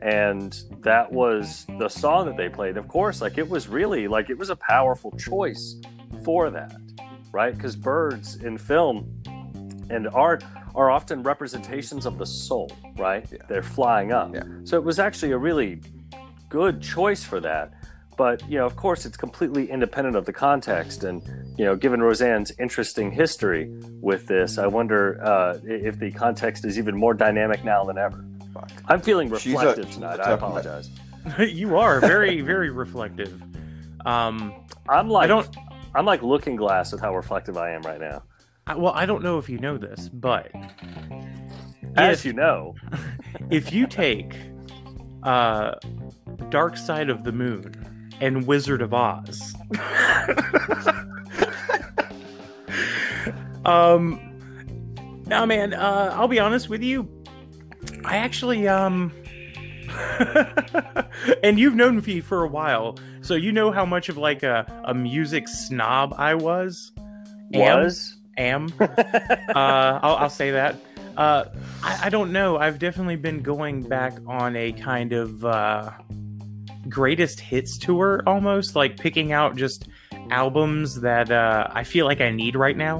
And that was the song that they played. Of course, like it was really like it was a powerful choice for that right? Because birds in film and art are often representations of the soul, right? They're flying up. Yeah. So it was actually a really good choice for that. But, you know, of course, it's completely independent of the context. And, you know, given Roseanne's interesting history with this, I wonder uh, if the context is even more dynamic now than ever. Fuck. I'm feeling reflective a tonight. I apologize. you are very, very reflective. Um, I'm like, I don't. I'm like looking glass with how reflective I am right now. I, well, I don't know if you know this, but As if, you know, if you take uh, Dark Side of the Moon and Wizard of Oz, um, now, man, uh, I'll be honest with you. I actually, um, and you've known me for a while, so you know how much of like a, a music snob I was. Am. was. am. uh, I'll, I'll say that. Uh, I, I don't know. I've definitely been going back on a kind of uh, greatest hits tour, almost like picking out just albums that uh, I feel like I need right now.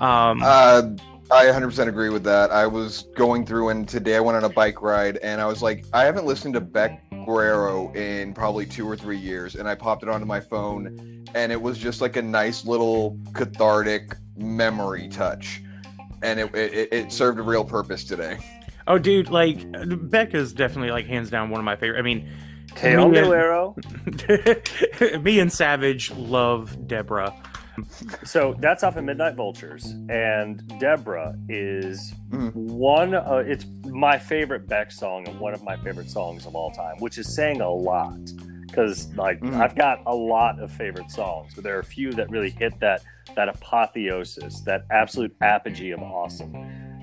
Um, Uh, I 100% agree with that. I was going through, and today I went on a bike ride, and I was like, I haven't listened to Beck Guero in probably two or three years, and I popped it onto my phone, and it was just like a nice little cathartic memory touch, and it it, it served a real purpose today. oh, dude, like Beck is definitely like hands down one of my favorite. I mean, Que me and- güero? me and Savage love Debra. So that's off of Midnight Vultures, and Debra is Mhm. one. Uh, it's my favorite Beck song and one of my favorite songs of all time, which is saying a lot because like Mhm. I've got a lot of favorite songs, but there are a few that really hit that that apotheosis, that absolute apogee of awesome.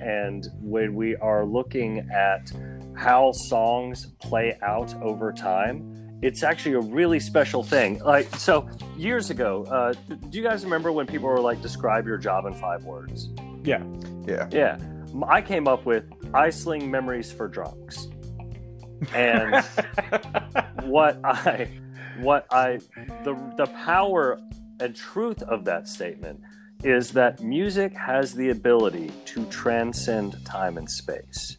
And when we are looking at how songs play out over time, it's actually a really special thing. Like so, years ago, uh, do you guys remember when people were like, "Describe your job in five words"? Yeah. Yeah, Yeah. I came up with "I sling memories for drunks." And what I, what I, the the power and truth of that statement is that music has the ability to transcend time and space.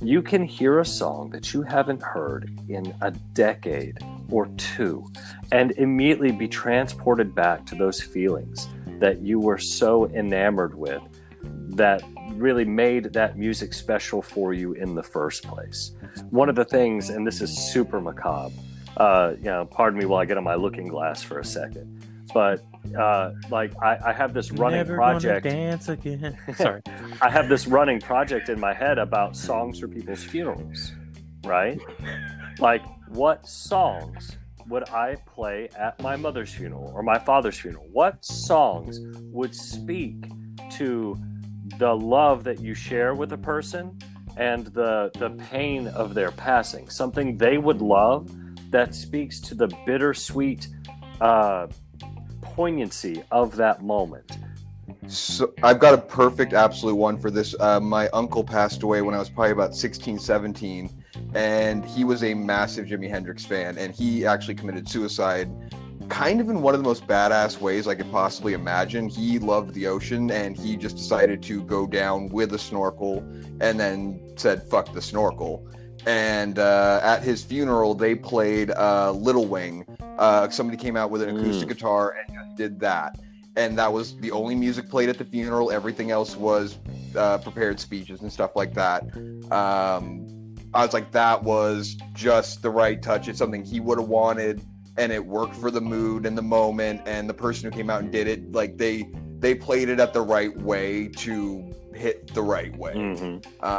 You can hear a song that you haven't heard in a decade or two and immediately be transported back to those feelings that you were so enamored with that really made that music special for you in the first place. One of the things, and this is super macabre, uh, you know, pardon me while I get on my looking glass for a second, but uh, like I, I have this running Never project. Dance again. Sorry. I have this running project in my head about songs for people's funerals, right? Like, what songs would I play at my mother's funeral or my father's funeral? What songs would speak to the love that you share with a person and the the pain of their passing? Something they would love that speaks to the bittersweet uh, poignancy of that moment. So I've got a perfect absolute one for this. Uh, my uncle passed away when I was probably about 16, 17, and he was a massive Jimi Hendrix fan, and he actually committed suicide kind of in one of the most badass ways I could possibly imagine. He loved the ocean, and he just decided to go down with a snorkel, and then said, fuck the snorkel. And uh, at his funeral, they played uh, Little Wing. Uh, somebody came out with an acoustic guitar and just did that and that was the only music played at the funeral. Everything else was uh, prepared speeches and stuff like that. Um, I was like, that was just the right touch. It's something he would have wanted, and it worked for the mood and the moment. And the person who came out and did it, like they they played it at the right way to hit the right way. Mm-hmm. Um,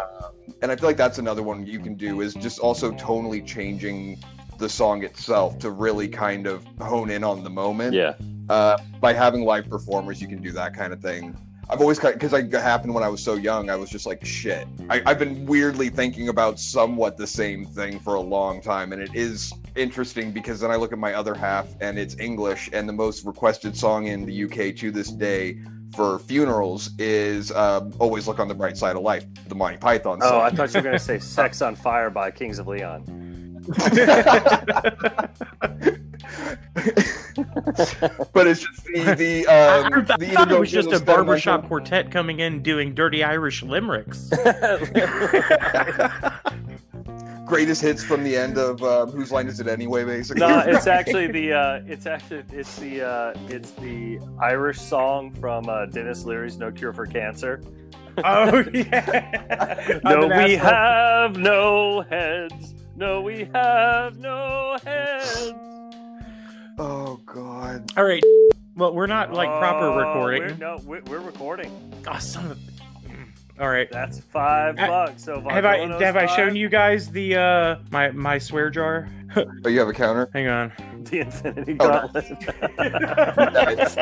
and I feel like that's another one you can do is just also tonally changing the song itself to really kind of hone in on the moment Yeah. uh, by having live performers, you can do that kind of thing. I've always because it happened when I was so young. I was just like, shit. I, I've been weirdly thinking about somewhat the same thing for a long time, and it is interesting because then I look at my other half, and it's English, and the most requested song in the UK to this day for funerals is um, "Always Look on the Bright Side of Life," the Monty Python Oh, I thought you were going to say "Sex on Fire" by Kings of Leon. but it's just the the I, um, I- I the thought it was just a barbershop sentimental- quartet coming in doing dirty Irish limericks. greatest hits from the end of um, whose line is it anyway? Basically, no, it's actually the uh, it's actually it's the uh, it's the Irish song from uh, Denis Leary's "No Cure for Cancer." oh yeah. No, we asshole. have no heads. No, we have no heads. oh god. All right. Well, we're not like proper Oh, recording. We're, no, we're, we're recording. Oh, son of a. All right. That's five Ha- bucks. So if Have I Vaughn have I shown you guys the uh my my swear jar? Oh, you have a counter? Hang on. the Infinity Oh, Gauntlet? Nice.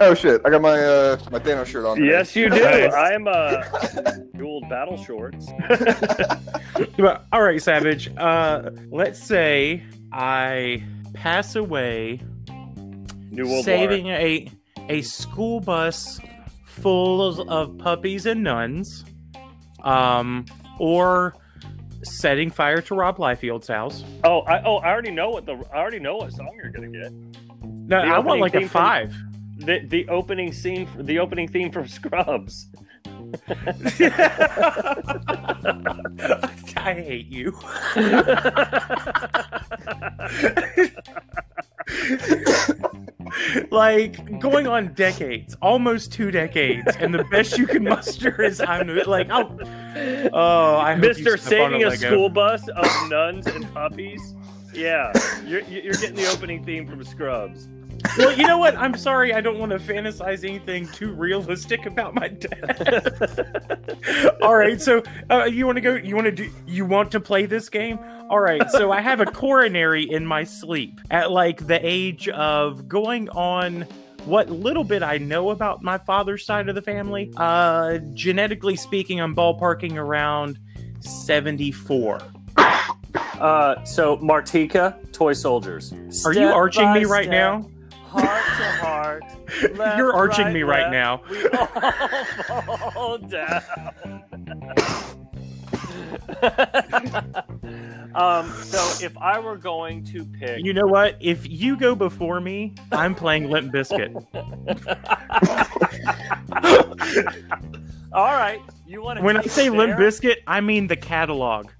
oh shit! I got my uh my Thanos shirt on. today. yes, you do. I am uh, jeweled battle shorts. All right, Savage. Uh, let's say I pass away, New World saving a a school bus full of, puppies and nuns, um, or setting fire to Rob Liefeld's house. Oh, I oh I already know what the I already know what song you're gonna get. No, The I want like a theme from- five. The the opening scene, the opening theme from Scrubs. I hate you. like going on decades, almost two decades, and the best you can muster is I'm like, oh, oh, I Mister saving a Lego. school bus of nuns and puppies. Yeah, you're you're getting the opening theme from Scrubs. Well, you know what? I'm sorry, I don't want to fantasize anything too realistic about my dad. All right, so uh, you want to go? You want to do? You want to play this game? All right, so I have a coronary in my sleep at like the age of going on what little bit I know about my father's side of the family. Uh, genetically speaking, I'm ballparking around 74. Uh, so Martika, toy soldiers. Are you arching me right step, now? Heart to heart. left, You're arching right, me right now. We all fall down. um, so if I were going to pick, You know what? If you go before me, I'm playing Limp Bizkit. all right, you want to When I say Limp Bizkit, I mean the catalog.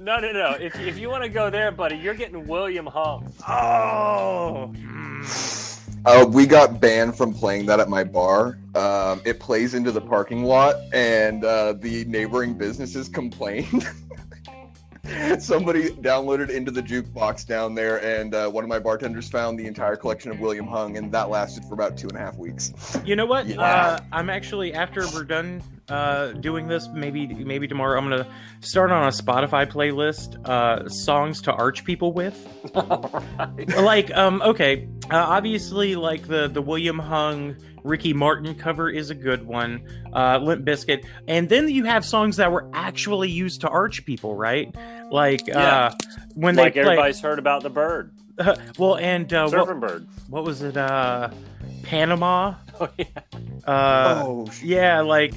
No, no, no. If if you want to go there, buddy, you're getting William Hung. Oh. Uh, we got banned from playing that at my bar. Um, it plays into the parking lot, and uh, the neighboring businesses complained. Somebody downloaded into the jukebox down there, and uh, one of my bartenders found the entire collection of William Hung, and that lasted for about two and a half weeks. You know what? Yeah. Uh, I'm actually after we're done uh, doing this, maybe maybe tomorrow, I'm gonna start on a Spotify playlist, uh, songs to arch people with. like, um, okay, uh, obviously, like the the William Hung. Ricky Martin cover is a good one, uh, Limp Bizkit, and then you have songs that were actually used to arch people, right? Like uh, when they like everybody's heard about the bird, well, and uh, what, bird. what was it? Uh, Panama. Oh yeah. Uh, oh, yeah, like.